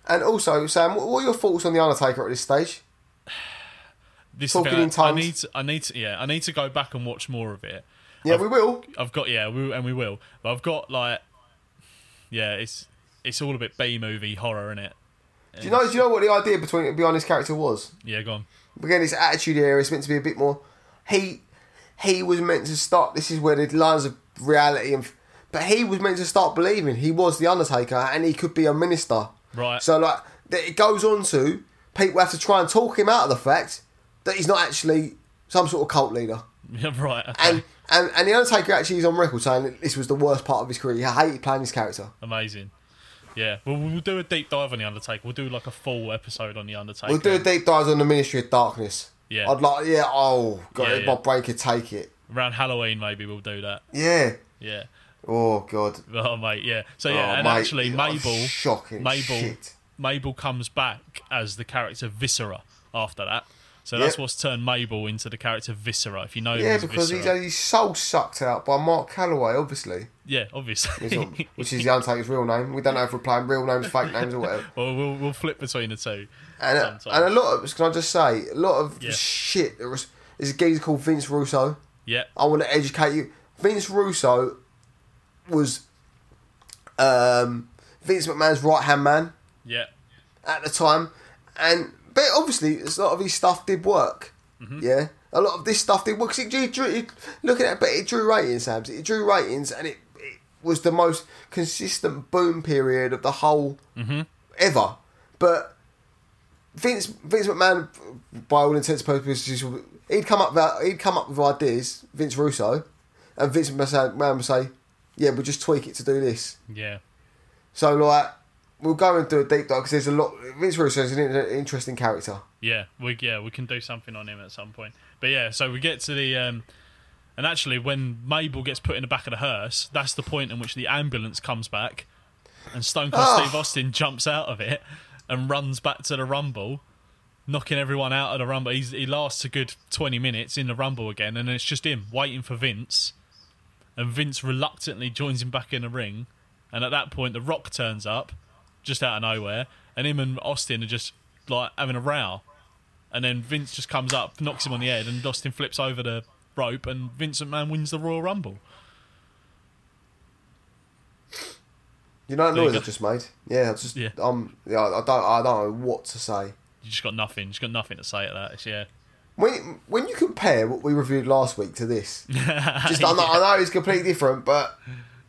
And also, Sam, what are your thoughts on the Undertaker at this stage? This Talking in thing, I, need to, I need to, yeah, I need to go back and watch more of it. Yeah, I've- we will. I've got yeah, we, and we will. But I've got like, yeah, it's it's all a bit B movie horror in it. Do you know? Do you know what the idea between behind this character was? Yeah, go on. Again, his Attitude Era is meant to be a bit more. He he was meant to start. This is where the lines of reality and. But he was meant to start believing he was the Undertaker and he could be a minister. Right. So like it goes on to people have to try and talk him out of the fact that he's not actually some sort of cult leader. Yeah, right. Okay. And and and the Undertaker actually is on record saying that this was the worst part of his career. He hated playing this character. Amazing. Yeah, well, we'll do a deep dive on the Undertaker. We'll do like a full episode on the Undertaker. We'll do a deep dive on the Ministry of Darkness. Yeah. I'd like, yeah, oh, God, Yeah, if yeah. my brain could take it. around Halloween. Maybe we'll do that. Yeah. Yeah. Oh, God. Oh mate, yeah. So yeah, Oh, and mate, actually, Mabel, shocking Mabel, shit. Mabel comes back as the character Viscera after that. So that's what's turned Mabel into the character Viscera. If you know Yeah, because he's had his soul sucked out by Mark Calaway, obviously, yeah, obviously. Not- which is the Undertaker's real name. We don't know if we're playing real names, fake names, or whatever. well, we'll we'll flip between the two. And, uh, Sometimes. and a lot of, can I just say, a lot of Yeah. shit. There was, there's a geezer called Vince Russo. Yeah, I want to educate you. Vince Russo was um, Vince McMahon's right hand man yeah, at the time, and but obviously a lot of his stuff did work. Mm-hmm. Yeah, a lot of this stuff did work. 'cause It drew, it drew, it, looking at it, but it drew ratings, Sam. It drew ratings, and it, it was the most consistent boom period of the whole Mm-hmm. ever. But Vince Vince McMahon, by all intents and purposes, he'd come up with, he'd come up with ideas. Vince Russo, and Vince McMahon would say, "Yeah, we'll just tweak it to do this." yeah, So like, we'll go and do a deep dive because there's a lot. Vince Russo is an interesting character. yeah. We yeah we can do something on him at some point. But yeah, so we get to the um, and actually when Mabel gets put in the back of the hearse, that's the point in which the ambulance comes back, and Stone Cold Ah. Steve Austin jumps out of it and runs back to the Rumble. Knocking everyone out of the rumble. He's, he lasts a good twenty minutes in the rumble again, and it's just him waiting for Vince. And Vince reluctantly joins him back in the ring. And at that point, The Rock turns up, just out of nowhere, and him and Austin are just like having a row. And then Vince just comes up, knocks him on the head, and Austin flips over the rope, and Vincent McMahon wins the Royal Rumble. You know that noise I just made? Yeah, I just Yeah. um yeah, I don't I don't know what to say. You just got nothing. You just got nothing to say at that. It's, yeah. When when you compare what we reviewed last week to this, just I know, I know it's completely different, but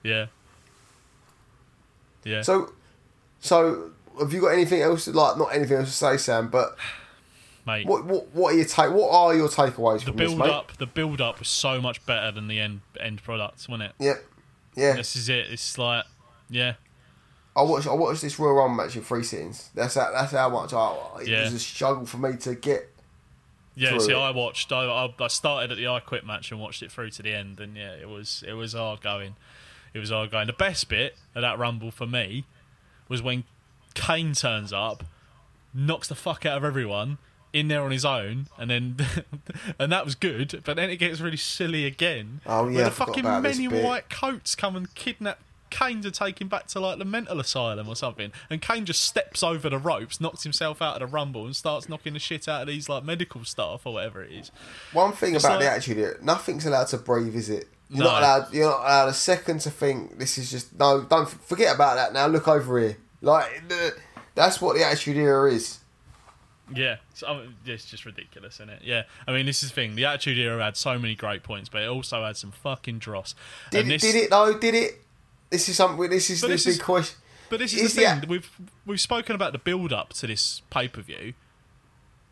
Yeah. Yeah. so so have you got anything else To, like not anything else to say, Sam? But mate. what what what are your take? What are your takeaways the from this, build mate? up, the build up was so much better than the end end product, wasn't it? Yep, yeah. This is it. It's like, yeah, I watched I watched this Royal Rumble match in three sittings. That's how that's how much I it Yeah. was a struggle for me to get. Yeah. See, it. I watched. I, I started at the I Quit match and watched it through to the end, and yeah, it was it was hard going. It was hard going. The best bit of that rumble for me was when Kane turns up, knocks the fuck out of everyone in there on his own, and then and that was good. But then it gets really silly again. Oh, yeah, I the fucking about men this in bit. white coats come and kidnap Kane to take him back to like the mental asylum or something. And Kane just steps over the ropes, knocks himself out of the rumble, and starts knocking the shit out of these like medical staff or whatever it is. One thing It's about the like- attitude nothing's allowed to breathe, is it? You're No. not allowed. You're not allowed a second to think. This is just no. Don't forget about that. Now look over here. Like the, that's what the attitude era is. Yeah, so, I mean, it's just ridiculous, isn't it? Yeah, I mean, this is the thing. The Attitude Era had so many great points, but it also had some fucking dross. Did and it? this, Did it though? Did it? This is something. This is But the this big is- question. But this is, Is the thing. the- We've we've spoken about the build up to this pay per view,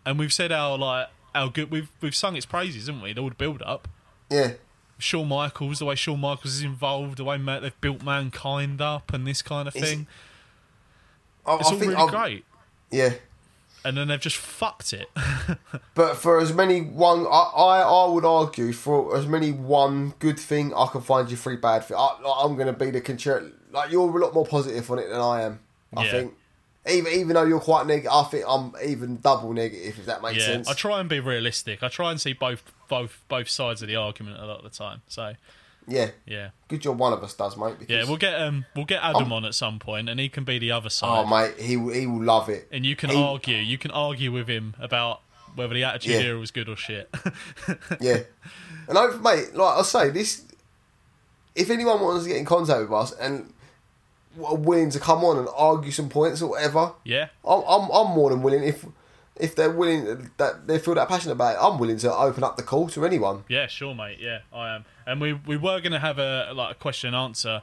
and we've said how like how good we've we've sung its praises, haven't we? All the build up. Yeah. Shawn Michaels, the way Shawn Michaels is involved, the way they've built mankind up, and this kind of thing. I, It's I all think really I've- great, Yeah. And then they've just fucked it. But for as many one, I, I, I would argue for as many one good thing, I can find you three bad thing. I, I'm going to be the contrary. Like you're a lot more positive on it than I am. I Yeah. think, even even though you're quite negative, I think I'm even double negative. If that makes yeah, sense. I try and be realistic. I try and see both both both sides of the argument a lot of the time. So yeah. yeah. Good job, one of us does, mate. Because, Yeah, we'll get um we'll get Adam on at some point, and he can be the other side, Oh, mate, he will- he will love it. and you can he- argue. You can argue with him about whether the Attitude Yeah. Era was good or shit. Yeah, and I, mate, like I say, this. If anyone wants to get in contact with us and are willing to come on and argue some points or whatever, yeah, I'm, I'm, I'm more than willing. If if they're willing, that they feel that passionate about it, I'm willing to open up the call to anyone. yeah, sure, mate. Yeah, I am. And we we were gonna have a like a question and answer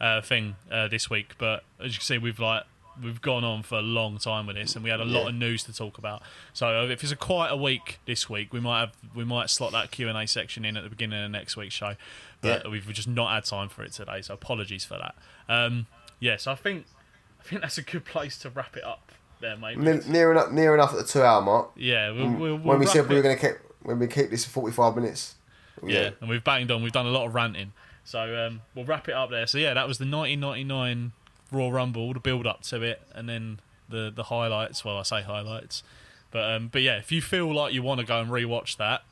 uh, thing uh, this week, but as you can see, we've like we've gone on for a long time with this, and we had a lot Yeah. of news to talk about. So uh, if it's a quite a week this week, we might have we might slot that Q and A section in at the beginning of next week's show, but Yeah. we've just not had time for it today. So apologies for that. Um, yes, I think I think that's a good place to wrap it up there, mate. Ne- near enough, near enough at the two hour mark. Yeah, we'll, we'll, we'll when we said we were going to keep when we keep this for 45 minutes. yeah. and we've banged on. We've done a lot of ranting, so um, we'll wrap it up there. So yeah, that was the 1999 Royal Rumble, the build up to it, and then the the highlights. Well, I say highlights. But um, but yeah, if you feel like you want to go and rewatch that,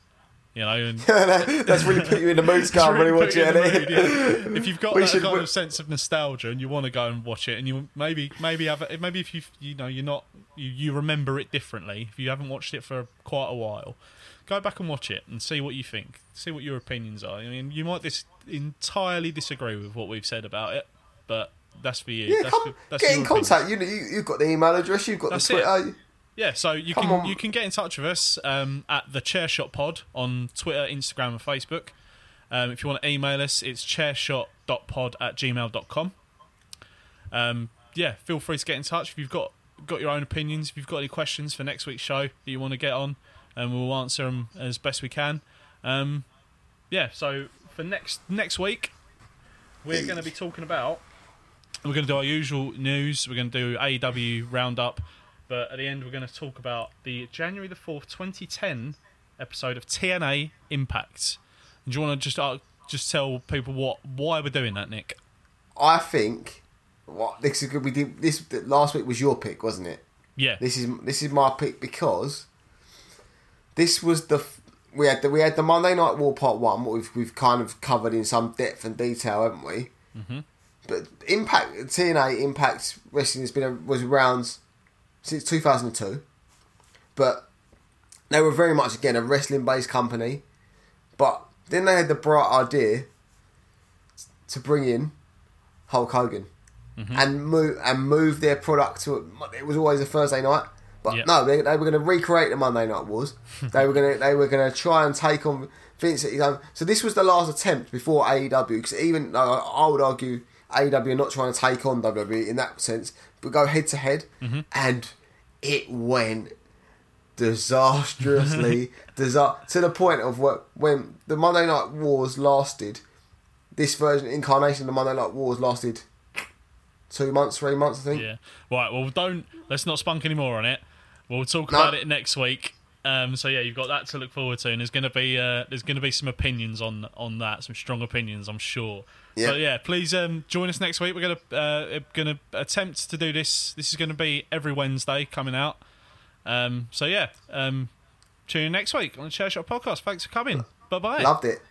you know, and That's really put you in the mood, Scar. really Really watch it. mood, yeah. If you've got We that should kind w- of sense of nostalgia and you want to go and watch it, and you maybe maybe have a- maybe if you you know you're not you, you remember it differently if you haven't watched it for quite a while, go back and watch it and see what you think, see what your opinions are. I mean, you might dis- entirely disagree with what we've said about it, but that's for you. Yeah, that's come for, that's get in opinion. contact. You, you you've got the email address. You've got That's the it. Uh, Yeah, so you Come can on. you can get in touch with us um, at the Chairshot Pod on Twitter, Instagram, and Facebook. Um, if you want to email us, it's chairshot.pod at gmail.com. Um, yeah, feel free to get in touch if you've got got your own opinions. If you've got any questions for next week's show that you want to get on, and we'll answer them as best we can. Um, yeah, so for next next week, we're going to be talking about. We're going to do our usual news. We're going to do AEW roundup, but at the end, we're going to talk about the January the fourth, twenty ten episode of TNA Impact. And do you want to just uh, just tell people what why we're doing that, Nick? I think what this is good. We did this last week was your pick, wasn't it? Yeah, This is this is my pick because this was the we had the we had the Monday Night War Part One, what we've we've kind of covered in some depth and detail, haven't we? Mm-hmm. But Impact TNA Impact Wrestling has been a, was around since two thousand and two, but they were very much again a wrestling based company. But then they had the bright idea to bring in Hulk Hogan mm-hmm. and move and move their product to it was always a Thursday night. But Yeah. no, they, they were going to recreate the Monday Night Wars. they were going to they were going to try and take on Vince. You know, so this was the last attempt before AEW. Because even though I would argue AEW are not trying to take on WWE in that sense, but go head to head, mm-hmm. and it went disastrously disa- to the point of what when the Monday Night Wars lasted. This version incarnation of the Monday Night Wars lasted two months, three months, I think. yeah. Right. Well, don't let's not spunk any more on it. We'll talk No. about it next week. Um, so yeah, you've got that to look forward to, and there's going to be uh, there's going to be some opinions on on that, some strong opinions, I'm sure. Yeah. So yeah, please um, join us next week. We're going to uh, going to attempt to do this. This is going to be every Wednesday coming out. Um, so yeah, um, tune in next week on the Chair Shot Podcast. Thanks for coming. Bye bye. Loved it.